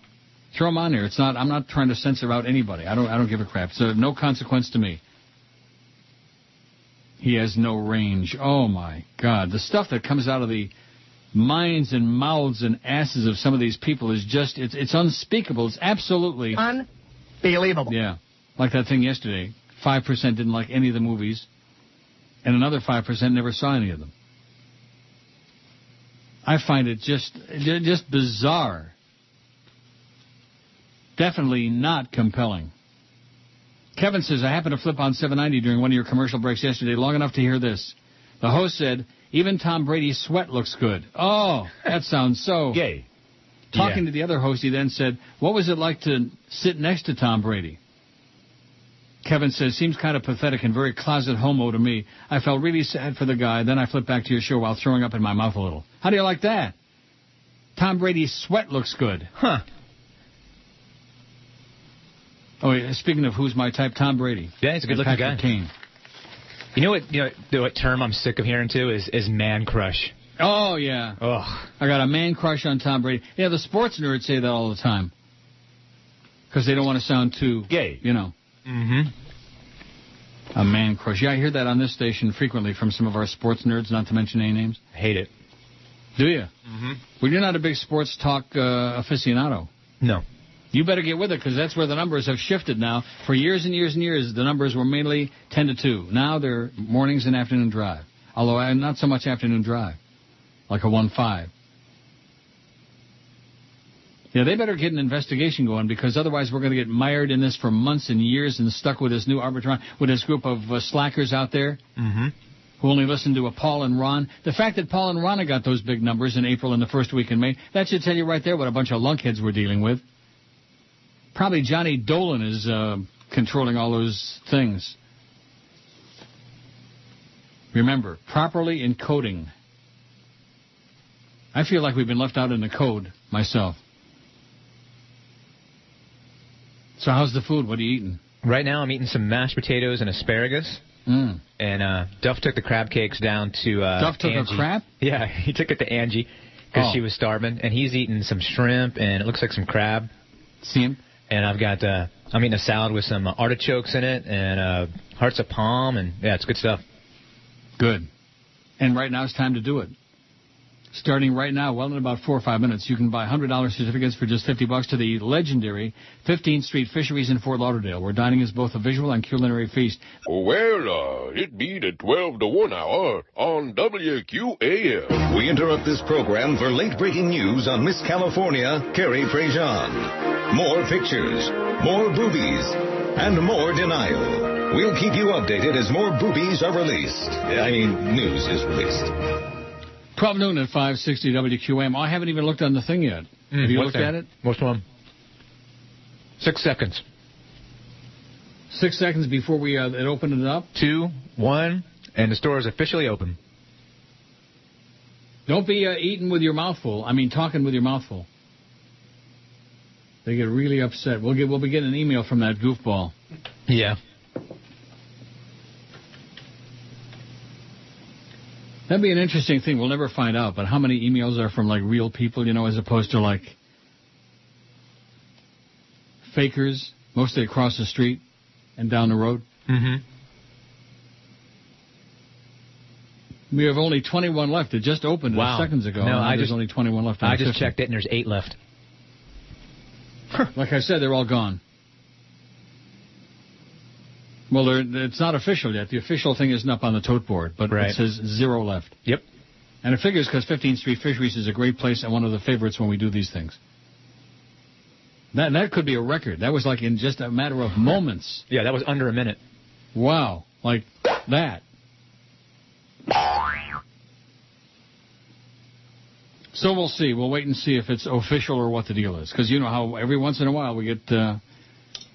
Throw them on there. It's not. I'm not trying to censor out anybody. I don't. I don't give a crap. So no consequence to me. He has no range. Oh my God! The stuff that comes out of the minds and mouths and asses of some of these people is just. It's it's unspeakable. It's absolutely unbelievable. Yeah, like that thing yesterday. Five percent didn't like any of the movies, and another five percent never saw any of them. I find it just just bizarre. Definitely not compelling. Kevin says, I happened to flip on 790 during one of your commercial breaks yesterday, long enough to hear this. The host said, even Tom Brady's sweat looks good. Oh, that sounds so (laughs) gay. Talking to the other host, he then said, what was it like to sit next to Tom Brady? Kevin says, seems kind of pathetic and very closet homo to me. I felt really sad for the guy. Then I flipped back to your show while throwing up in my mouth a little. How do you like that? Tom Brady's sweat looks good. Huh. Oh, yeah, speaking of who's my type, Tom Brady. Yeah, he's a good-looking guy. Kane. You know what? You know what term I'm sick of hearing too is is man crush. Oh, yeah. Ugh. I got a man crush on Tom Brady. Yeah, the sports nerds say that all the time. Because they don't want to sound too gay, you know. Mm-hmm. A man crush. Yeah, I hear that on this station frequently from some of our sports nerds, not to mention any names. Hate it. Do you? Mm-hmm. Well, you're not a big sports talk uh, aficionado. No. You better get with it because that's where the numbers have shifted now. For years and years and years, the numbers were mainly 10 to 2. Now they're mornings and afternoon drive. Although uh, not so much afternoon drive, like a 1 5. Yeah, they better get an investigation going because otherwise we're going to get mired in this for months and years and stuck with this new Arbitron, with this group of uh, slackers out there Mm-hmm. who only listen to a Paul and Ron. The fact that Paul and Ron got those big numbers in April and the first week in May, that should tell you right there what a bunch of lunkheads we're dealing with. Probably Johnny Dolan is uh, controlling all those things. Remember, properly encoding. I feel like we've been left out in the code myself. So how's the food? What are you eating? Right now, I'm eating some mashed potatoes and asparagus. Mm. And uh, Duff took the crab cakes down to uh, Duff took a crab? Yeah, (laughs) he took it to Angie because Oh. she was starving, and he's eating some shrimp and it looks like some crab. See him? And I've got uh, I'm eating a salad with some uh, artichokes in it and uh, hearts of palm, and yeah, it's good stuff. Good. And right now it's time to do it. Starting right now, well in about four or five minutes, you can buy $100 certificates for just 50 bucks to the legendary 15th Street Fisheries in Fort Lauderdale, where dining is both a visual and culinary feast. Well, uh, it be the 12 to 1 hour on WQAM. We interrupt this program for late breaking news on Miss California, Carrie Prejean. More pictures, more boobies, and more denial. We'll keep you updated as more boobies are released. I mean, news is released. 12 noon at 560 WQAM. I haven't even looked on the thing yet. Mm, Have you looked there? at it? Which one? Six seconds. Six seconds before we uh, it opened it up. Two, one, and the store is officially open. Don't be uh, eating with your mouth full. I mean, talking with your mouth full. They get really upset. We'll get we'll be getting an email from that goofball. Yeah. That'd be an interesting thing. We'll never find out, but how many emails are from like real people, you know, as opposed to like fakers, mostly across the street and down the road. Mm-hmm. We have only 21 left. It just opened Wow. seconds ago. No, I there's just- only 21 left. I just 50. checked it, and there's eight left. Like I said, they're all gone. Well, it's not official yet. The official thing isn't up on the tote board, but Right. it says zero left. Yep. And it figures because 15th Street Fisheries is a great place and one of the favorites when we do these things. That that could be a record. That was like in just a matter of moments. Yeah, that was under a minute. Wow, like that. So we'll see. We'll wait and see if it's official or what the deal is. Because you know how every once in a while we get uh,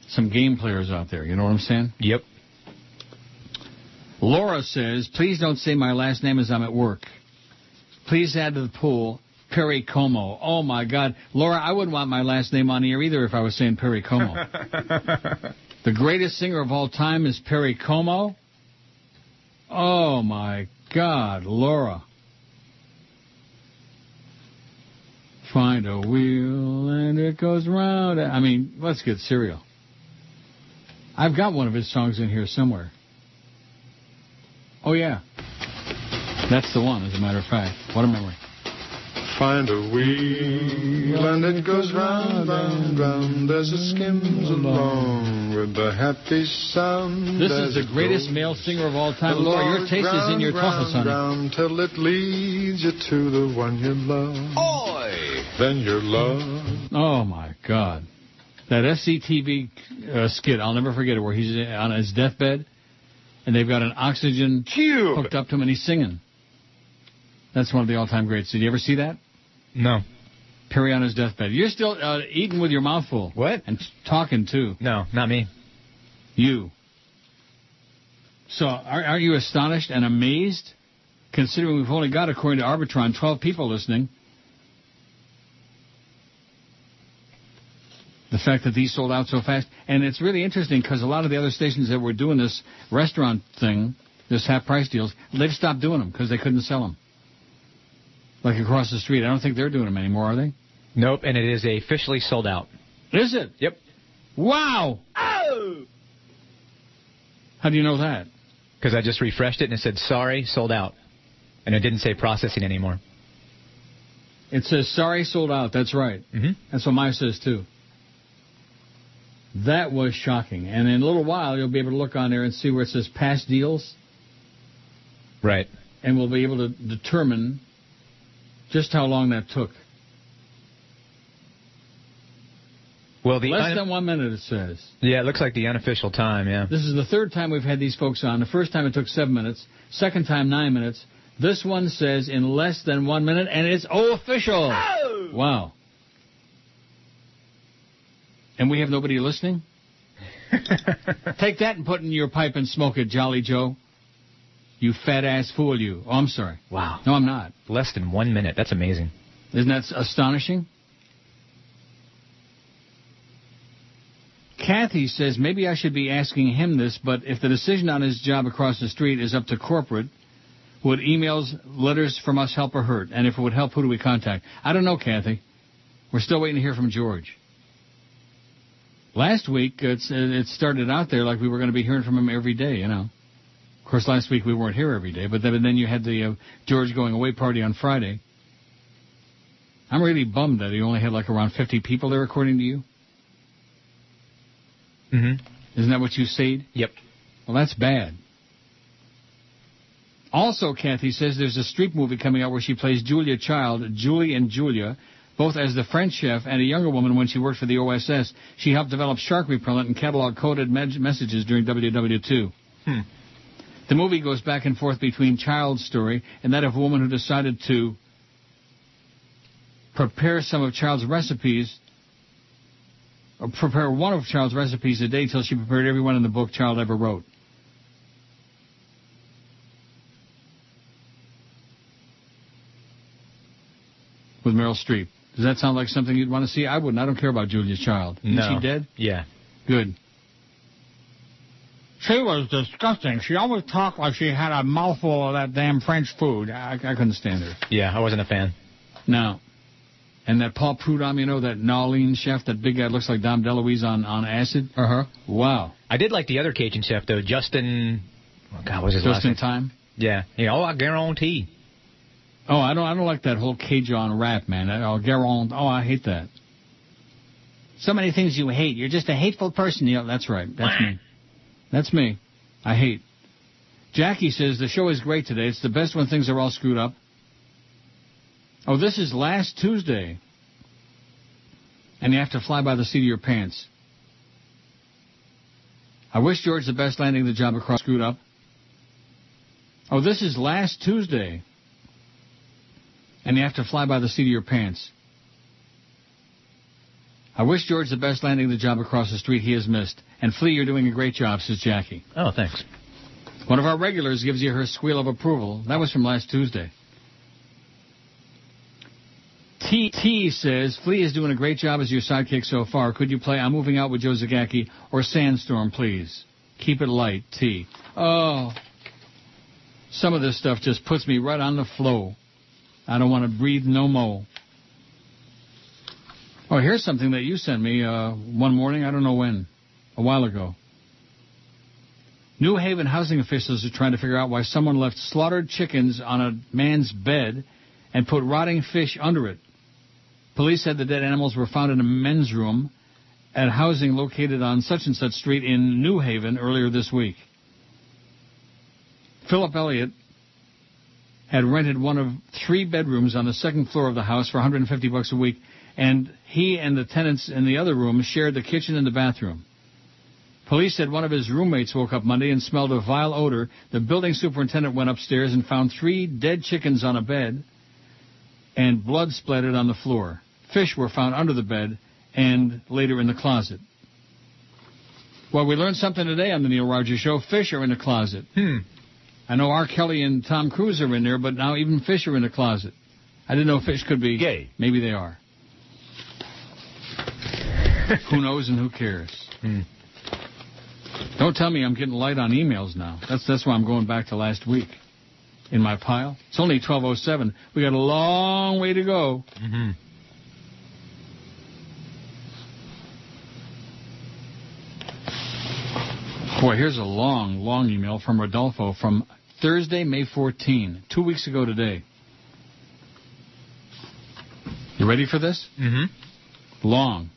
some game players out there. You know what I'm saying? Yep. Laura says, please don't say my last name as I'm at work. Please add to the pool Perry Como. Oh my God, Laura, I wouldn't want my last name on here either if I was saying Perry Como. (laughs) the greatest singer of all time is Perry Como. Oh my God, Laura. Find a wheel and it goes round. I mean, let's get serial. I've got one of his songs in here somewhere. Oh yeah, that's the one. As a matter of fact, what a memory. Find a wheel and it goes round, round, round as it skims along with the happy sound. This is the greatest male singer of all time. Laura, your taste is in your round, tuchus, honey. round till it leads you to the one you love. Oi! Then your love. Oh my God, that SCTV uh, skit. I'll never forget it. Where he's on his deathbed, and they've got an oxygen Cube. hooked up to him, and he's singing. That's one of the all-time greats. Did you ever see that? No. Perry on his deathbed. You're still uh, eating with your mouth full. What? And talking too. No, not me. You. So, are, aren't you astonished and amazed, considering we've only got, according to Arbitron, 12 people listening? The fact that these sold out so fast. And it's really interesting because a lot of the other stations that were doing this restaurant thing, this half price deals, they've stopped doing them because they couldn't sell them. Like across the street. I don't think they're doing them anymore, are they? Nope, and it is officially sold out. Is it? Yep. Wow! Oh! How do you know that? Because I just refreshed it and it said, sorry, sold out. And it didn't say processing anymore. It says, sorry, sold out. That's right. Mm-hmm. That's what mine says, too. That was shocking. And in a little while, you'll be able to look on there and see where it says past deals, Right. and we'll be able to determine just how long that took. Well, the Less un- than one minute, it says. yeah, it looks like the unofficial time. Yeah. This is the third time we've had these folks on. The first time it took seven minutes. Second time, nine minutes. This one says in less than one minute, and it's official. Oh! Wow. And we have nobody listening? (laughs) Take that and put it in your pipe and smoke it, Jolly Joe. You fat ass fool, you. Oh, I'm sorry. Wow. No, I'm not. Less than one minute. That's amazing. Isn't that astonishing? Kathy says maybe I should be asking him this, but if the decision on his job across the street is up to corporate, would emails, letters from us help or hurt? And if it would help, who do we contact? I don't know, Kathy. We're still waiting to hear from George. Last week, it's, it started out there like we were going to be hearing from him every day, you know. Of course, last week we weren't here every day, but then, then you had the uh, George going away party on Friday. I'm really bummed that he only had like around 50 people there, according to you. Mm-hmm. Isn't that what you said? Yep. Well, that's bad. Also, Kathy says there's a Streep movie coming out where she plays Julia Child, Julie and Julia, both as the French chef and a younger woman when she worked for the OSS. She helped develop shark repellent and catalog coded me- messages during WW2. Hmm. The movie goes back and forth between Child's story and that of a woman who decided to prepare some of Child's recipes, or prepare one of Child's recipes a day till she prepared every one in the book Child ever wrote. With Meryl Streep. Does that sound like something you'd want to see? I wouldn't. I don't care about Julia Child. Isn't No. she dead? Yeah. Good. She was disgusting. She always talked like she had a mouthful of that damn French food. I, I couldn't stand her. Yeah, I wasn't a fan. No. And that Paul Prudhomme, you know, that Nolene chef, that big guy looks like Dom DeLuise on, on acid. Uh huh. Wow. I did like the other Cajun chef though, Justin. Oh God, what was his Justin last in name? time. Yeah. Yeah. Oh, I guarantee. Oh, I don't, I don't like that whole Cajun rap, man. Oh, Garand. Oh, I hate that. So many things you hate. You're just a hateful person. That's right. That's me. That's me. I hate. Jackie says the show is great today. It's the best when things are all screwed up. Oh, this is last Tuesday. And you have to fly by the seat of your pants. I wish George the best landing the job across screwed up. Oh, this is last Tuesday. And you have to fly by the seat of your pants. I wish George the best landing the job across the street he has missed. And Flea, you're doing a great job, says Jackie. Oh, thanks. One of our regulars gives you her squeal of approval. That was from last Tuesday. T T says, Flea is doing a great job as your sidekick so far. Could you play I'm Moving Out with Joe Zagacki or Sandstorm, please? Keep it light, T. Oh. Some of this stuff just puts me right on the flow. I don't want to breathe no more. Oh, here's something that you sent me uh, one morning. I don't know when. A while ago. New Haven housing officials are trying to figure out why someone left slaughtered chickens on a man's bed and put rotting fish under it. Police said the dead animals were found in a men's room at housing located on such and such street in New Haven earlier this week. Philip Elliott had rented one of three bedrooms on the second floor of the house for 150 bucks a week, and he and the tenants in the other room shared the kitchen and the bathroom. Police said one of his roommates woke up Monday and smelled a vile odor. The building superintendent went upstairs and found three dead chickens on a bed and blood splattered on the floor. Fish were found under the bed and later in the closet. Well, we learned something today on the Neil Rogers Show. Fish are in the closet. Hmm. I know R. Kelly and Tom Cruise are in there, but now even fish are in the closet. I didn't know fish could be gay. Maybe they are. (laughs) who knows and who cares? Hmm. Don't tell me I'm getting light on emails now. That's that's why I'm going back to last week in my pile. It's only 12:07. We got a long way to go. Mm-hmm. Boy, here's a long, long email from Rodolfo from Thursday, May 14, two weeks ago today. You ready for this? Mm-hmm. Long.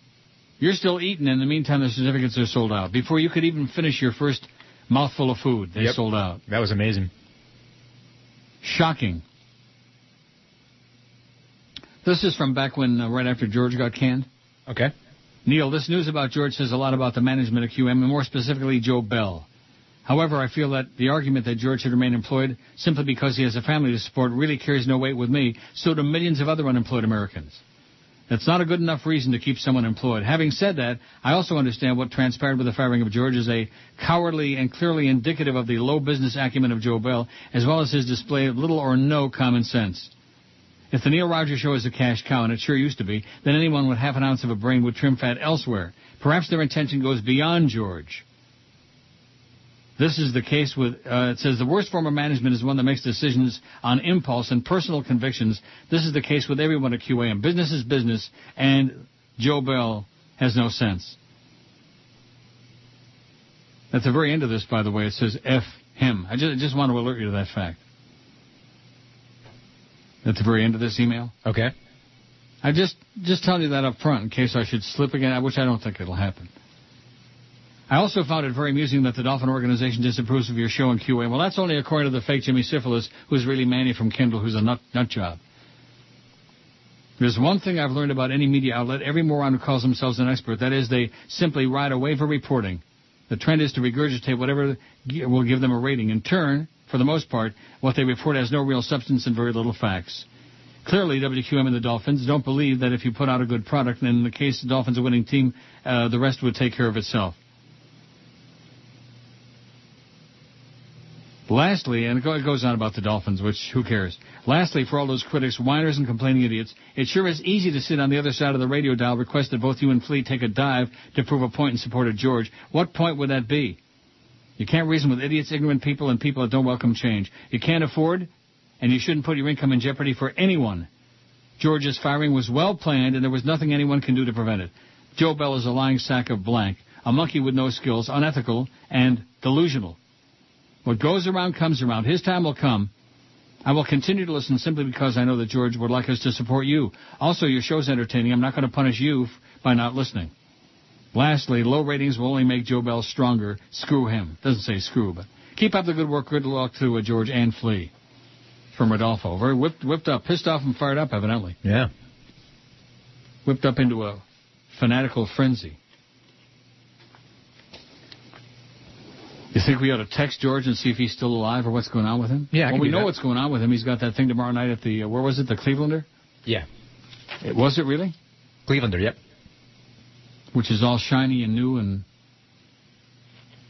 You're still eating. In the meantime, the certificates are sold out. Before you could even finish your first mouthful of food, they Yep. sold out. That was amazing. Shocking. This is from back when, uh, right after George got canned. Okay. Neil, this news about George says a lot about the management of QAM, and more specifically Joe Bell. However, I feel that the argument that George should remain employed simply because he has a family to support really carries no weight with me, so do millions of other unemployed Americans. That's not a good enough reason to keep someone employed. Having said that, I also understand what transpired with the firing of George is a cowardly and clearly indicative of the low business acumen of Joe Bell, as well as his display of little or no common sense. If the Neil Rogers show is a cash cow, and it sure used to be, then anyone with half an ounce of a brain would trim fat elsewhere. Perhaps their intention goes beyond George. This is the case with, uh, it says the worst form of management is one that makes decisions on impulse and personal convictions. This is the case with everyone at QAM. Business is business, and Joe Bell has no sense. At the very end of this, by the way, it says F him. I just, I just want to alert you to that fact. At the very end of this email. Okay. I just just telling you that up front in case I should slip again, which I don't think it'll happen. I also found it very amusing that the Dolphin organization disapproves of your show in QA. Well, that's only according to the fake Jimmy Syphilis, who's really Manny from Kendall, who's a nut, nut job. There's one thing I've learned about any media outlet. Every moron who calls themselves an expert, that is, they simply ride a wave of reporting. The trend is to regurgitate whatever will give them a rating. In turn, for the most part, what they report has no real substance and very little facts. Clearly, WQAM and the Dolphins don't believe that if you put out a good product, and in the case of the Dolphins a winning team, uh, the rest would take care of itself. Lastly, and it goes on about the Dolphins, which who cares? Lastly, for all those critics, whiners, and complaining idiots, it sure is easy to sit on the other side of the radio dial, request that both you and Flea take a dive to prove a point in support of George. What point would that be? You can't reason with idiots, ignorant people, and people that don't welcome change. You can't afford, and you shouldn't put your income in jeopardy for anyone. George's firing was well planned, and there was nothing anyone can do to prevent it. Joe Bell is a lying sack of blank, a monkey with no skills, unethical, and delusional. What goes around comes around. His time will come. I will continue to listen simply because I know that George would like us to support you. Also, your show's entertaining. I'm not going to punish you by not listening. Lastly, low ratings will only make Joe Bell stronger. Screw him. Doesn't say screw, but keep up the good work. Good luck to uh, George and Flea. From Rodolfo. Very whipped, whipped up, pissed off and fired up, evidently. Yeah. Whipped up into a fanatical frenzy. You think we ought to text George and see if he's still alive or what's going on with him? Yeah, I well, we know that. what's going on with him. He's got that thing tomorrow night at the uh, where was it? The Clevelander. Yeah. It, was it really? Clevelander, yep. Which is all shiny and new and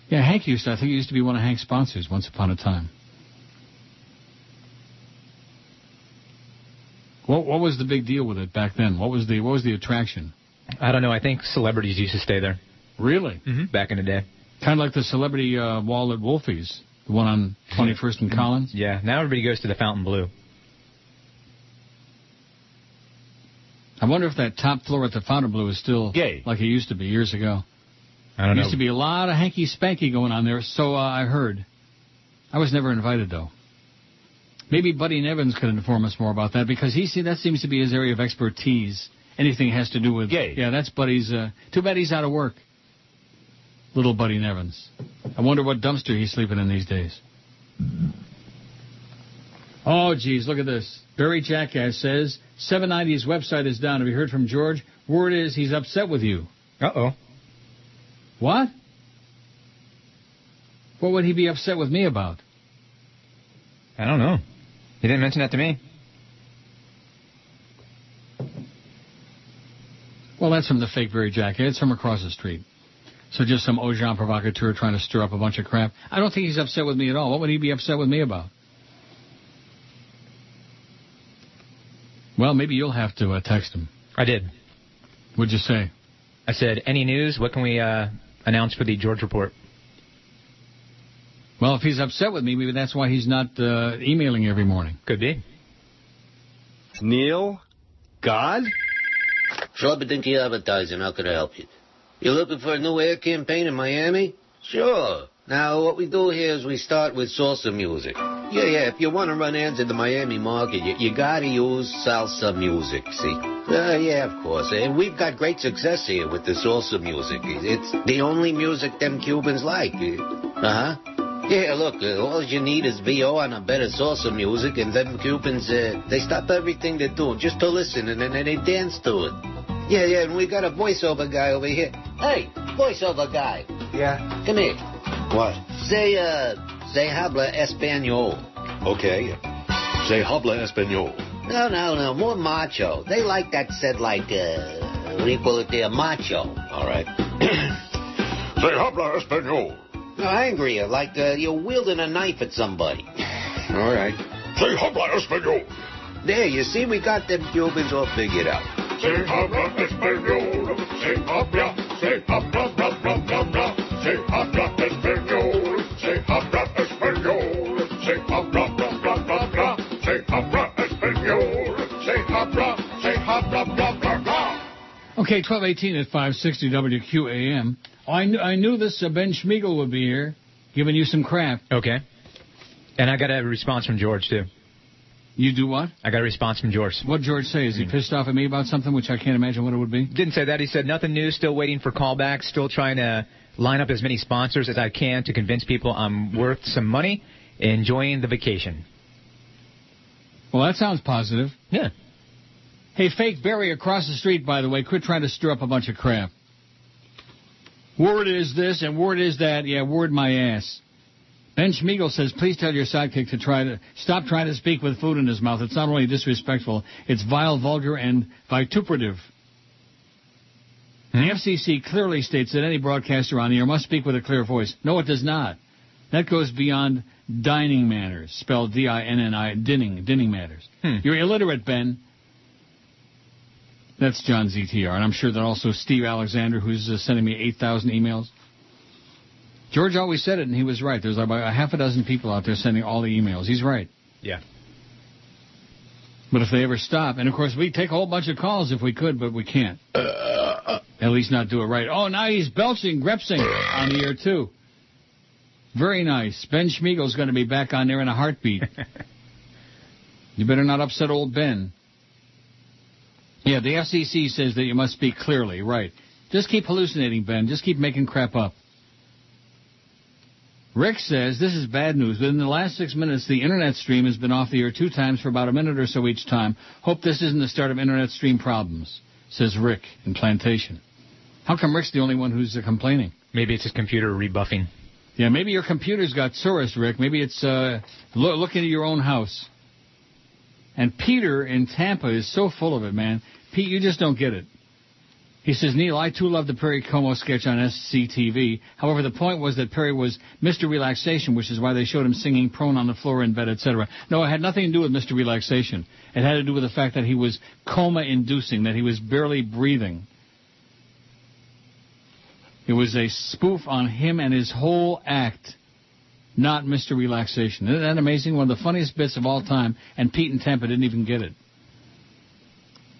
yeah. Hank used to. I think he used to be one of Hank's sponsors once upon a time. What what was the big deal with it back then? What was the what was the attraction? I don't know. I think celebrities used to stay there. Really? Mm-hmm. Back in the day. Kind of like the celebrity uh, wall at Wolfie's, the one on 21st and Collins. Yeah. Now everybody goes to the Fontainebleau. I wonder if that top floor at the Fontainebleau is still Gay. like it used to be years ago. I don't there know. used to be a lot of hanky spanky going on there, so uh, I heard. I was never invited though. Maybe Buddy Nevins could inform us more about that because he see that seems to be his area of expertise. Anything has to do with Gay. Yeah, that's Buddy's. Uh, too bad he's out of work. Little Buddy Nevins. I wonder what dumpster he's sleeping in these days. Oh, geez, look at this. Barry Jackass says 790's website is down. Have you heard from George? Word is he's upset with you. Uh oh. What? What would he be upset with me about? I don't know. He didn't mention that to me. Well, that's from the fake Barry Jackass. It's from across the street. So just some agent provocateur trying to stir up a bunch of crap. I don't think he's upset with me at all. What would he be upset with me about? Well, maybe you'll have to uh, text him. I did. What'd you say? I said, any news? What can we uh, announce for the George report? Well, if he's upset with me, maybe that's why he's not uh, emailing every morning. Could be. Neil? God? Schleppendinky Advertising, how could I help you? You looking for a new air campaign in Miami? Sure. Now, what we do here is we start with salsa music. Yeah, yeah, if you want to run ads in the Miami market, you, you gotta use salsa music, see? Uh, yeah, of course. And we've got great success here with the salsa music. It's the only music them Cubans like. Uh-huh. Yeah, look, uh, all you need is VO on a better salsa music, and them Cubans, uh, they stop everything they're doing just to listen, and then they dance to it. Yeah, yeah, and we got a voiceover guy over here. Hey, voiceover guy. Yeah? Come here. What? Say, uh, say habla español. Okay. Say habla español. No, no, no, more macho. They like that said like, uh, what do you call it there, macho. All right. (clears throat) Say habla español. No, angrier, like uh, you're wielding a knife at somebody. All right. Say habla español. There, you see, we got them Cubans all figured out. Say habla español. Say habla. Say habla, bla, bla, bla, bla. Say habla español. Say habla español. Say habla, bla, bla, bla, bla. Say habla español. Say habla. Say habla, bla, bla, bla. Okay, 1218 at 560 WQAM. I, knew, I knew this uh, Ben Schmiegel would be here, giving you some crap. Okay. And I got to have a response from George, too. You do what? I got a response from George. What George say? Is he pissed off at me about something, which I can't imagine what it would be? Didn't say that. He said nothing new, still waiting for callbacks, still trying to line up as many sponsors as I can to convince people I'm worth some money, enjoying the vacation. Well, that sounds positive. Yeah. Hey, fake Barry across the street, by the way, quit trying to stir up a bunch of crap. Word is this and word is that. Yeah, word my ass. Ben Schmiegel says, please tell your sidekick to try to stop trying to speak with food in his mouth. It's not only disrespectful, it's vile, vulgar, and vituperative. The FCC clearly states that any broadcaster on the air must speak with a clear voice. No, it does not. That goes beyond dining manners, spelled D-I-N-N-I, dinning, dinning manners. You're illiterate, Ben. That's John ZTR, and I'm sure that also Steve Alexander, who's uh, sending me 8,000 emails. George always said it, and he was right. There's about a half a dozen people out there sending all the emails. He's right. Yeah. But if they ever stop, and of course we take a whole bunch of calls if we could, but we can't. At least not do it right. Oh, now he's belching, grepsing on the air too. Very nice. Ben Schmiegel's going to be back on there in a heartbeat. (laughs) you better not upset old Ben. Yeah, the FCC says that you must speak clearly. Right. Just keep hallucinating, Ben. Just keep making crap up. Rick says this is bad news. Within the last six minutes, the internet stream has been off the air two times for about a minute or so each time. Hope this isn't the start of internet stream problems, says Rick in Plantation. How come Rick's the only one who's uh, complaining? Maybe it's his computer rebuffing. Yeah, maybe your computer's got Soros, Rick. Maybe it's uh, lo- look into your own house. And Peter in Tampa is so full of it, man. Pete, you just don't get it. He says, Neil, I too love the Perry Como sketch on SCTV. However, the point was that Perry was Mr. Relaxation, which is why they showed him singing prone on the floor in bed, etc. No, it had nothing to do with Mr. Relaxation. It had to do with the fact that he was coma-inducing, that he was barely breathing. It was a spoof on him and his whole act, not Mr. Relaxation. Isn't that amazing? One of the funniest bits of all time, and Pete and Tampa didn't even get it.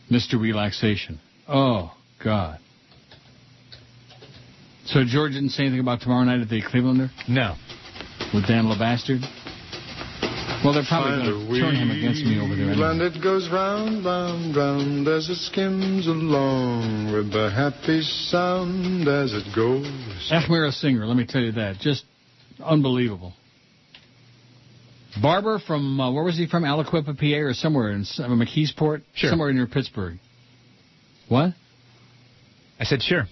Mr. Relaxation. Oh, God. So George didn't say anything about tomorrow night at the Clevelander? No. With Dan Le Batard? Well, they're probably going to turn him against me over there. And Anyway. it goes round, round, round as it skims along with the happy sound as it goes. Achmira Singer, let me tell you that. Just unbelievable. Barber from, uh, where was he from? Aliquippa, PA, or somewhere in uh, McKeesport? Sure. Somewhere near Pittsburgh. What? I said sure.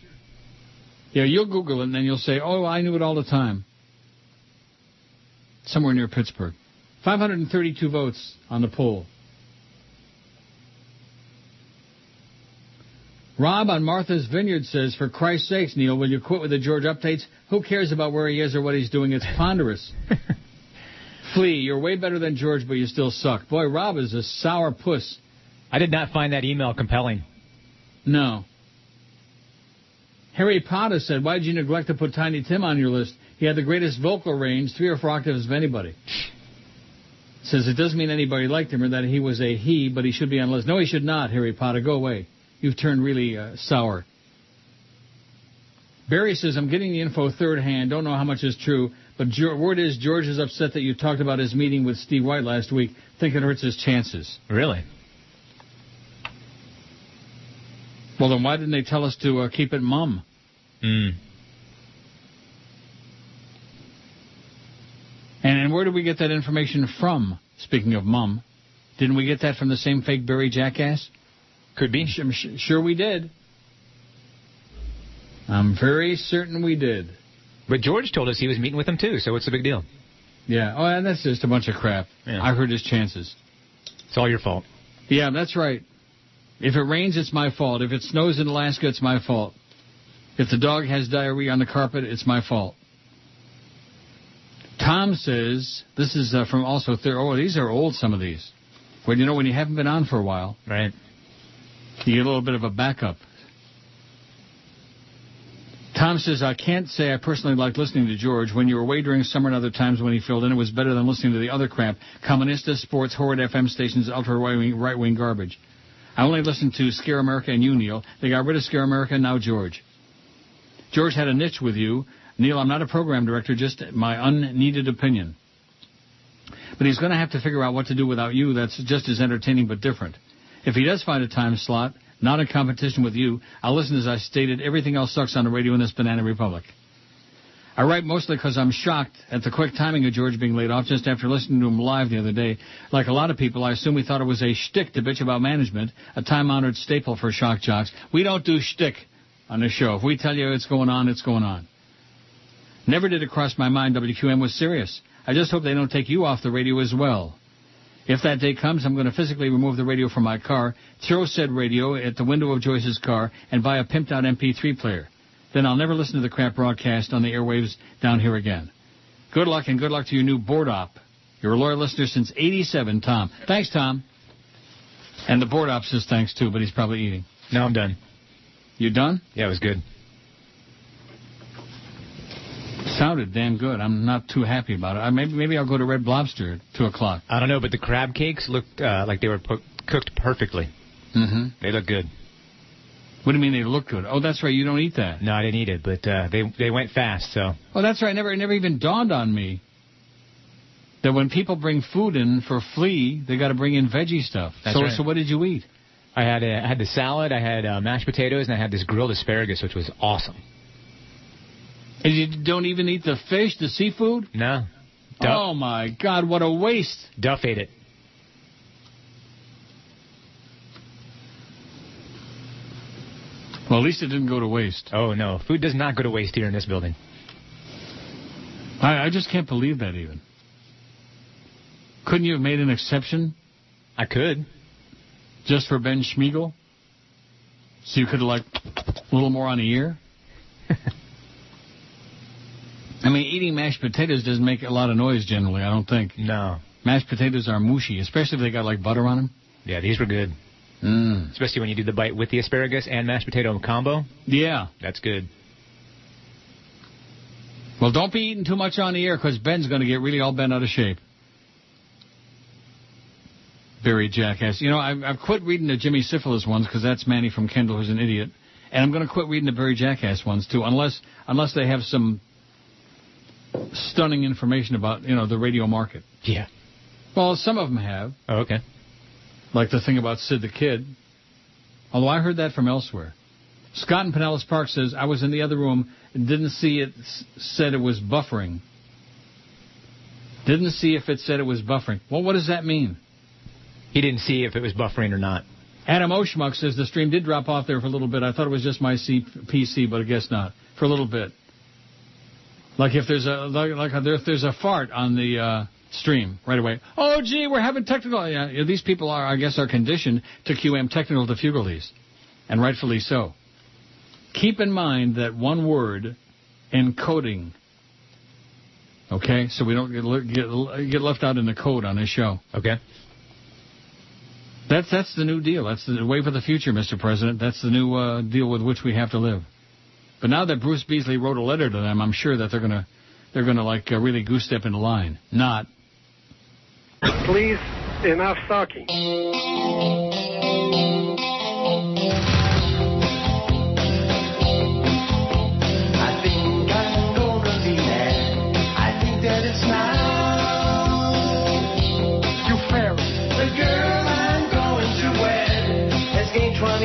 Yeah, you'll Google it and then you'll say, oh, I knew it all the time. Somewhere near Pittsburgh. 532 votes on the poll. Rob on Martha's Vineyard says, for Christ's sakes, Neil, will you quit with the George updates? Who cares about where he is or what he's doing? It's ponderous. (laughs) Flea, you're way better than George, but you still suck. Boy, Rob is a sour puss. I did not find that email compelling. No. Harry Potter said, why did you neglect to put Tiny Tim on your list? He had the greatest vocal range, three or four octaves of anybody. Says it doesn't mean anybody liked him or that he was a he, but he should be on the list. No, he should not, Harry Potter. Go away. You've turned really uh, sour. Barry says, I'm getting the info third hand. Don't know how much is true, but George, word is George is upset that you talked about his meeting with Steve White last week. Think it hurts his chances. Really? Well, then why didn't they tell us to uh, keep it mum? Mm. And, and where did we get that information from? Speaking of mum, didn't we get that from the same fake Barry jackass? Could be. Sure, sure we did. I'm very certain we did. But George told us he was meeting with them too, so what's the big deal? Yeah. Oh, and that's just a bunch of crap. Yeah. I heard his chances. It's all your fault. Yeah, that's right. If it rains, it's my fault. If it snows in Alaska, it's my fault. If the dog has diarrhea on the carpet, it's my fault. Tom says, this is uh, from also, oh, these are old, some of these. Well, you know, when you haven't been on for a while, Right. you get a little bit of a backup. Tom says, I can't say I personally liked listening to George. When you were away during summer and other times when he filled in, it was better than listening to the other crap. Communista, sports, horrid FM stations, ultra right-wing, right-wing garbage. I only listened to Scare America and you, Neil. They got rid of Scare America, now George. George had a niche with you. Neil, I'm not a program director, just my unneeded opinion. But he's going to have to figure out what to do without you that's just as entertaining but different. If he does find a time slot, not in competition with you, I'll listen as I stated. Everything else sucks on the radio in this banana republic. I write mostly because I'm shocked at the quick timing of George being laid off just after listening to him live the other day. Like a lot of people, I assume he thought it was a shtick to bitch about management, a time-honored staple for shock jocks. We don't do shtick on the show. If we tell you it's going on, it's going on. Never did it cross my mind WQAM was serious. I just hope they don't take you off the radio as well. If that day comes, I'm going to physically remove the radio from my car, throw said radio at the window of Joyce's car, and buy a pimped out MP3 player. Then I'll never listen to the crap broadcast on the airwaves down here again. Good luck and good luck to your new board op. You're a loyal listener since 87, Tom. Thanks, Tom. And the board op says thanks too, but he's probably eating. Now I'm done. You done? Yeah, it was good. Sounded damn good. I'm not too happy about it. I, maybe maybe I'll go to Red Lobster at two o'clock. I don't know, but the crab cakes looked uh, like they were po- cooked perfectly. Mm-hmm. They look good. What do you mean they look good? Oh, that's right. You don't eat that. No, I didn't eat it, but uh, they they went fast. So Oh, that's right. Never, it never even dawned on me that when people bring food in for flea, they got to bring in veggie stuff. That's so, right. so what did you eat? I had uh, I had the salad, I had uh, mashed potatoes, and I had this grilled asparagus, which was awesome. And you don't even eat the fish, the seafood? No, Duff, Oh my God, what a waste! Duff ate it. Well, at least it didn't go to waste. Oh no, food does not go to waste here in this building. I, I just can't believe that even. Couldn't you have made an exception I could. Just for Ben Schmiegel? So you could have like a little more on the ear? (laughs) I mean, eating mashed potatoes doesn't make a lot of noise generally, I don't think. No. Mashed potatoes are mushy, especially if they got like butter on them. Yeah, these were good. Mm. Especially when you do the bite with the asparagus and mashed potato combo. Yeah. That's good. Well, don't be eating too much on the air because Ben's going to get really all bent out of shape. Barry Jackass. You know, I've, I've quit reading the Jimmy Syphilis ones because that's Manny from Kendall who's an idiot. And I'm going to quit reading the Barry Jackass ones too, unless unless they have some stunning information about you know the radio market. Yeah. Well, some of them have, Oh, okay. like the thing about Sid the Kid. Although I heard that from elsewhere. Scott in Pinellas Park says I was in the other room and didn't see it. Said it was buffering. Didn't see if it said it was buffering. Well, what does that mean? He didn't see if it was buffering or not. Adam Oshmuck says the stream did drop off there for a little bit. I thought it was just my C- PC, but I guess not. For a little bit. Like if there's a like, like if there's a fart on the uh, stream right away. Oh gee, we're having technical. Yeah, yeah, these people are, I guess, are conditioned to QAM technical difficulties, and rightfully so. Keep in mind that one word, encoding. Okay, so we don't get get get left out in the code on this show. Okay. That's that's the new deal. That's the way for the future, Mr. President. That's the new uh, deal with which we have to live. But now that Bruce Beasley wrote a letter to them, I'm sure that they're gonna they're gonna like uh, really goose step into line. Not. Please, enough talking.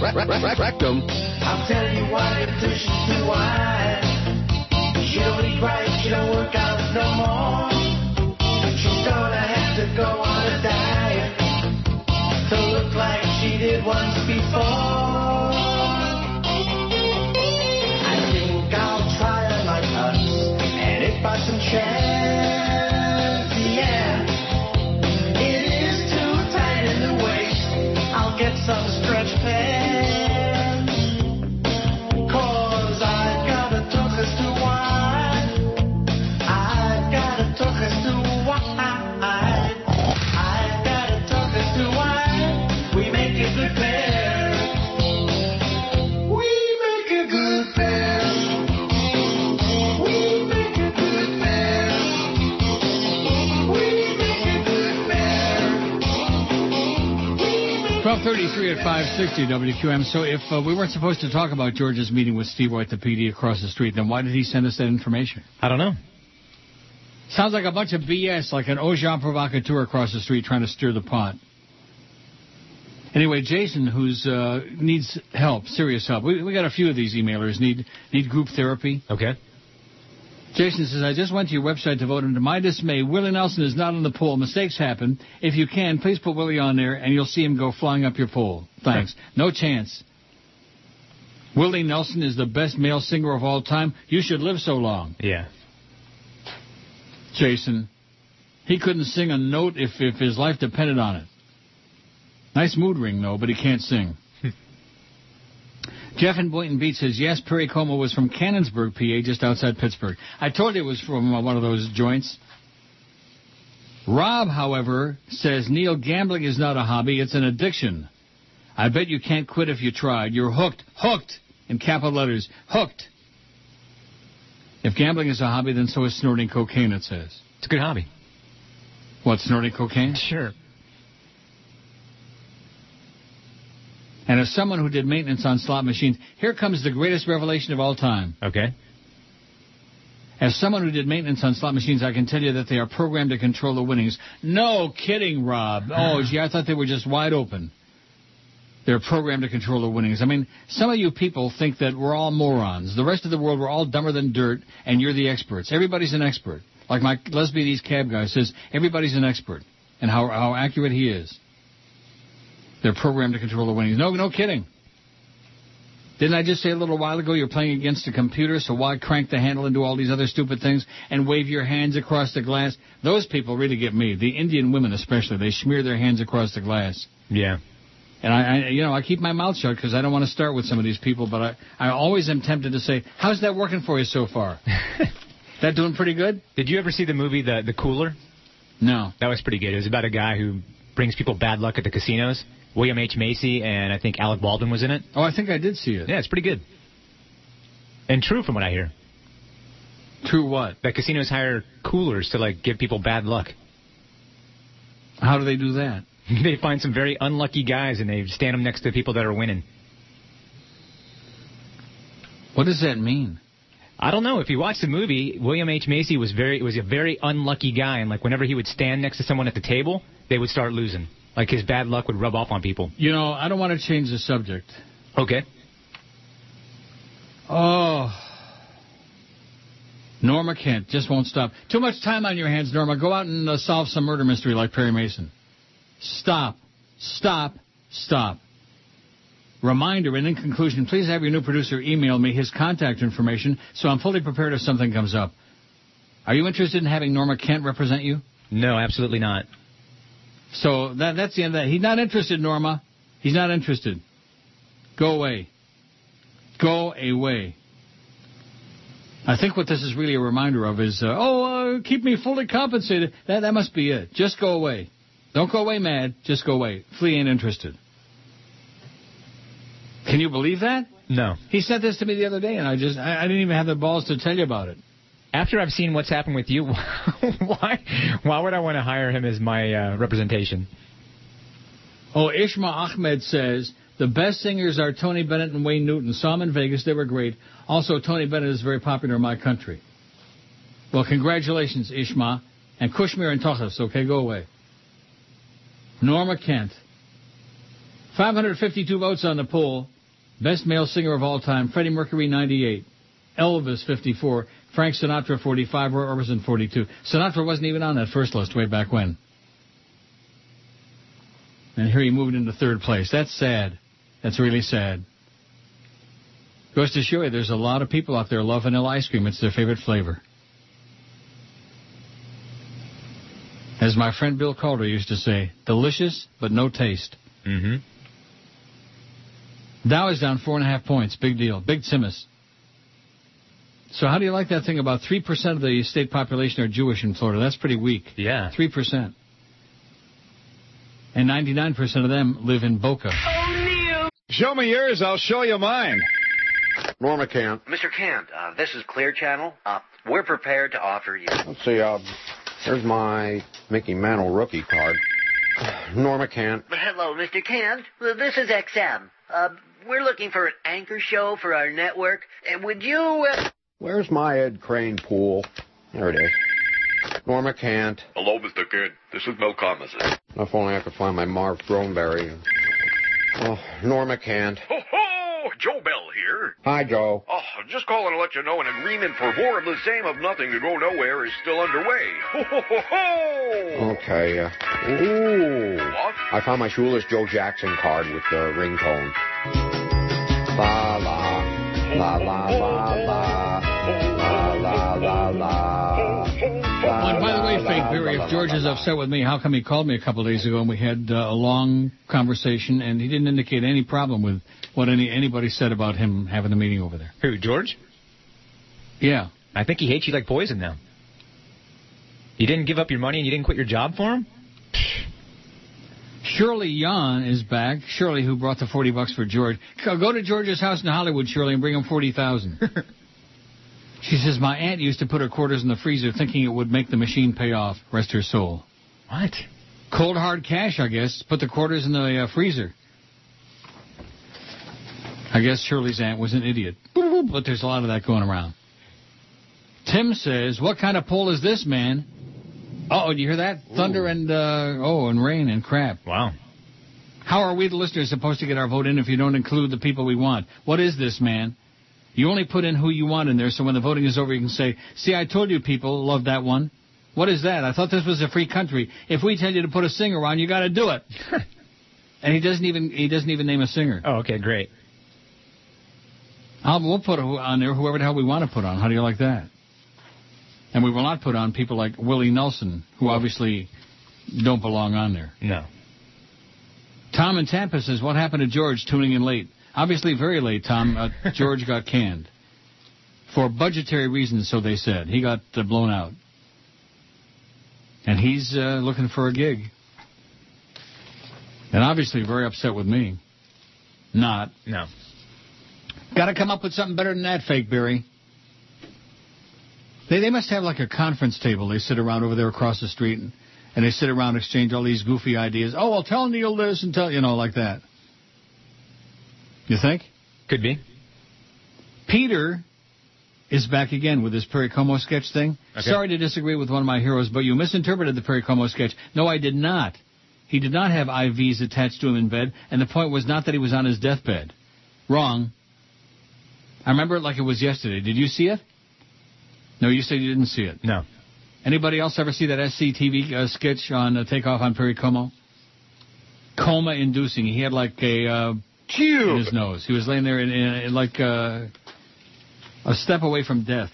rectum. I'll tell you why tuchus too wide. She don't eat right. She don't work out no more. She's gonna have to go on a diet to look like she did once before. I think I'll try on my tux, and if by some chance, yeah, it is too tight in the waist, I'll get some stretch 1233 at 560 WQAM. So if uh, we weren't supposed to talk about George's meeting with Steve White, the PD across the street, then why did he send us that information? I don't know. Sounds like a bunch of BS, like an agent provocateur across the street trying to stir the pot. Anyway, Jason, who's uh, needs help, serious help. We, we got a few of these emailers need need group therapy. Okay. Jason says, I just went to your website to vote, and to my dismay, Willie Nelson is not on the poll. Mistakes happen. If you can, please put Willie on there, and you'll see him go flying up your poll. Thanks. No chance. Willie Nelson is the best male singer of all time. You should live so long. Yeah. Jason. He couldn't sing a note if, if his life depended on it. Nice mood ring, though, but he can't sing. Jeff in Boynton Beach says, yes, Perry Como was from Canonsburg, PA, just outside Pittsburgh. I told you it was from uh, one of those joints. Rob, however, says, Neil, gambling is not a hobby, it's an addiction. I bet you can't quit if you tried. You're hooked. Hooked! In capital letters. Hooked! If gambling is a hobby, then so is snorting cocaine, it says. It's a good hobby. What, snorting cocaine? Sure. And as someone who did maintenance on slot machines, here comes the greatest revelation of all time. Okay. As someone who did maintenance on slot machines, I can tell you that they are programmed to control the winnings. No kidding, Rob. (sighs) Oh, gee, I thought they were just wide open. They're programmed to control the winnings. I mean, some of you people think that we're all morons. The rest of the world, we're all dumber than dirt, and you're the experts. Everybody's an expert. Like my Lesbian East cab guy says, everybody's an expert, and how, how accurate he is. They're programmed to control the winnings. No, no kidding. Didn't I just say a little while ago you're playing against a computer, so why crank the handle and do all these other stupid things and wave your hands across the glass? Those people really get me. The Indian women especially, they smear their hands across the glass. Yeah. And I, I you know, I keep my mouth shut because I don't want to start with some of these people, but I, I always am tempted to say, how's that working for you so far? (laughs) that doing pretty good? Did you ever see the movie The The Cooler? No. That was pretty good. It was about a guy who brings people bad luck at the casinos. William H. Macy and I think Alec Baldwin was in it. Oh, I think I did see it. Yeah, it's pretty good. And true from what I hear. True what? That casinos hire coolers to like give people bad luck. How do they do that? (laughs) they find some very unlucky guys and they stand them next to people that are winning. What does that mean? I don't know. If you watch the movie, William H. Macy was very was a very unlucky guy, and like whenever he would stand next to someone at the table, they would start losing. Like his bad luck would rub off on people. You know, I don't want to change the subject. Okay. Oh. Norma Kent just won't stop. Too much time on your hands, Norma. Go out and uh, solve some murder mystery like Perry Mason. Stop. Stop. Stop. Reminder, and in conclusion, please have your new producer email me his contact information so I'm fully prepared if something comes up. Are you interested in having Norma Kent represent you? No, absolutely not. So that that's the end of that. He's not interested, Norma. He's not interested. Go away. Go away. I think what this is really a reminder of is, uh, oh, uh, keep me fully compensated. That that must be it. Just go away. Don't go away mad. Just go away. Flea ain't interested. Can you believe that? No. He sent this to me the other day, and I just I, I didn't even have the balls to tell you about it. After I've seen what's happened with you, (laughs) why why would I want to hire him as my uh, representation? Oh, Ishma Ahmed says the best singers are Tony Bennett and Wayne Newton. Saw them in Vegas; they were great. Also, Tony Bennett is very popular in my country. Well, congratulations, Ishma, and Kushmir and Tochas. Okay, go away. Norma Kent. 552 votes on the poll. Best male singer of all time, Freddie Mercury, 98. Elvis, 54. Frank Sinatra, 45. Roy Orbison, 42. Sinatra wasn't even on that first list way back when. And here he moved into third place. That's sad. That's really sad. Goes to show you there's a lot of people out there love vanilla ice cream. It's their favorite flavor. As my friend Bill Calder used to say, delicious but no taste. Mm-hmm. Dow is down four and a half points. Big deal. Big Timmis. So how do you like that thing about 3% of the state population are Jewish in Florida? That's pretty weak. Yeah. 3%. And 99% of them live in Boca. Oh, Neil. Show me yours, I'll show you mine. Norma Kent. Mr. Kent, uh, this is Clear Channel. Uh, we're prepared to offer you. Let's see, uh, there's my Mickey Mantle rookie card. (sighs) Norma Kent. Hello, Mr. Kent. This is XM. Uh, we're looking for an anchor show for our network. Uh, would you... Uh... Where's my Ed Kranepool? There it is. Norma Kent. Hello, Mr. Kid. This is Mel Karmazin. If only I could find my Marv Throneberry. Oh, Norma Kent. Ho ho! Joe Bell here. Hi, Joe. Oh, just calling to let you know an agreement for more of the same of nothing to go nowhere is still underway. Ho ho ho ho! Okay. Uh, ooh. What? I found my Shoeless Joe Jackson card with the ringtone. La la. La la la la. La la la la. Oh, and by the way, Fake Barry, if George is upset with me, how come he called me a couple of days ago and we had uh, a long conversation and he didn't indicate any problem with what any anybody said about him having the meeting over there? Who, George? Yeah. I think he hates you like poison now. You didn't give up your money and you didn't quit your job for him? Shirley Yon is back. Shirley, who brought the forty bucks for George. Go to George's house in Hollywood, Shirley, and bring him forty thousand. (laughs) she says my aunt used to put her quarters in the freezer, thinking it would make the machine pay off. Rest her soul. What? Cold hard cash, I guess. Put the quarters in the uh, freezer. I guess Shirley's aunt was an idiot. But there's a lot of that going around. Tim says, "What kind of poll is this, man?" Oh, do you hear that? Thunder and uh, oh, and rain and crap. Wow. How are we, the listeners, supposed to get our vote in if you don't include the people we want? What is this, man? You only put in who you want in there, so when the voting is over, you can say, "See, I told you, people love that one." What is that? I thought this was a free country. If we tell you to put a singer on, you got to do it. (laughs) and he doesn't even he doesn't even name a singer. Oh, okay, great. I'll, we'll put on there whoever the hell we want to put on. How do you like that? And we will not put on people like Willie Nelson, who obviously don't belong on there. No. Tom in Tampa says, "What happened to George tuning in late? Obviously, very late. Tom, uh, (laughs) George got canned for budgetary reasons, so they said. He got uh, blown out, and he's uh, looking for a gig, and obviously very upset with me. Not. No. Got to come up with something better than that, fake Barry. They they must have like a conference table. They sit around over there across the street and, and they sit around and exchange all these goofy ideas. Oh, well, tell Neil this and tell you know like that. You think? Could be. Peter is back again with his Perry Como sketch thing. Okay. Sorry to disagree with one of my heroes, but you misinterpreted the Perry Como sketch. No, I did not. He did not have IVs attached to him in bed, and the point was not that he was on his deathbed. Wrong. I remember it like it was yesterday. Did you see it? No, you said you didn't see it. No. Anybody else ever see that SCTV uh, sketch on uh, Takeoff on Perry Como? Coma inducing. He had like a uh, in his nose. He was laying there in, in, in like uh, a step away from death,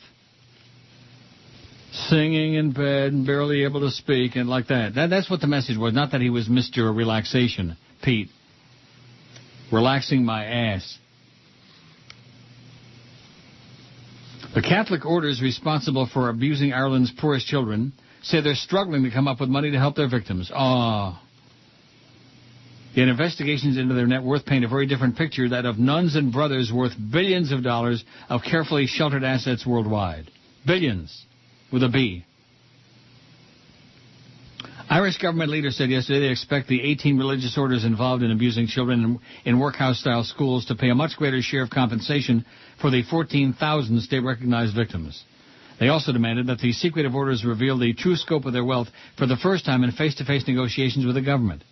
singing in bed and barely able to speak and like that. that. That's what the message was. Not that he was Mister Relaxation, Pete. Relaxing my ass. The Catholic orders responsible for abusing Ireland's poorest children say they're struggling to come up with money to help their victims. Ah. Yet investigations into their net worth paint a very different picture, that of nuns and brothers worth billions of dollars of carefully sheltered assets worldwide. Billions. With a B. Irish government leaders said yesterday they expect the 18 religious orders involved in abusing children in, in workhouse-style schools to pay a much greater share of compensation for the 14,000 state-recognized victims. They also demanded that the secretive orders reveal the true scope of their wealth for the first time in face-to-face negotiations with the government.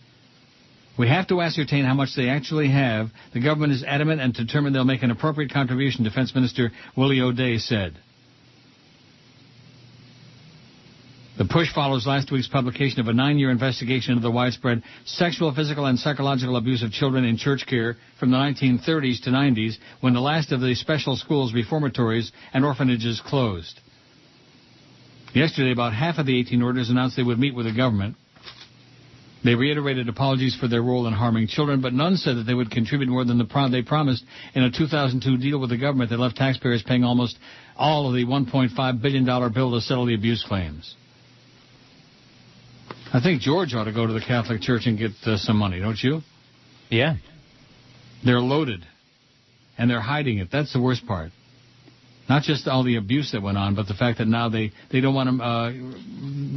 We have to ascertain how much they actually have. The government is adamant and determined they'll make an appropriate contribution, Defense Minister Willie O'Dea said. The push follows last week's publication of a nine-year investigation into the widespread sexual, physical, and psychological abuse of children in church care from the 1930s to 90s, when the last of the special schools, reformatories, and orphanages closed. Yesterday, about half of the 18 orders announced they would meet with the government. They reiterated apologies for their role in harming children, but none said that they would contribute more than the pro- they promised in a 2002 deal with the government that left taxpayers paying almost all of the $1.5 billion bill to settle the abuse claims. I think George ought to go to the Catholic Church and get uh, some money, don't you? Yeah. They're loaded, and they're hiding it. That's the worst part. Not just all the abuse that went on, but the fact that now they, they don't want to uh,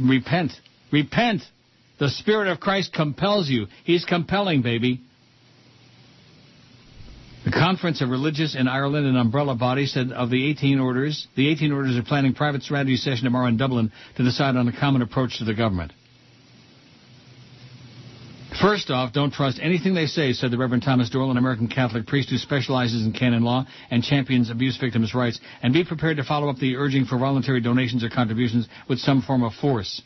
repent. Repent! The Spirit of Christ compels you. He's compelling, baby. The Conference of Religious in Ireland, an umbrella body, said of the 18 orders, the 18 orders are planning private strategy session tomorrow in Dublin to decide on a common approach to the government. First off, don't trust anything they say, said the Reverend Thomas Doyle, an American Catholic priest who specializes in canon law and champions abuse victims' rights, and be prepared to follow up the urging for voluntary donations or contributions with some form of force.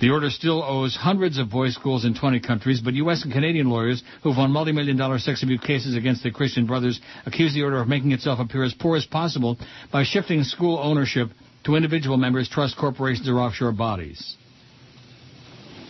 The order still owes hundreds of boys' schools in 20 countries, but U.S. and Canadian lawyers who've won multi-million dollar sex abuse cases against the Christian Brothers accuse the order of making itself appear as poor as possible by shifting school ownership to individual members, trust corporations, or offshore bodies.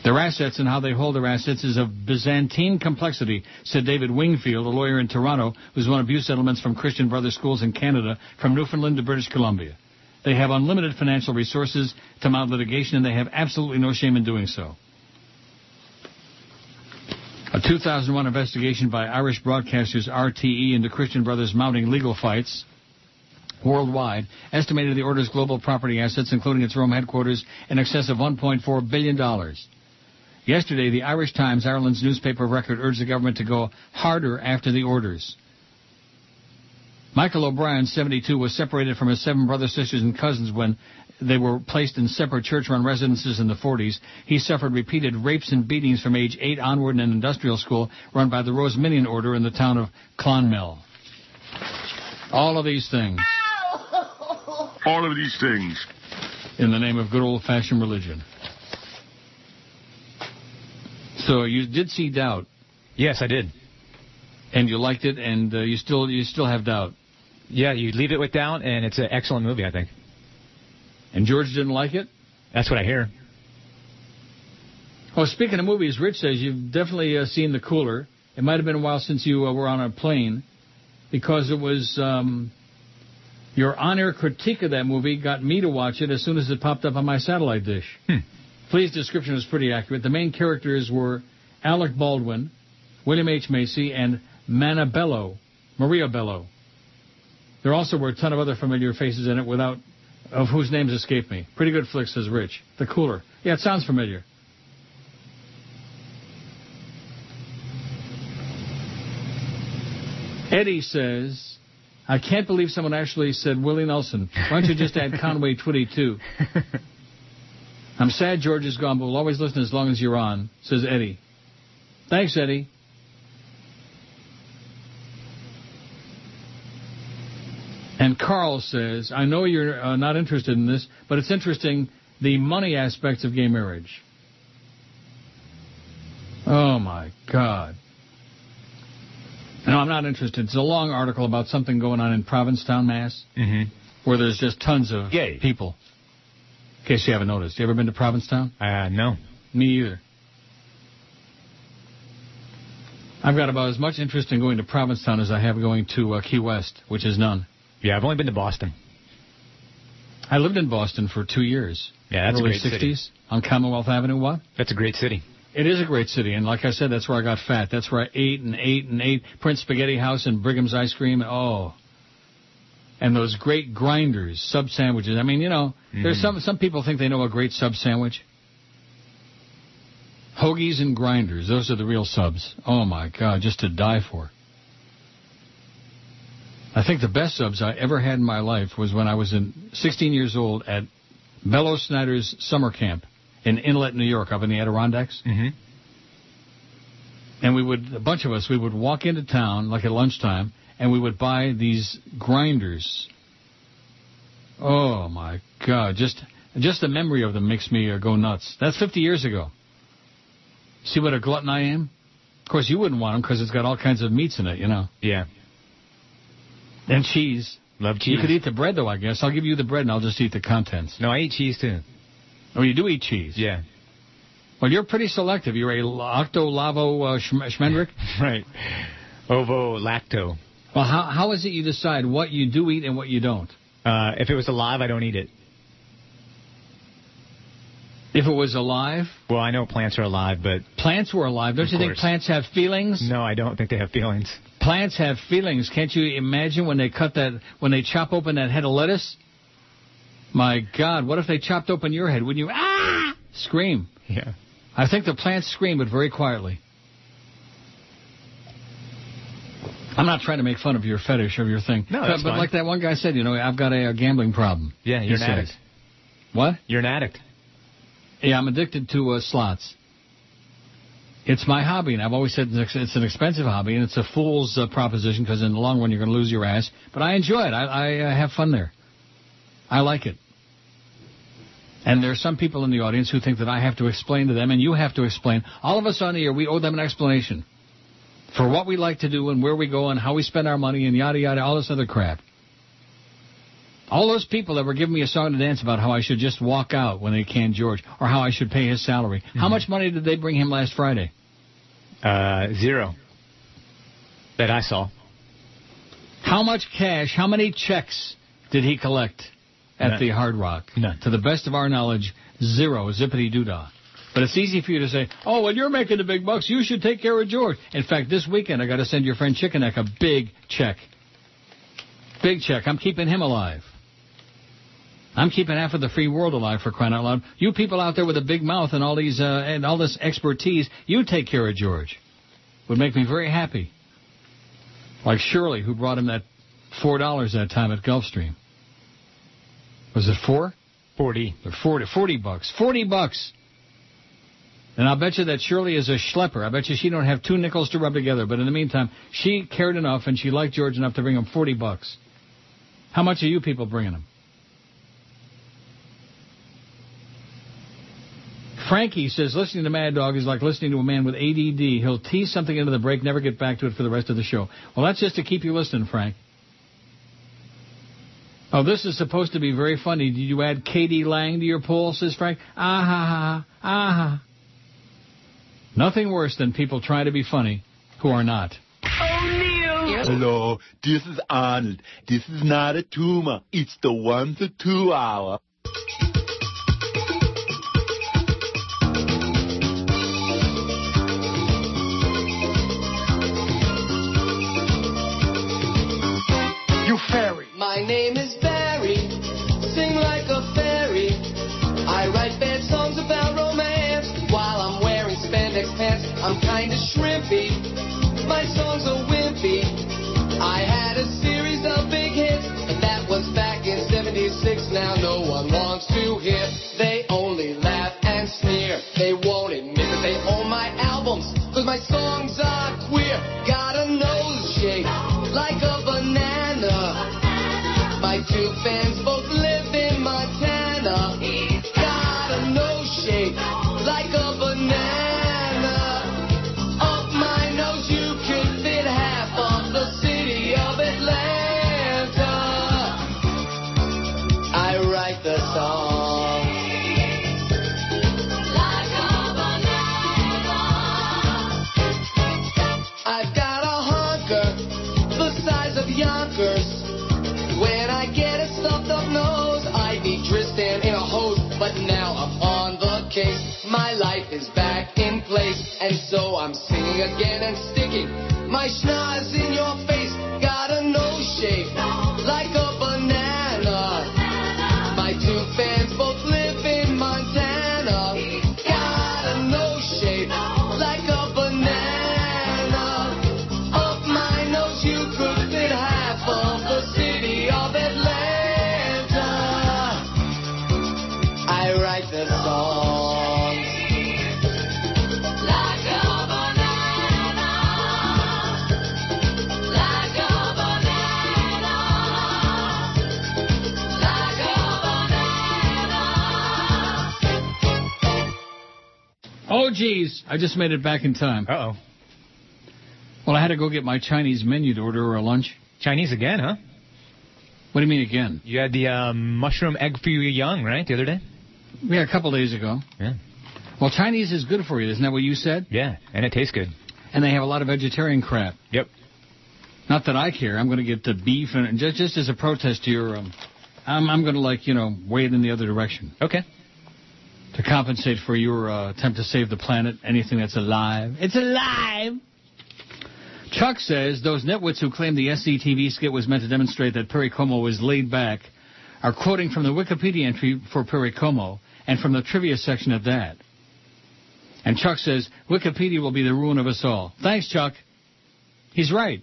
Their assets and how they hold their assets is of Byzantine complexity, said David Wingfield, a lawyer in Toronto who's won abuse settlements from Christian Brothers schools in Canada from Newfoundland to British Columbia. They have unlimited financial resources to mount litigation, and they have absolutely no shame in doing so. A 2001 investigation by Irish broadcasters RTE into Christian Brothers mounting legal fights worldwide estimated the order's global property assets, including its Rome headquarters, in excess of $1.4 billion. Yesterday, the Irish Times, Ireland's newspaper of record, urged the government to go harder after the orders. Michael O'Brien, 72, was separated from his seven brothers, sisters, and cousins when they were placed in separate church-run residences in the 40s. He suffered repeated rapes and beatings from age 8 onward in an industrial school run by the Rosminian Order in the town of Clonmel. All of these things. (laughs) All of these things. In the name of good old-fashioned religion. So you did see Doubt. Yes, I did. And you liked it, and uh, you still you still have Doubt. Yeah, you leave it with doubt, and it's an excellent movie, I think. And George didn't like it? That's what I hear. Well, speaking of movies, Rich says you've definitely uh, seen The Cooler. It might have been a while since you uh, were on a plane, because it was um, your on-air critique of that movie got me to watch it as soon as it popped up on my satellite dish. Hmm. Please, description was pretty accurate. The main characters were Alec Baldwin, William H. Macy, and Mana Bello, Maria Bello. There also were a ton of other familiar faces in it without of whose names escape me. Pretty good flick, says Rich. The cooler. Yeah, it sounds familiar. Eddie says, I can't believe someone actually said Willie Nelson. Why don't you just add (laughs) Conway Twitty too? I'm sad George is gone, but we'll always listen as long as you're on, says Eddie. Thanks, Eddie. And Carl says, I know you're uh, not interested in this, but it's interesting the money aspects of gay marriage. Oh my God. No, I'm not interested. It's a long article about something going on in Provincetown, Mass, mm-hmm. where there's just tons of Gay. people. In case you haven't noticed. You ever been to Provincetown? Uh, no. Me either. I've got about as much interest in going to Provincetown as I have going to uh, Key West, which is none. Yeah, I've only been to Boston. I lived in Boston for two years. Yeah, that's a Early great 60s city. on Commonwealth Avenue. What? That's a great city. It is a great city, and like I said, that's where I got fat. That's where I ate and ate and ate. Prince Spaghetti House and Brigham's Ice Cream. Oh. And those great grinders, sub sandwiches. I mean, you know, there's Mhm. some some people think they know a great sub sandwich. Hoagies and grinders, those are the real subs. Oh my God, just to die for. I think the best subs I ever had in my life was when I was in 16 years old at Bellow Snyder's summer camp in Inlet, New York, up in the Adirondacks. Mm-hmm. And we would, a bunch of us, we would walk into town like at lunchtime, and we would buy these grinders. Oh my God! Just, just the memory of them makes me uh, go nuts. That's 50 years ago. See what a glutton I am? Of course, you wouldn't want them because it's got all kinds of meats in it, you know. Yeah. And cheese. Love cheese. You could eat the bread, though, I guess. I'll give you the bread, and I'll just eat the contents. No, I eat cheese too. Oh, you do eat cheese? Yeah. Well, you're pretty selective. You're a octo lavo uh, schmendrick. (laughs) Right. Ovo lacto. Well, how how is it you decide what you do eat and what you don't? Uh, if it was alive, I don't eat it. If it was alive, Well, I know plants are alive, but plants were alive. Don't you think plants have feelings? no, I don't think they have feelings. Plants have feelings. Can't you imagine when they cut that, when they chop open that head of lettuce? My God, what if they chopped open your head? Wouldn't you ah scream? Yeah. I think the plants scream, but very quietly. I'm not trying to make fun of your fetish of your thing. No, but, that's but fine. like that one guy said, you know, I've got a, a gambling problem. Yeah, you're an says. addict. What? You're an addict. Yeah, I'm addicted to uh, slots. It's my hobby, and I've always said it's it's an expensive hobby, and it's a fool's uh, proposition because in the long run you're going to lose your ass. But I enjoy it. I, I uh, have fun there. I like it. And there are some people in the audience who think that I have to explain to them, and you have to explain. All of us on the air, we owe them an explanation for what we like to do and where we go and how we spend our money and yada yada, all this other crap. All those people that were giving me a song to dance about how I should just walk out when they can George, or how I should pay his salary. How much money did they bring him last Friday? Uh, zero. That I saw. How much cash, how many checks did he collect at None. the Hard Rock? None. To the best of our knowledge, zero, zippity doodah. But it's easy for you to say, oh, well, you're making the big bucks. You should take care of George. In fact, this weekend I got to send your friend Chicken Neck a big check. Big check. I'm keeping him alive. I'm keeping half of the free world alive for crying out loud. You people out there with a big mouth and all these uh, and all this expertise, you take care of George. Would make me very happy. Like Shirley, who brought him that four dollars that time at Gulfstream. Was it four? Forty. Or forty. Forty bucks. Forty bucks. And I'll bet you that Shirley is a schlepper. I bet you she don't have two nickels to rub together. But in the meantime, she cared enough and she liked George enough to bring him forty bucks. How much are you people bringing him? Frankie says listening to Mad Dog is like listening to a man with ADD. He'll tease something into the break, never get back to it for the rest of the show. Well, that's just to keep you listening, Frank. Oh, this is supposed to be very funny. Did you add Katie Lang to your poll, says Frank? Ah ha ha, ah ha. Nothing worse than people trying to be funny who are not. Oh Neo Hello, this is Arnold. This is not a tumor. It's the one to two hour. I'm kinda shrimpy, my songs are wimpy. I had a series of big hits, and that was back in 76. Now no one wants to hear. They only laugh and sneer. They won't admit that they own my albums, cause my songs just made it back in time. Uh-oh. Well, I had to go get my Chinese menu to order a lunch. Chinese again, huh? What do you mean again? You had the um, mushroom egg for you young, right, the other day? Yeah, a couple days ago. Yeah. Well, Chinese is good for you, isn't that what you said? Yeah, and it tastes good. And they have a lot of vegetarian crap. Yep. Not that I care. I'm going to get the beef, and just just as a protest to your, um, I'm I'm going to like you know weigh it in the other direction. Okay. To compensate for your uh, attempt to save the planet, anything that's alive, it's alive. Chuck says those nitwits who claim the SCTV skit was meant to demonstrate that Perry Como was laid back are quoting from the Wikipedia entry for Perry Como and from the trivia section of that. And Chuck says Wikipedia will be the ruin of us all. Thanks, Chuck. He's right.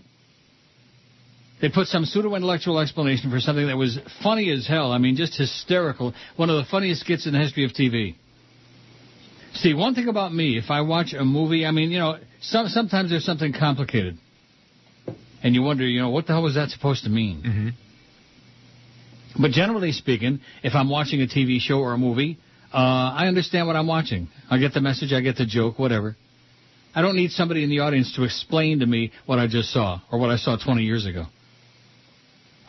They put some pseudo-intellectual explanation for something that was funny as hell. I mean, just hysterical. One of the funniest skits in the history of TV. See, one thing about me, if I watch a movie, I mean, you know, some, sometimes there's something complicated. And you wonder, you know, what the hell was that supposed to mean? Mm-hmm. But generally speaking, if I'm watching a TV show or a movie, uh, I understand what I'm watching. I get the message, I get the joke, whatever. I don't need somebody in the audience to explain to me what I just saw or what I saw 20 years ago.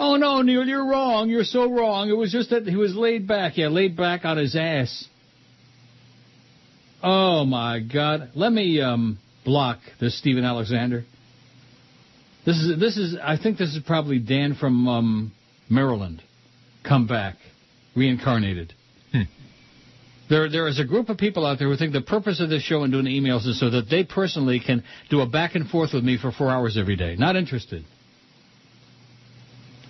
Oh no, Neil, you're wrong. You're so wrong. It was just that he was laid back. Yeah, laid back on his ass. Oh my God. Let me um, block this Stephen Alexander. This is this is I think this is probably Dan from um, Maryland. Come back, reincarnated. There, there is a group of people out there who think the purpose of this show and doing emails is so that they personally can do a back and forth with me for four hours every day. Not interested.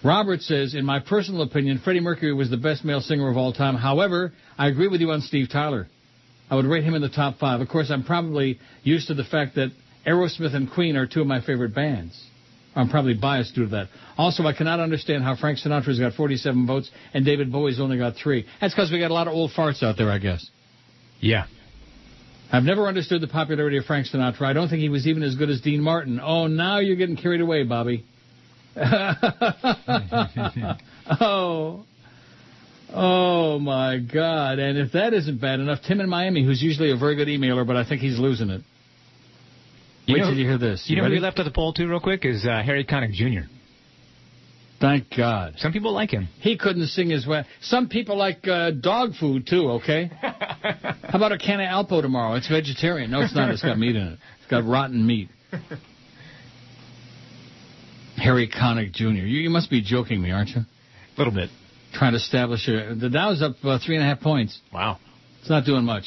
Robert says, in my personal opinion, Freddie Mercury was the best male singer of all time. However, I agree with you on Steve Tyler. I would rate him in the top five. Of course, I'm probably used to the fact that Aerosmith and Queen are two of my favorite bands. I'm probably biased due to that. Also, I cannot understand how Frank Sinatra's got 47 votes and David Bowie's only got three. That's because we got a lot of old farts out there, I guess. Yeah. I've never understood the popularity of Frank Sinatra. I don't think he was even as good as Dean Martin. Oh, now you're getting carried away, Bobby. (laughs) oh. Oh, my God. And if that isn't bad enough, Tim in Miami, who's usually a very good emailer, but I think he's losing it. You Wait know- till you hear this. You know ready? who we left at the poll too, real quick, is uh, Harry Connick Jr. Thank God. Some people like him. He couldn't sing as well. Some people like uh, dog food too. Okay. (laughs) How about a can of Alpo tomorrow? It's vegetarian. No, it's not. It's got meat in it. It's got rotten meat. Harry Connick Jr. You, you must be joking me, aren't you? A little bit. Trying to establish a, the Dow's up uh, three and a half points. Wow. It's not doing much.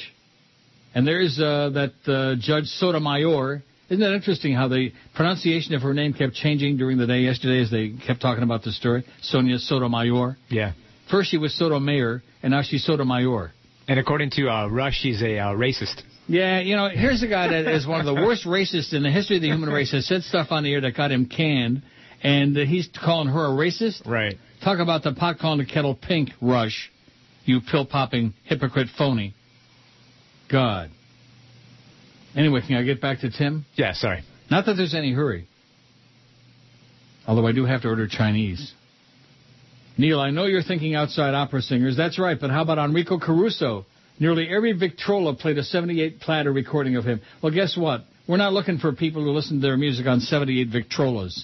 And there's uh, that uh, Judge Sotomayor. Isn't that interesting how the pronunciation of her name kept changing during the day yesterday as they kept talking about the story? Sonia Sotomayor. Yeah. First she was Sotomayor, and now she's Sotomayor. And according to uh, Rush, she's a uh, racist. Yeah, you know, here's a guy that is one of the worst racists in the history of the human race. Has said stuff on the air that got him canned, and uh, he's calling her a racist. Right. Talk about the pot calling the kettle pink, Rush. You pill popping hypocrite phony. God. Anyway, can I get back to Tim? Yeah, sorry. Not that there's any hurry. Although I do have to order Chinese. Neil, I know you're thinking outside opera singers. That's right, but how about Enrico Caruso? Nearly every Victrola played a 78 platter recording of him. Well, guess what? We're not looking for people who listen to their music on 78 Victrolas.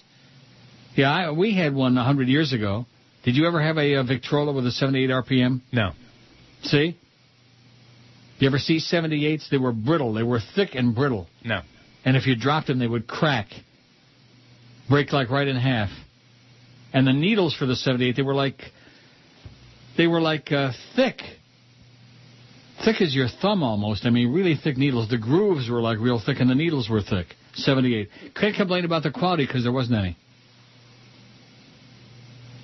Yeah, I, we had one a 100 years ago. Did you ever have a, uh Victrola with a 78 RPM? No. See? You ever see 78s? They were brittle. They were thick and brittle. No. And if you dropped them, they would crack, break like right in half. And the needles for the 78, they were like, they were like uh, thick. Thick as your thumb almost. I mean, really thick needles. The grooves were like real thick and the needles were thick. 78. Can't complain about the quality because there wasn't any.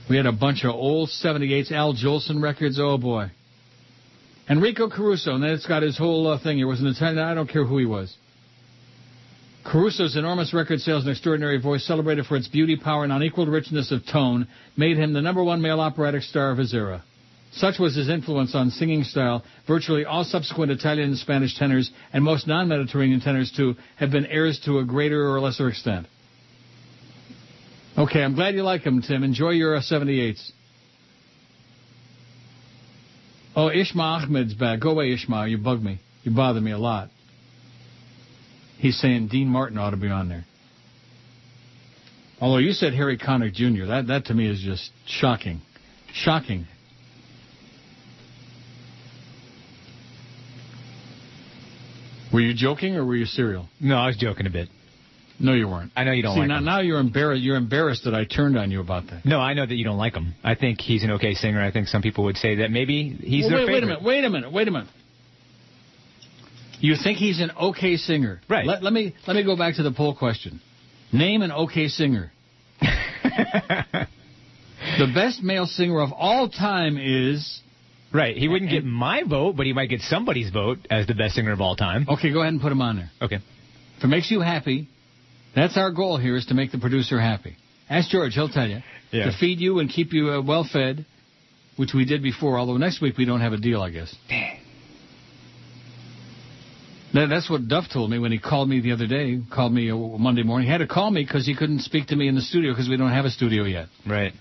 We had a bunch of old 78s, Al Jolson records. Oh boy. Enrico Caruso, and then it's got his whole uh, thing. He was an Italian. I don't care who he was. Caruso's enormous record sales and extraordinary voice, celebrated for its beauty, power, and unequaled richness of tone, made him the number one male operatic star of his era. Such was his influence on singing style, virtually all subsequent Italian and Spanish tenors, and most non-Mediterranean tenors too, have been heirs to a greater or lesser extent. Okay, I'm glad you like him, Tim. Enjoy your uh, 78s. Oh, Ishma Ahmed's back. Go away, Ishma. You bug me. You bother me a lot. He's saying Dean Martin ought to be on there. Although you said Harry Connick Jr., that, that to me is just shocking. Shocking. Were you joking or were you serial? No, I was joking a bit. No, you weren't. I know you don't See, like now, him. now you're embarrassed. You're embarrassed that I turned on you about that. No, I know that you don't like him. I think he's an okay singer. I think some people would say that maybe he's Well, their wait, wait a minute. Wait a minute. Wait a minute. You think he's an okay singer? Right. Let, let me let me go back to the poll question. Name an okay singer. (laughs) the best male singer of all time is. Right. He wouldn't get my vote, but he might get somebody's vote as the best singer of all time. Okay, go ahead and put him on there. Okay. If it makes you happy, that's our goal here is to make the producer happy. Ask George; he'll tell you. Yeah. To feed you and keep you uh, well fed, which we did before. Although next week we don't have a deal, I guess. That, that's what Duff told me when he called me the other day. Called me uh, Monday morning. He had to call me because he couldn't speak to me in the studio because we don't have a studio yet. Right.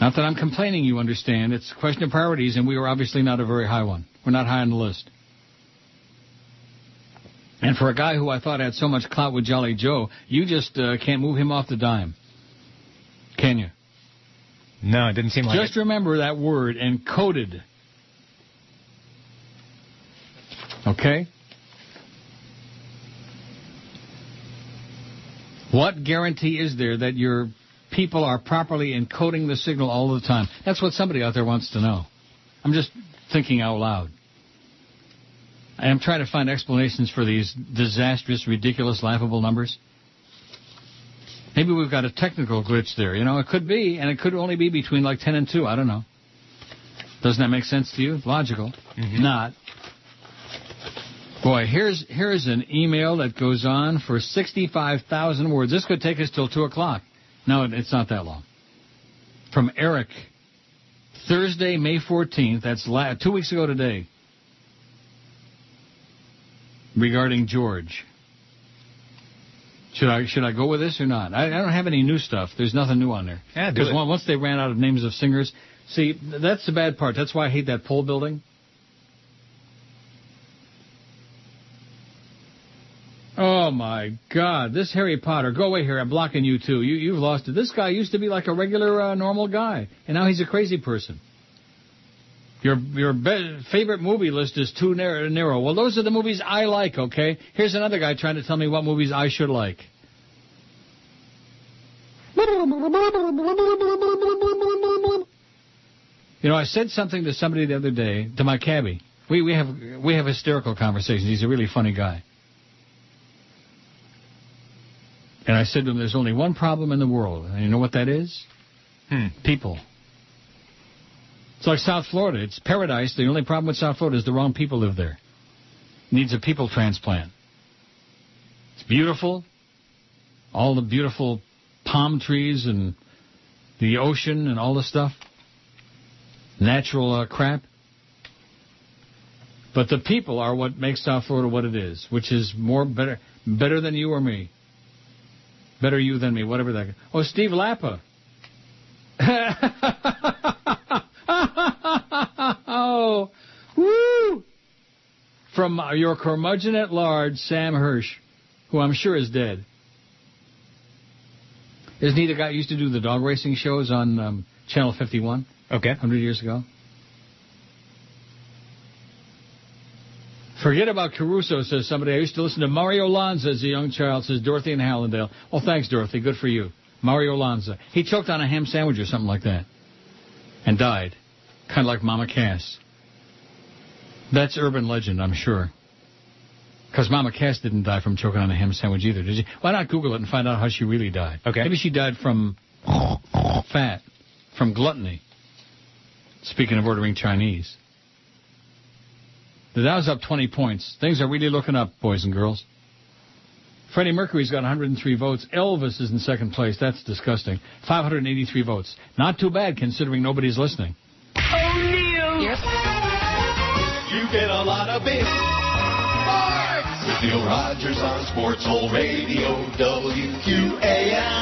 Not that I'm complaining, you understand. It's a question of priorities, and we are obviously not a very high one. We're not high on the list. And for a guy who I thought had so much clout with Jolly Joe, you just uh, can't move him off the dime. Can you? No, it didn't seem like it. Just remember that word, encoded. Okay? What guarantee is there that your people are properly encoding the signal all the time? That's what somebody out there wants to know. I'm just thinking out loud. I am trying to find explanations for these disastrous, ridiculous, laughable numbers. Maybe we've got a technical glitch there. You know, it could be, and it could only be between like 10 and 2. I don't know. Doesn't that make sense to you? Logical. Mm-hmm. Not. Boy, here's here's an email that goes on for 65,000 words. This could take us till 2 o'clock. No, it's not that long. From Eric. Thursday, May 14th. That's la- two weeks ago today. Regarding George. Should I should I go with this or not? I, I don't have any new stuff. There's nothing new on there. Yeah, Because once they ran out of names of singers, see that's the bad part. That's why I hate that poll building. Oh my God! This Harry Potter, go away here! I'm blocking you too. You you've lost it. This guy used to be like a regular uh, normal guy, and now he's a crazy person. Your your be- favorite movie list is too narrow, narrow. Well, those are the movies I like. Okay. Here's another guy trying to tell me what movies I should like. You know, I said something to somebody the other day, to my cabbie. We we have we have hysterical conversations. He's a really funny guy. And I said to him, "There's only one problem in the world, and you know what that is? Hmm. People. It's like South Florida. It's paradise. The only problem with South Florida is the wrong people live there. Needs a people transplant. It's beautiful. All the beautiful palm trees and the ocean and all the stuff. Natural uh, crap. But the people are what makes South Florida what it is, which is more better better than you or me. Better you than me, whatever that. Oh, Steve Lappa. (laughs) oh, woo! From your curmudgeon at large, Sam Hirsch, who I'm sure is dead. Isn't he the guy who used to do the dog racing shows on um, Channel 51? Okay. 100 years ago? Forget about Caruso, says somebody. I used to listen to Mario Lanza as a young child, says Dorothy in Hallandale. Well, thanks, Dorothy. Good for you. Mario Lanza. He choked on a ham sandwich or something like that and died. Kind of like Mama Cass. That's urban legend, I'm sure. Because Mama Cass didn't die from choking on a ham sandwich either, did she? Why not Google it and find out how she really died? Okay. Maybe she died from fat, from gluttony. Speaking of ordering Chinese. The Dow's up 20 points. Things are really looking up, boys and girls. Freddie Mercury's got 103 votes. Elvis is in second place. That's disgusting. 583 votes. Not too bad considering nobody's listening. You get a lot of big farts with Neil Rogers on Sports Hole Radio WQAM.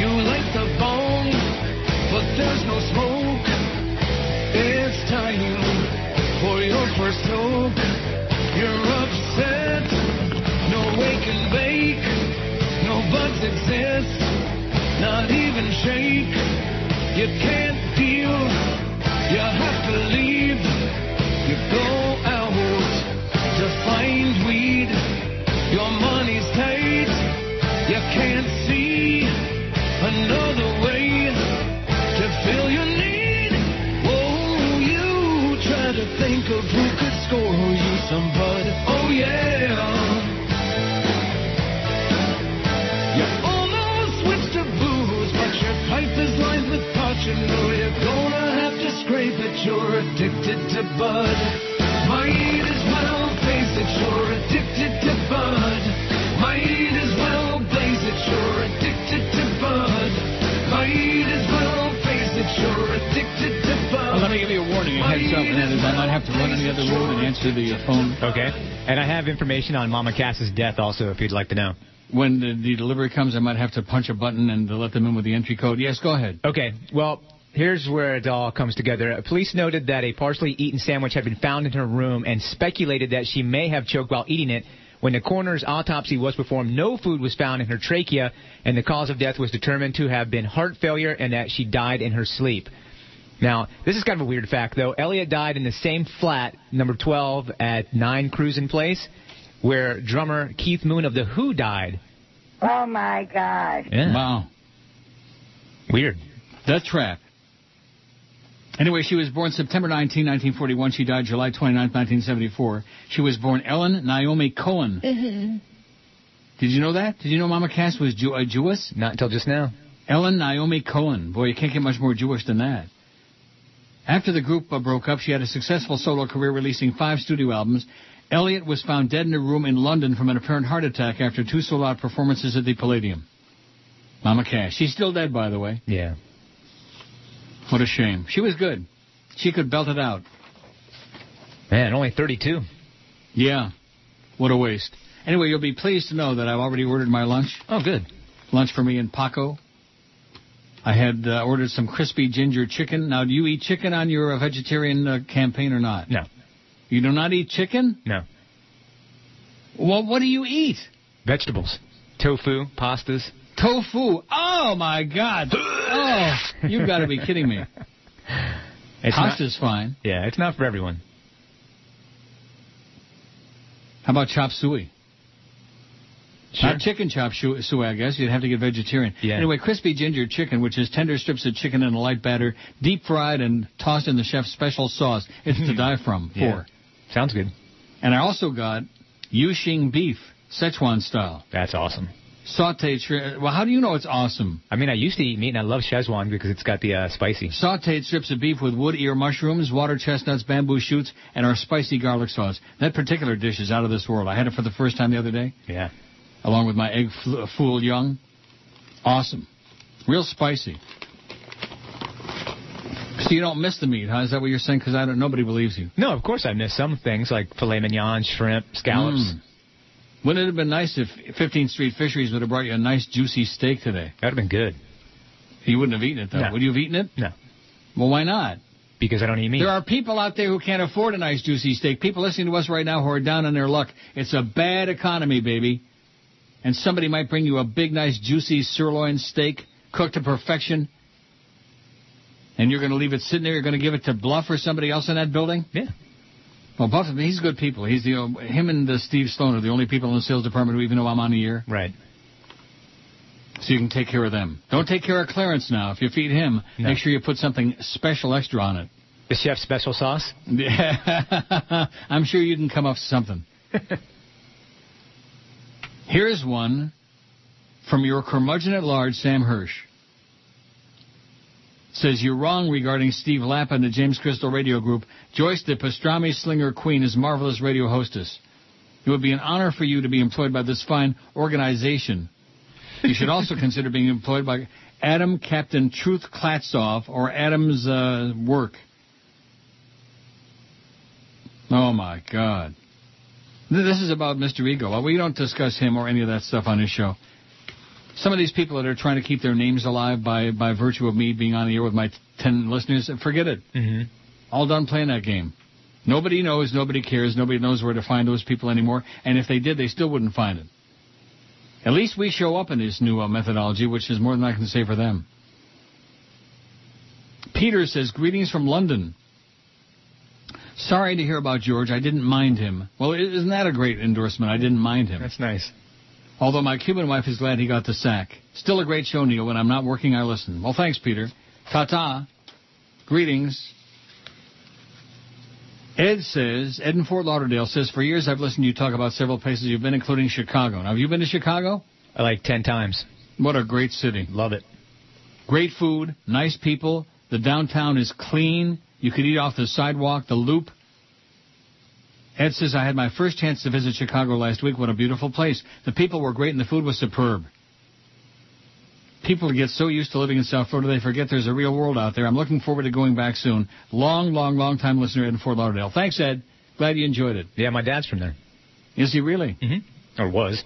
You like the bone, but there's no smoke. It's time for your first toke. You're shake. You can't You're addicted to bud. Might as well face it. You're addicted to bud. Might as well blaze it. You're addicted to bud. Might as well face it. You're addicted to bud. Well, let me give you a warning, a heads up, and that is I might have to run in the other room and answer the uh, phone. Okay. And I have information on Mama Cass's death also, if you'd like to know. When the, the delivery comes, I might have to punch a button and to let them in with the entry code. Yes, go ahead. Okay, well, here's where it all comes together. Police noted that a partially eaten sandwich had been found in her room and speculated that she may have choked while eating it. When the coroner's autopsy was performed, no food was found in her trachea, and the cause of death was determined to have been heart failure and that she died in her sleep. Now, this is kind of a weird fact, though. Elliot died in the same flat, number 12, at 9 Curzon Place, where drummer Keith Moon of The Who died. Oh my gosh. Yeah. Wow. Weird. Death trap. Anyway, she was born September 19, 1941. She died July 29, 1974. She was born Ellen Naomi Cohen. Mm-hmm. Did you know that? Did you know Mama Cass was Jew- uh, Jewess? Not until just now. Ellen Naomi Cohen. Boy, you can't get much more Jewish than that. After the group uh, broke up, she had a successful solo career releasing five studio albums. Elliot was found dead in a room in London from an apparent heart attack after two sold-out performances at the Palladium. Mama Cass. She's still dead, by the way. Yeah. What a shame. She was good. She could belt it out. Man, only 32. Yeah. What a waste. Anyway, you'll be pleased to know that I've already ordered my lunch. Oh, good. Lunch for me and Paco. I had uh, ordered some crispy ginger chicken. Now, do you eat chicken on your uh, vegetarian uh, campaign or not? No. You do not eat chicken? No. Well, what do you eat? Vegetables. Tofu, pastas. Tofu. Oh, my God. Oh, you've got to be kidding me. It's Pasta's fine. Yeah, it's not for everyone. How about chop suey? Sure. Not chicken chop suey, I guess. You'd have to get vegetarian. Yeah. Anyway, crispy ginger chicken, which is tender strips of chicken in a light batter, deep fried and tossed in the chef's special sauce. It's to hmm. die from. Yeah. Sounds good. And I also got Yushing beef, Szechuan style. That's awesome. Sauteed shrimp. Well, how do you know it's awesome? I mean, I used to eat meat, and I love Szechuan because it's got the uh, spicy. Sauteed strips of beef with wood ear mushrooms, water chestnuts, bamboo shoots, and our spicy garlic sauce. That particular dish is out of this world. I had it for the first time the other day, Yeah. along with my egg fl- fool young. Awesome. Real spicy. So you don't miss the meat, huh? Is that what you're saying? Because I don't. Nobody believes you. No, of course I miss some things like filet mignon, shrimp, scallops. Mm. Wouldn't it have been nice if 15th Street Fisheries would have brought you a nice juicy steak today? That'd have been good. You wouldn't have eaten it though. No. Would you have eaten it? No. Well, why not? Because I don't eat meat. There are people out there who can't afford a nice juicy steak. People listening to us right now who are down on their luck. It's a bad economy, baby. And somebody might bring you a big, nice, juicy sirloin steak cooked to perfection. And you're going to leave it sitting there. You're going to give it to Bluff or somebody else in that building. Yeah. Well, Bluff, he's good people. He's the him and uh, Steve Stone are the only people in the sales department who even know I'm on the air. Right. So you can take care of them. Don't take care of Clarence now. If you feed him, make sure you put something special extra on it. The chef's special sauce? Yeah. (laughs) I'm sure you can come up with something. (laughs) Here's one from your curmudgeon at large, Sam Hirsch. Says you're wrong regarding Steve Lapp and the James Crystal Radio Group. Joyce, the pastrami slinger queen, is marvelous radio hostess. It would be an honor for you to be employed by this fine organization. You should also (laughs) consider being employed by Adam Captain Truth Klatzoff or Adam's uh, work. Oh my God. This is about Mr. Ego. Well, we don't discuss him or any of that stuff on his show. Some of these people that are trying to keep their names alive by, by virtue of me being on the air with my t- 10 listeners, forget it. Mm-hmm. All done playing that game. Nobody knows, nobody cares, nobody knows where to find those people anymore, and if they did, they still wouldn't find it. At least we show up in this new uh, methodology, which is more than I can say for them. Peter says, Greetings from London. Sorry to hear about George. I didn't mind him. Well, isn't that a great endorsement? I didn't mind him. That's nice. Although my Cuban wife is glad he got the sack. Still a great show, Neil. When I'm not working, I listen. Well, thanks, Peter. Ta-ta. Greetings. Ed says, Ed in Fort Lauderdale says, for years I've listened to you talk about several places you've been, including Chicago. Now, have you been to Chicago? I like ten times. What a great city. Love it. Great food, nice people. The downtown is clean. You could eat off the sidewalk, the loop. Ed says, I had my first chance to visit Chicago last week. What a beautiful place. The people were great and the food was superb. People get so used to living in South Florida they forget there's a real world out there. I'm looking forward to going back soon. Long, long, long time listener in Fort Lauderdale. Thanks, Ed. Glad you enjoyed it. Yeah, my dad's from there. Is he really? Mm-hmm. Or was.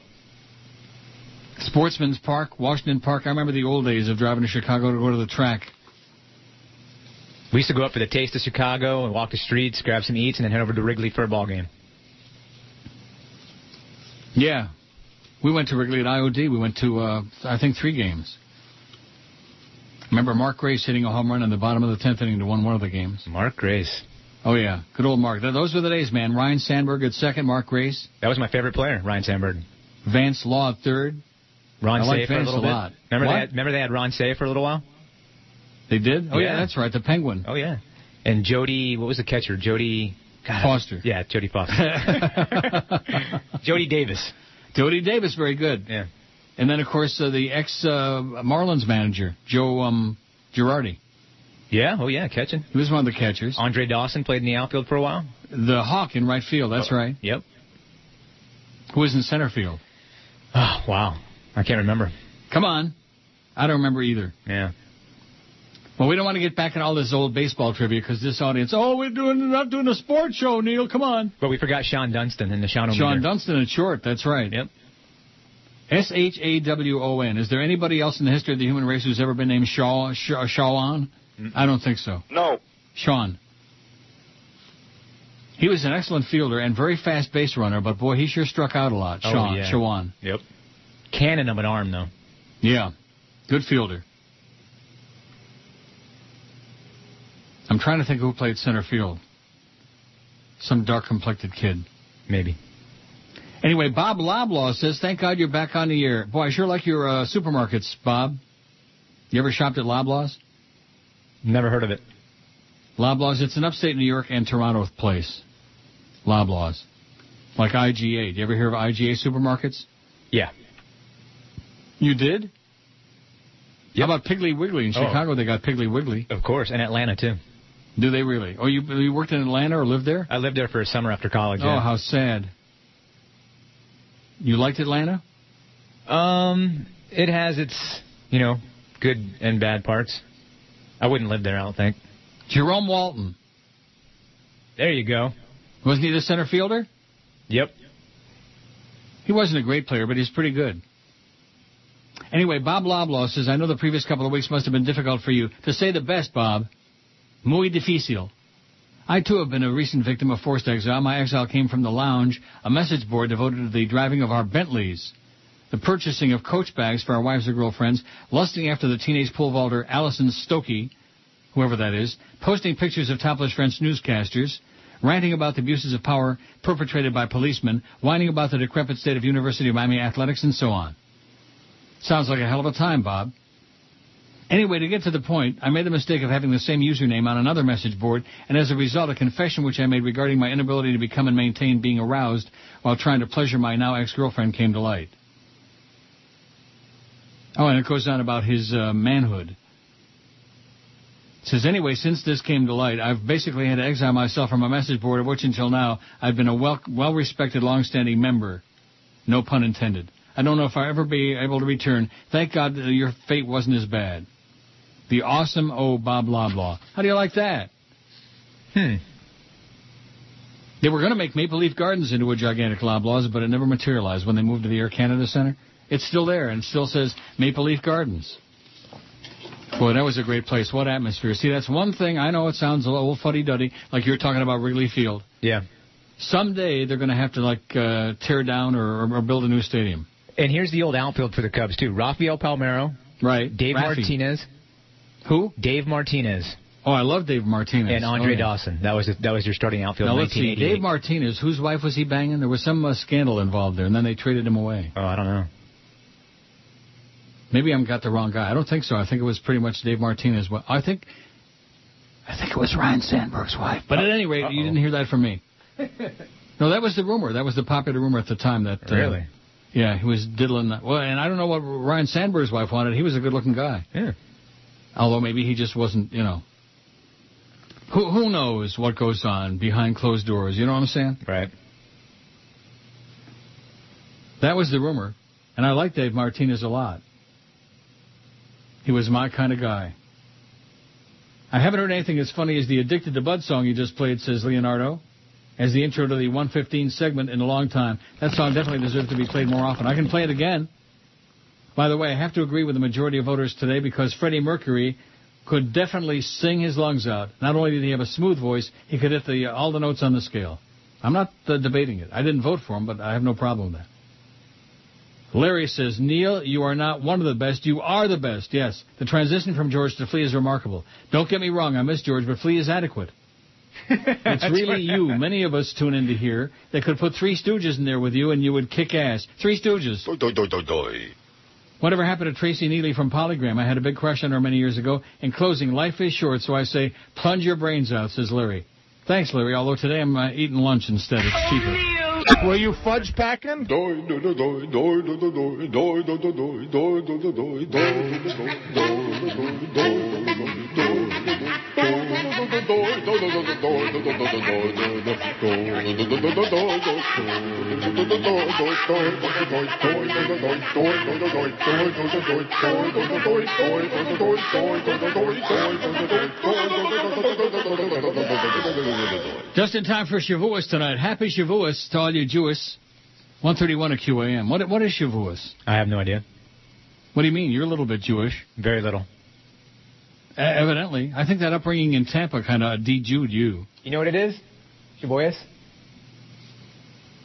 Sportsman's Park, Washington Park. I remember the old days of driving to Chicago to go to the track. We used to go up for the Taste of Chicago and walk the streets, grab some eats, and then head over to Wrigley for a ball game. Yeah. We went to Wrigley at IOD. We went to, uh, I think, three games. Remember Mark Grace hitting a home run in the bottom of the 10th inning to win one of the games? Mark Grace. Oh, yeah. Good old Mark. Those were the days, man. Ryne Sandberg at second, Mark Grace. That was my favorite player, Ryne Sandberg. Vance Law at third. Ron I like Cey for a little a bit. lot. Remember What? they had, remember they had Ron Cey for a little while. They did? Oh, yeah, Yeah. that's right. The Penguin. Oh yeah. And Jody, what was the catcher? Jody God, Foster. Yeah, Jody Foster. (laughs) Jody Davis. Jody Davis, very good. Yeah. And then, of course, uh, the ex uh, Marlins manager, Joe um, Girardi. Yeah. Oh yeah, catching. He was one of the catchers. Andre Dawson played in the outfield for a while. The Hawk in right field, that's right. Yep. Who was in center field? Oh wow, I can't remember. Come on. I don't remember either. Yeah. Well, we don't want to get back in all this old baseball trivia because this audience, oh, we're doing not doing a sports show, Neil. Come on. But we forgot Shawon Dunston in the Sean Shawon Dunston at short. That's right. Yep. S H A W O N. Is there anybody else in the history of the human race who's ever been named Shaw Shaw uh, Shawan? Mm. I don't think so. No. Sean. He was an excellent fielder and very fast base runner, but boy, he sure struck out a lot. Oh, Sean, yeah. Shawan. Yep. Cannon of an arm though. Yeah, good fielder. I'm trying to think who played center field. Some dark-complected kid. Maybe. Anyway, Bob Loblaw says, "Thank God you're back on the air." Boy, I sure like your uh, supermarkets, Bob. You ever shopped at Loblaw's? Never heard of it. Loblaw's. It's an upstate New York and Toronto place. Loblaw's, like IGA. Do you ever hear of IGA supermarkets? Yeah. You did? How about Piggly Wiggly in Oh. Chicago? They got Piggly Wiggly. Of course, and Atlanta too. Do they really? Oh, you you worked in Atlanta or lived there? I lived there for a summer after college. Oh, yeah. how sad. You liked Atlanta? Um, it has its, you know, good and bad parts. I wouldn't live there, I don't think. Jerome Walton. There you go. Wasn't he the center fielder? Yep. He wasn't a great player, but he's pretty good. Anyway, Bob Loblaw says, I know the previous couple of weeks must have been difficult for you. To say the best, Bob, muy difícil. I too have been a recent victim of forced exile. My exile came from the lounge, a message board devoted to the driving of our Bentleys, the purchasing of coach bags for our wives or girlfriends, lusting after the teenage pole vaulter Allison Stokke, whoever that is, posting pictures of topless French newscasters, ranting about the abuses of power perpetrated by policemen, whining about the decrepit state of University of Miami athletics, and so on. Sounds like a hell of a time, Bob. Anyway, to get to the point, I made the mistake of having the same username on another message board, and as a result, a confession which I made regarding my inability to become and maintain being aroused while trying to pleasure my now ex-girlfriend came to light. Oh, and it goes on about his uh, manhood. It says, anyway, since this came to light, I've basically had to exile myself from a message board of which until now I've been a well, well-respected, long-standing member. No pun intended. I don't know if I'll ever be able to return. Thank God your fate wasn't as bad. The awesome oh blah blah blah. How do you like that? Hmm. They were going to make Maple Leaf Gardens into a gigantic Loblaws, but it never materialized when they moved to the Air Canada Center. It's still there and still says Maple Leaf Gardens. Boy, that was a great place. What atmosphere. See, that's one thing. I know it sounds a little fuddy-duddy, like you're talking about Wrigley Field. Yeah. Someday they're going to have to, like, uh, tear down or, or build a new stadium. And here's the old outfield for the Cubs, too. Rafael Palmeiro. Right. Dave Raffy. Martinez. Who? Dave Martinez. Oh, I love Dave Martinez. And Andre Oh, yeah. Dawson. That was that was your starting outfield Now let's see. Dave Martinez, whose wife was he banging? There was some uh, scandal involved there, and then they traded him away. Oh, I don't know. Maybe I'm got the wrong guy. I don't think so. I think it was pretty much Dave Martinez. Well, I think, I think it was Ryne Sandberg's wife. But at any rate, you didn't hear that from me. (laughs) No, that was the rumor. That was the popular rumor at the time. That uh, Really? Yeah, he was diddling. That. Well, and I don't know what Ryne Sandberg's wife wanted. He was a good-looking guy. Yeah. Although maybe he just wasn't. You know. Who who knows what goes on behind closed doors? You know what I'm saying? Right. That was the rumor, and I like Dave Martinez a lot. He was my kind of guy. I haven't heard anything as funny as the Addicted to Bud song you just played, says Leonardo, as the intro to the 115 segment in a long time. That song definitely deserves to be played more often. I can play it again. By the way, I have to agree with the majority of voters today because Freddie Mercury could definitely sing his lungs out. Not only did he have a smooth voice, he could hit the all the notes on the scale. I'm not uh, debating it. I didn't vote for him, but I have no problem with that. Larry says, Neil, you are not one of the best. You are the best. Yes. The transition from George to Flea is remarkable. Don't get me wrong. I miss George, but Flea is adequate. (laughs) It's really you. Many of us tune into here. They could put Three Stooges in there with you, and you would kick ass. Three Stooges. Doi, doi, doi, doi. Whatever happened to Tracy Neely from Polygram? I had a big crush on her many years ago. In closing, life is short, so I say, plunge your brains out, says Larry. Thanks, Larry, although today I'm uh, eating lunch instead. It's cheaper. Were you fudge packing? Just in time for Shavuos tonight. Happy Shavuos to all you Jewish. 131 at QAM. What, what is Shavuos? I have no idea. What do you mean? You're a little bit Jewish. Very little. Uh, evidently. I think that upbringing in Tampa kind of de-Jewed you. You know what it is? Shaboyas?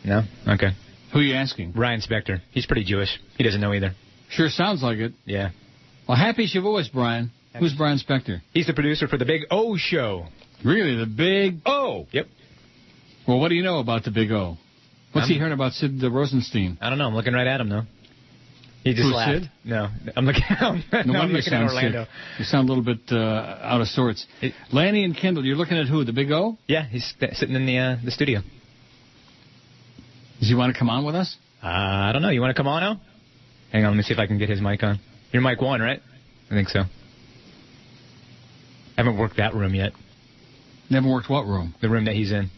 No? Okay. Who are you asking? Ryan Spector. He's pretty Jewish. He doesn't know either. Sure sounds like it. Yeah. Well, happy Shavuos, Brian. Who's Brian Spector? He's the producer for the Big O Show. Really? The Big O? Yep. Well, what do you know about the Big O? What's I'm- he hearing about Sid Rosenstein? I don't know. I'm looking right at him, though. He just Who, laughed. Sid? No, (laughs) I'm looking. I'm, No no, I'm wonder you looking at sound Orlando. sick. You sound a little bit uh, out of sorts. Lanny and Kendall, you're looking at who? The Big O? Yeah, he's sitting in the uh, the studio. Does he want to come on with us? Uh, I don't know. You want to come on now? Hang on, let me see if I can get his mic on. You're mic one, right? I think so. I haven't worked that room yet. Never worked what room? The room that he's in.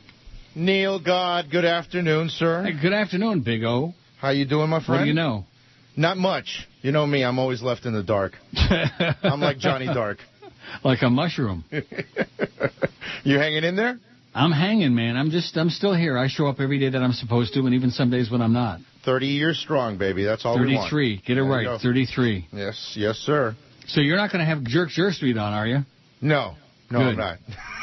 Neil God, good afternoon, sir. Hey, good afternoon, Big O. How you doing, my friend? What do you know? Not much. You know me, I'm always left in the dark. (laughs) I'm like Johnny Dark. Like a mushroom. (laughs) You hanging in there? I'm hanging, man. I'm just, I'm still here. I show up every day that I'm supposed to, and even some days when I'm not. 30 years strong, baby. That's all we want. 33. Get it There right. 33. Yes, yes, sir. So you're not going to have Jerk Jerk Street on, are you? No, no, Good. I'm not.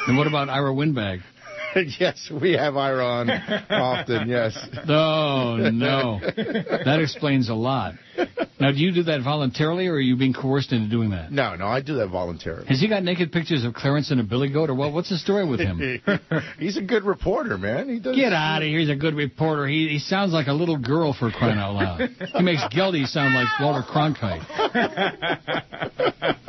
And what about Ira Windbag? (laughs) (laughs) yes, we have iron often, yes. (laughs) Oh, no. That explains a lot. (laughs) now, do you do that voluntarily, or are you being coerced into doing that? No, no, I do that voluntarily. Has he got naked pictures of Clarence and a billy goat, or what? What's the story with him? (laughs) He's a good reporter, man. He does. Get out of here! He's a good reporter. He he sounds like a little girl for crying out loud. He makes Geldy sound like Walter Cronkite.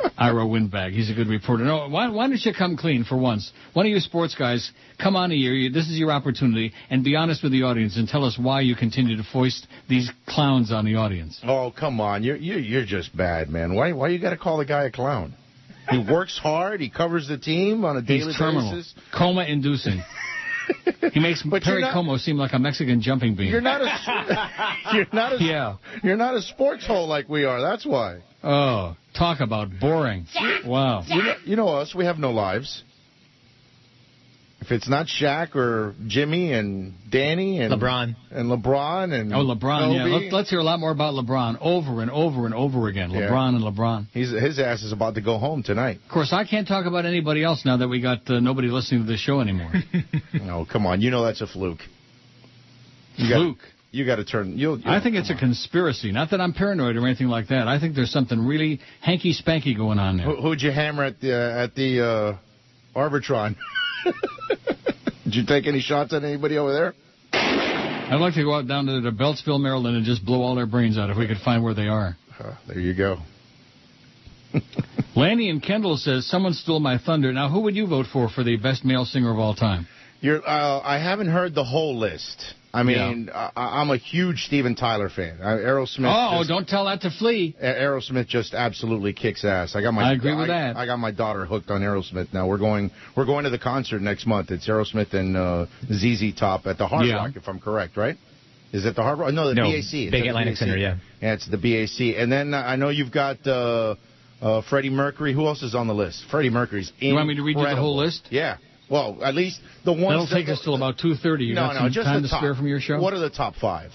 (laughs) Ira Windbag. He's a good reporter. No, why, why don't you come clean for once? One of you sports guys, come on here. You, this is your opportunity, and be honest with the audience and tell us why you continue to foist these clowns on the audience. Oh, Oh, come on. You're you're, you're just bad, man. Why why you got to call the guy a clown? He works hard. He covers the team on a daily He's terminal, basis. coma-inducing. (laughs) he makes But Perry not- Como seem like a Mexican jumping bean. You're not a (laughs) you're not a Yeah. you're not a sports hole like we are. That's why. Oh, talk about boring. Wow. You know, you know us. We have no lives. If it's not Shaq or Jimmy and Danny and LeBron. and LeBron and Oh, LeBron. Yeah, Kobe, Let, let's hear a lot more about LeBron over and over and over again. Yeah. LeBron and LeBron. he's his ass is about to go home tonight. Of course, I can't talk about anybody else now that we got uh, nobody listening to the show anymore. (laughs) No, come on. You know that's a fluke. You got- Fluke. You got to turn. You'll, you'll- I think it's a conspiracy. Not that I'm paranoid or anything like that. I think there's something really hanky spanky going on there. Who, who'd you hammer at the uh, at the uh, Arbitron? (laughs) Did you take any shots at anybody over there? I'd like to go out down to, to Beltsville, Maryland, and just blow all their brains out if we could find where they are. Uh, there you go. (laughs) Lanny and Kendall says someone stole my thunder. Now, who would you vote for for the best male singer of all time? You're. Uh, I haven't heard the whole list. I mean, I, I'm a huge Steven Tyler fan. Aerosmith. Oh, just- don't tell that to Flea. A- Aerosmith just absolutely kicks ass. I got my. I agree with I, that. I got my daughter hooked on Aerosmith now. We're going. We're going to the concert next month. It's Aerosmith and uh, ZZ Top at the Hard Yeah. Rock, if I'm correct, right? Is it the Hard Rock? No, the No, BAC. It's Big the Atlantic BAC. Center, yeah. Yeah, it's the BAC. And then uh, I know you've got uh, uh, Freddie Mercury. Who else is on the list? Freddie Mercury's. You want me to read you the whole list? Yeah. Well, at least the ones. That'll that- take us till about 2.30. You no, got no, some just time the to top. spare from your show? What are the top five?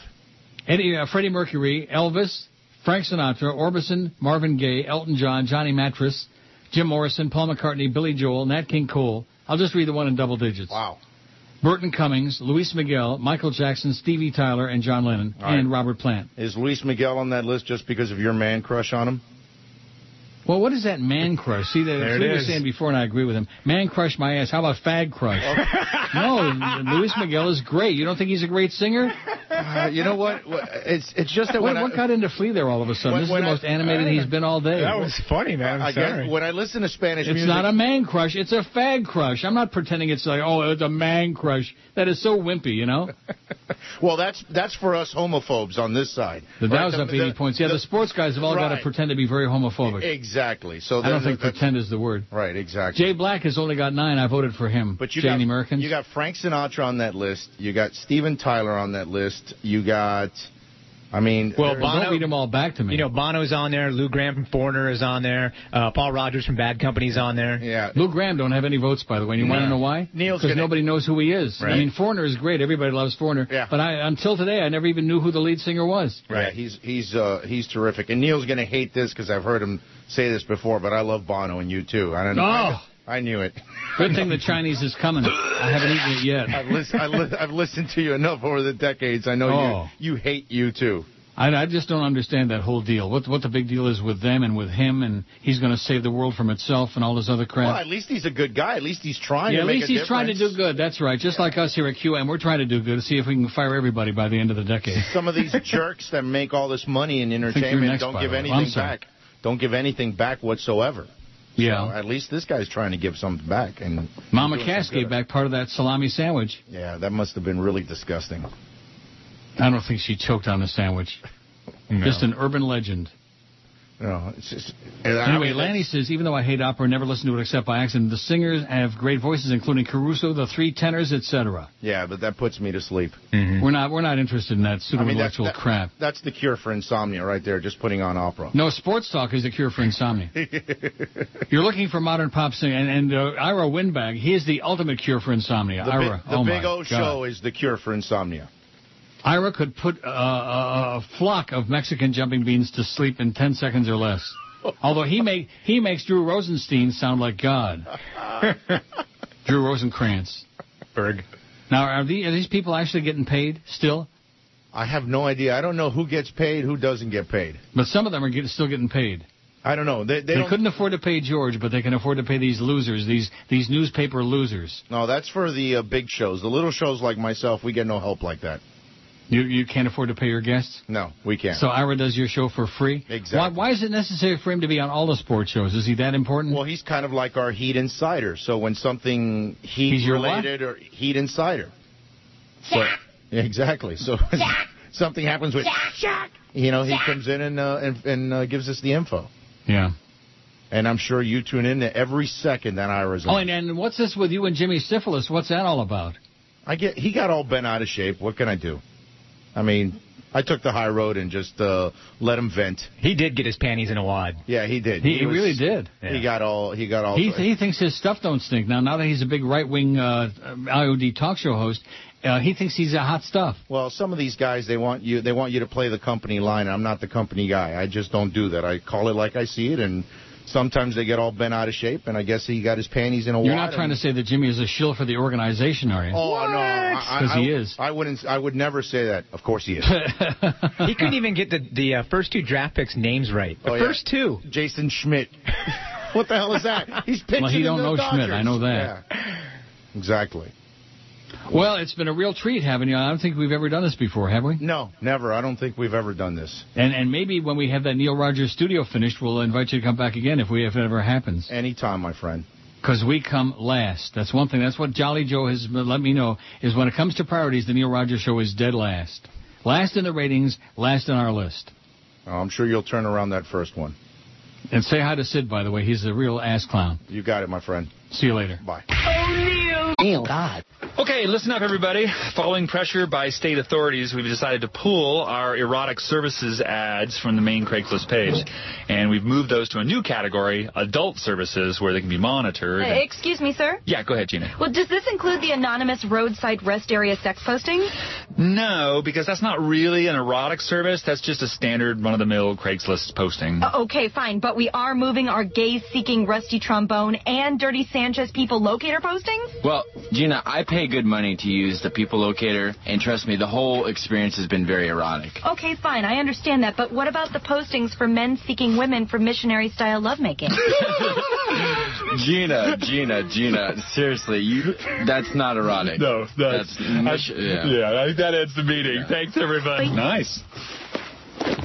Eddie, uh, Freddie Mercury, Elvis, Frank Sinatra, Orbison, Marvin Gaye, Elton John, Johnny Mathis, Jim Morrison, Paul McCartney, Billy Joel, Nat King Cole. I'll just read the one in double digits. Wow. Burton Cummings, Luis Miguel, Michael Jackson, Stevie Tyler, and John Lennon, right. and Robert Plant. Is Luis Miguel on that list just because of your man crush on him? Well, what is that man crush? See, that There was saying before, and I agree with him. Man crush my ass. How about fag crush? (laughs) no, Luis Miguel is great. You don't think he's a great singer? Uh, you know what? What- It's it's just that What, when I, what got into Flea there all of a sudden? When- this is when the I- most animated he's been all day. That was funny, man. I guess when I listen to Spanish It's music, not a man crush. It's a fag crush. I'm not pretending it's like, oh, it's a man crush. That is so wimpy, you know? (laughs) well, that's that's for us homophobes on this side. The Right? Dow's up 80 points. Yeah, the, sports guys have all got to pretend to be very homophobic. Exactly. So I don't think pretend is the word. Right, exactly. Jay Black has only got nine. I voted for him. But you Janie got Americans. you got Frank Sinatra on that list. You got Steven Tyler on that list. You got, I mean, Well, Bono- Don't read them all back to me. You know, Bono's on there. Lou Gramm from Foreigner is on there. Uh, Paul Rodgers from Bad Company's on there. Yeah. Lou Gramm don't have any votes, by the way. And you want to know why? Neil's Because nobody knows who he is. Right. I mean, Foreigner is great. Everybody loves Foreigner. Yeah. But I, until today, I never even knew who the lead singer was. Right. Yeah, he's he's uh, he's terrific. And Neil's going to hate this because I've heard him say this before, but I love Bono and U2. I don't know. Oh. I knew it. Good thing the Chinese is coming. I haven't eaten it yet. I've, I li- I've listened to you enough over the decades. I know Oh. you you hate U2. I, I just don't understand that whole deal. What what the big deal is with them and with him, and he's going to save the world from itself and all this other crap. Well, at least he's a good guy. At least he's trying yeah, to at least he's trying to do good. That's right. Just like us here at QM, we're trying to do good to see if we can fire everybody by the end of the decade. Some of these jerks that make all this money in entertainment next, don't give the way. I'm anything sorry. back. Don't give anything back whatsoever. Yeah. So at least this guy's trying to give something back. And Mama Cass gave back part of that salami sandwich. Yeah, that must have been really disgusting. I don't think she choked on the sandwich. (laughs) Just an urban legend. No, it's just. and I Anyway, mean, Lanny says, even though I hate opera, and never listen to it except by accident. The singers have great voices, including Caruso, the three tenors, etc. Yeah, but that puts me to sleep. We're not we're not interested in that pseudo I mean, that's, intellectual that- crap. that's the cure for insomnia right there, just putting on opera. No, sports talk is the cure for insomnia. (laughs) You're looking for modern pop singing, and, and uh, Ira Winbag, he is the ultimate cure for insomnia. The, Ira, big, the oh Big my O God. show is the cure for insomnia. Ira could put uh, a, a flock of Mexican jumping beans to sleep in 10 seconds or less. Although he make he makes Drew Rosenstein sound like God. (laughs) Drew Rosenkrantz. Berg. Now, are, the, are these people actually getting paid still? I have no idea. I don't know who gets paid, who doesn't get paid. But some of them are get, still getting paid. I don't know. They, they, They, don't. couldn't afford to pay George, but they can afford to pay these losers, these these newspaper losers. No, that's for the uh, big shows. The little shows like myself, we get no help like that. You you can't afford to pay your guests. No, we can't. So Ira does your show for free. Exactly. Why, why is it necessary for him to be on all the sports shows? Is he that important? Well, he's kind of like our Heat insider. So when something Heat He's your what? related or Heat insider. So, exactly. So when (laughs) something happens with you know, he comes in and uh, and, and uh, gives us the info. Yeah. And I'm sure you tune in to every second that Ira's on. Oh, and, and what's this with you and Jimmy Syphilis? What's that all about? I get he got all bent out of shape. What can I do? I mean, I took the high road and just uh, let him vent. He did get his panties in a wad. Yeah, he did. He, he was- really did. He got all. He got all. He, he thinks his stuff don't stink. Now, now that he's a big right-wing uh, IOD talk show host, uh, he thinks he's a hot stuff. Well, some of these guys they want you they want you to play the company line. I'm not the company guy. I just don't do that. I call it like I see it, and sometimes they get all bent out of shape. And I guess he got his panties in a wad. You're not trying to say that Jimmy is a shill for the organization, are you? Oh no, I- I- 'Cause he is. I wouldn't. I would never say that. Of course he is. (laughs) he couldn't even get the the uh, first two draft picks names right. The Oh, yeah. first two. Jason Schmidt. (laughs) what the hell is that? He's pitching. Well, he don't the know Schmidt. I know that. Yeah. Exactly. Well, it's been a real treat having you. I don't think we've ever done this before, have we? No, never. I don't think we've ever done this. And and maybe when we have that Neil Rogers studio finished, we'll invite you to come back again if we if it ever happens. Anytime, my friend. Because we come last. That's one thing. That's what Jolly Joe has let me know is when it comes to priorities, the Neil Rogers show is dead last. Last in the ratings, last on our list. Oh, I'm sure you'll turn around that first one. And say hi to Sid, by the way. He's a real ass clown. You got it, my friend. See you later. Bye. Oh, Neil. Neil, God. Okay, listen up, everybody. Following pressure by state authorities, we've decided to pull our erotic services ads from the main Craigslist page. And we've moved those to a new category, adult services, where they can be monitored. Uh, excuse me, sir. Yeah, go ahead, Gina. Well, does this include the anonymous roadside rest area sex postings? No, because that's not really an erotic service. That's just a standard run-of-the-mill Craigslist posting. Uh, okay, fine, but we are moving our gaze-seeking Rusty Trombone and Dirty Sanchez people locator postings? Well, Gina, I pay good money to use the people locator, and trust me, the whole experience has been very erotic. Okay, fine, I understand that, but what about the postings for men seeking women for missionary-style lovemaking? (laughs) Gina, Gina, Gina, seriously, you that's not erotic. No, that's, that's yeah. I think that ends the meeting. Thanks, everybody. Nice.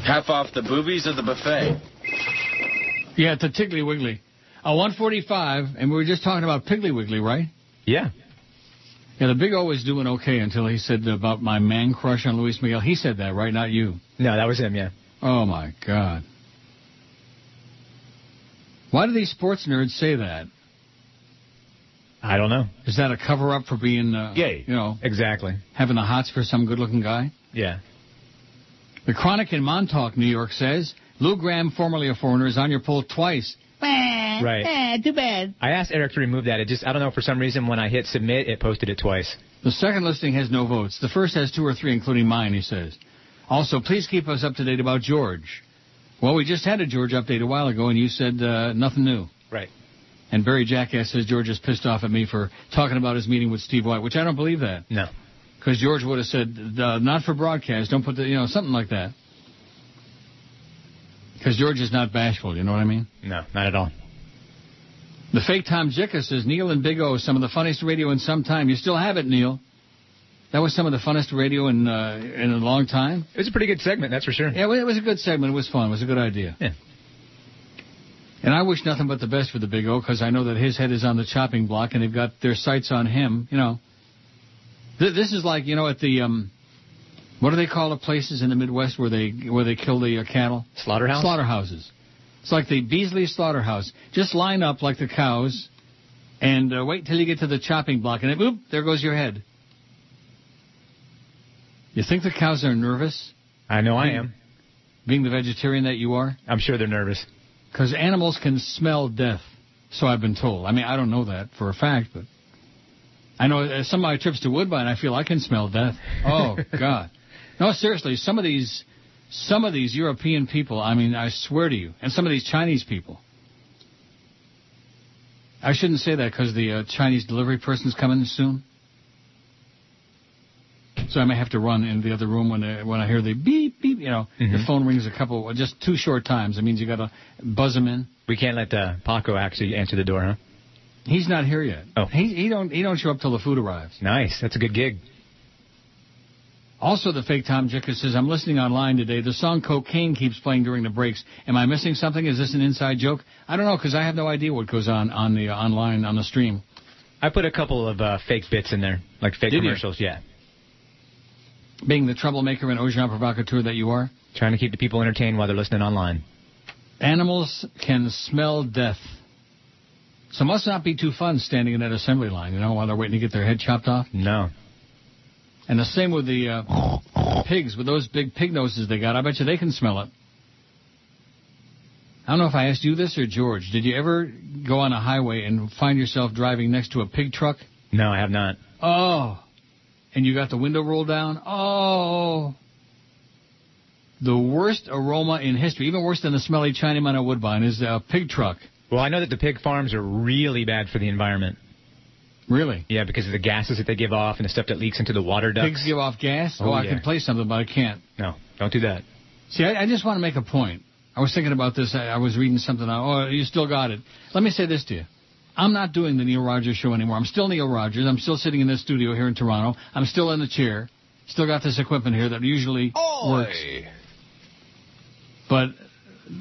Half off the boobies or the buffet. Yeah, it's a Tiggly Wiggly. Uh, 145, and we were just talking about Piggly Wiggly, right? Yeah. Yeah, the Big O was doing okay until he said about my man crush on Luis Miguel. He said that, right? Not you. No, that was him. Yeah. Oh my God. Why do these sports nerds say that? I don't know. Is that a cover up for being uh, Gay. You know, Exactly. having the hots for some good looking guy? Yeah. The Chronic in Montauk, New York says Lou Gramm, formerly a foreigner, is on your poll twice. Right. too bad. I asked Eric to remove that. It just I don't know for some reason when I hit submit it posted it twice. The second listing has no votes. The first has two or three, including mine, he says. Also, please keep us up to date about George. Well, we just had a George update a while ago, and you said uh, nothing new. Right. And Barry Jackass says George is pissed off at me for talking about his meeting with Steve White, which I don't believe that. No. Because George would have said, not for broadcast, don't put the, you know, something like that. Because George is not bashful, you know what I mean? No, not at all. The fake Tom Jicka says Neil and Big O, some of the funniest radio in some time. You still have it, Neil. That was some of the funnest radio in uh, in a long time. It was a pretty good segment, that's for sure. Yeah, well, it was a good segment. It was fun. It was a good idea. Yeah. And I wish nothing but the best for the Big O because I know that his head is on the chopping block and they've got their sights on him. You know, Th- this is like you know at the um, what do they call the places in the Midwest where they where they kill the uh, cattle? Slaughterhouse? Slaughterhouses. It's like the Beasley Slaughterhouse. Just line up like the cows, and uh, wait till you get to the chopping block, and then boop, there goes your head. You think the cows are nervous? I know I am. Being the vegetarian that you are? I'm sure they're nervous. Because animals can smell death, so I've been told. I mean, I don't know that for a fact, but I know uh, some of my trips to Woodbine, I feel I can smell death. Oh (laughs) God, no, seriously, some of these, some of these European people. I mean, I swear to you, and some of these Chinese people. I shouldn't say that because the uh, Chinese delivery person's coming soon. So I may have to run into the other room when I, when I hear the beep beep. You know, the Mhm. phone rings a couple, just two short times. It means you got to buzz him in. We can't let uh, Paco actually answer the door, huh? He's not here yet. Oh, he he don't he don't show up till the food arrives. Nice. That's a good gig. Also, the fake Tom Jicker says, I'm listening online today. The song Cocaine keeps playing during the breaks. Am I missing something? Is this an inside joke? I don't know, because I have no idea what goes on on the uh, online, on the stream. I put a couple of uh, fake bits in there, like fake Did you? commercials. Yeah, Being the troublemaker and agent provocateur that you are, trying to keep the people entertained while they're listening online. animals can smell death. So must not be too fun standing in that assembly line, you know, while they're waiting to get their head chopped off. No. And the same with the uh, pigs, with those big pig noses they got. I bet you they can smell it. I don't know if I asked you this or George. Did you ever go on a highway and find yourself driving next to a pig truck? No, I have not. Oh. And you got the window rolled down? Oh. The worst aroma in history, even worse than the smelly Chinaman at Woodbine, is a pig truck. Well, I know that the pig farms are really bad for the environment. Really? Yeah, because of the gases that they give off and the stuff that leaks into the water ducts. Pigs give off gas? Oh, I yeah. can play something, but I can't. No, don't do that. See, I, I just want to make a point. I was thinking about this. I, I was reading something. Oh, you still got it. Let me say this to you. I'm not doing the Neil Rogers show anymore. I'm still Neil Rogers. I'm still sitting in this studio here in Toronto. I'm still in the chair. Still got this equipment here that usually works. But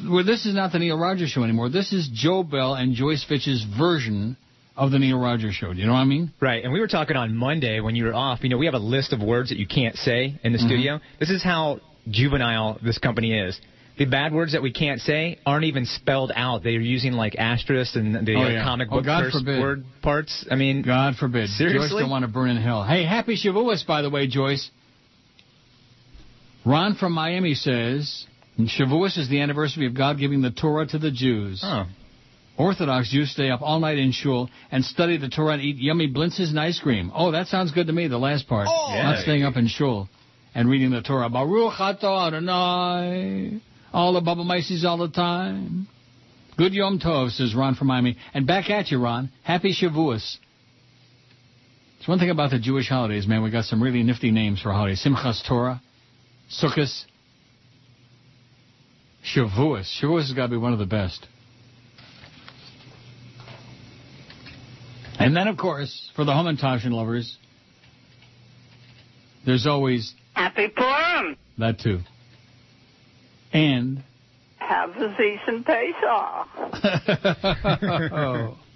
well, this is not the Neil Rogers show anymore. This is Joe Bell and Joyce Fitch's version of the Neil Rogers show. Do you know what I mean? Right, and we were talking on Monday when you were off. You know, we have a list of words that you can't say in the Mhm. studio. This is how juvenile this company is. The bad words that we can't say aren't even spelled out. They're using like asterisks and the Oh, uh, yeah. comic Oh, book God curse forbid. word parts. I mean, God forbid. Seriously? Joyce don't want to burn in hell. Hey, happy Shavuos, by the way, Joyce. Ron from Miami says Shavuos is the anniversary of God giving the Torah to the Jews. Oh. Orthodox Jews stay up all night in shul and study the Torah and eat yummy blintzes and ice cream. Oh, that sounds good to me. The last part, Yeah. not staying up in shul and reading the Torah. Baruch atah Adonai. All the Baba Mices all the time. Good Yom Tov, says Ron from Miami. And back at you, Ron. Happy Shavuos. It's one thing about the Jewish holidays, man. We got some really nifty names for holidays. Simchas Torah, Sukkot, Shavuos. Shavuos has got to be one of the best. And then, of course, for the Hamantashen lovers, there's always Happy Purim. that too. And Have a decent Pesach. (laughs)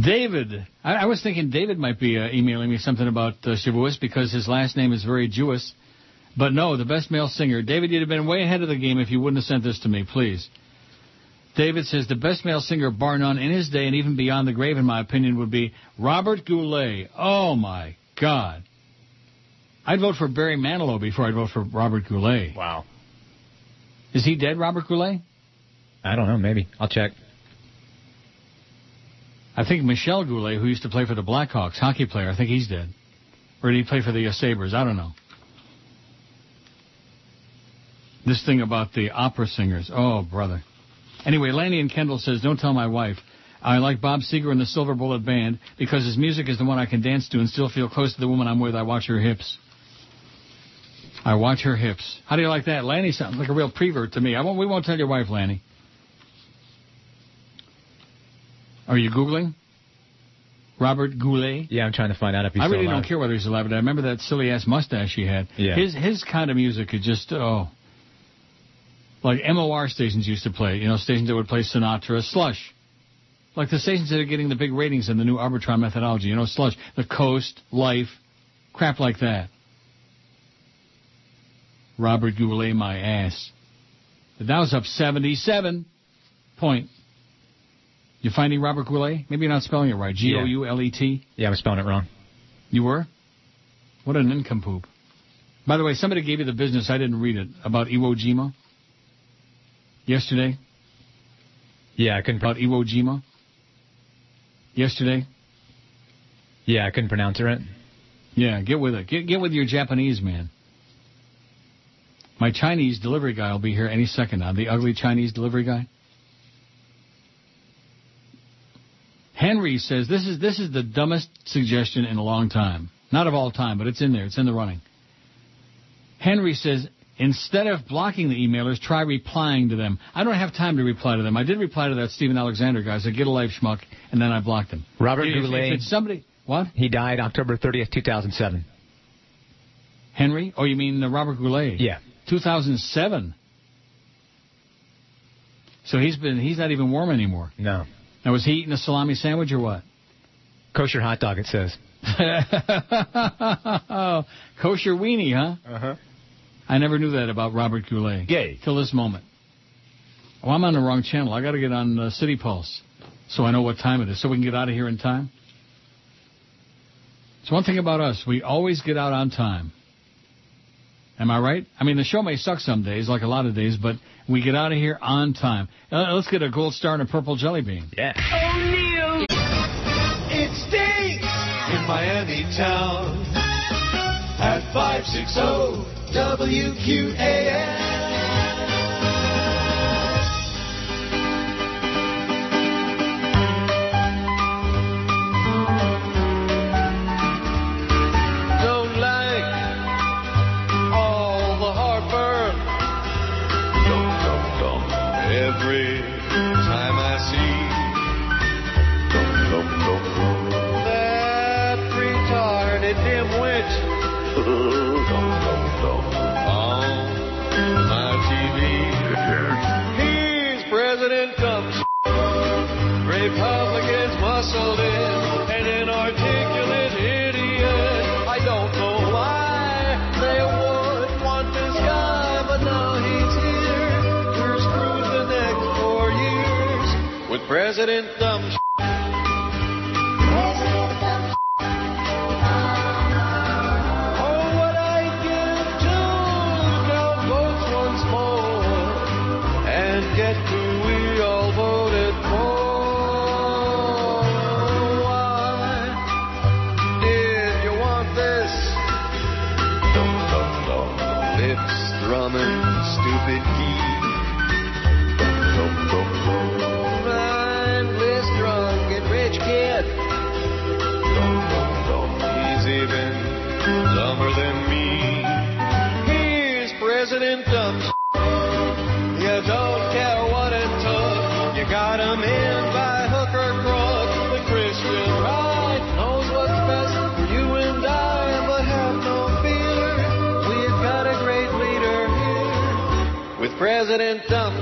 David, I, I was thinking David might be uh, emailing me something about uh, Shavuos because his last name is very Jewish. But no, the best male singer. David, you'd have been way ahead of the game if you wouldn't have sent this to me, please. David says the best male singer, bar none, in his day and even beyond the grave, in my opinion, would be Robert Goulet. Oh my God. I'd vote for Barry Manilow before I'd vote for Robert Goulet. Wow. Is he dead, Robert Goulet? I don't know. Maybe I'll check. I think Michel Goulet, who used to play for the Blackhawks, hockey player, I think he's dead. Or did he play for the uh, Sabres? I don't know. This thing about the opera singers. Oh, brother. Anyway, Lanny and Kendall says, don't tell my wife. I like Bob Seger and the Silver Bullet Band because his music is the one I can dance to and still feel close to the woman I'm with. I watch her hips. I watch her hips. How do you like that? Lanny sounds like a real prevert to me. I won't, we won't tell your wife, Lanny. Are you Googling? Robert Goulet? Yeah, I'm trying to find out if he's alive. I really alive. don't care whether he's alive, but I remember that silly ass mustache he had. Yeah. His his kind of music is just oh, like MOR stations used to play. You know, stations that would play Sinatra, Slush, like the stations that are getting the big ratings in the new Arbitron methodology. You know, Slush, The Coast, Life, crap like that. Robert Goulet, my ass. The Dow's up 77 point. You finding Robert Goulet? Maybe you're not spelling it right. G O U L E T. Yeah, I was spelling it wrong. You were? What an income poop. By the way, somebody gave you the business. I didn't read it about Iwo Jima yesterday. Yeah, I couldn't. About Iwo Jima yesterday. Yeah, I couldn't pronounce it right. Yeah, get with it. Get get with your Japanese man. My Chinese delivery guy will be here any second now. The ugly Chinese delivery guy. Henry says this is this is the dumbest suggestion in a long time. Not of all time, but it's in there. It's in the running. Henry says, instead of blocking the emailers, try replying to them. I don't have time to reply to them. I did reply to that Stephen Alexander guy. I said, get a life, schmuck, and then I blocked him. Robert If- if Goulet. it's somebody, what? He died October 30th, 2007. Henry? Oh, you mean Robert Goulet? Yeah. 2007. So he's been, he's not even warm anymore. No. Now, was he eating a salami sandwich or what? Kosher hot dog, it says. (laughs) Kosher weenie, huh? Uh-huh. I never knew that about Robert Goulet. Gay. Till this moment. Oh, I'm on the wrong channel. I got to get on uh, City Pulse so I know what time it is so we can get out of here in time. It's one thing about us. We always get out on time. Am I right? I mean, the show may suck some days, like a lot of days, but we get out of here on time. Uh, let's get a gold star and a purple jelly bean. Yeah. O'Neill. It stinks in Miami town at 560 WQAM. With President Dumb.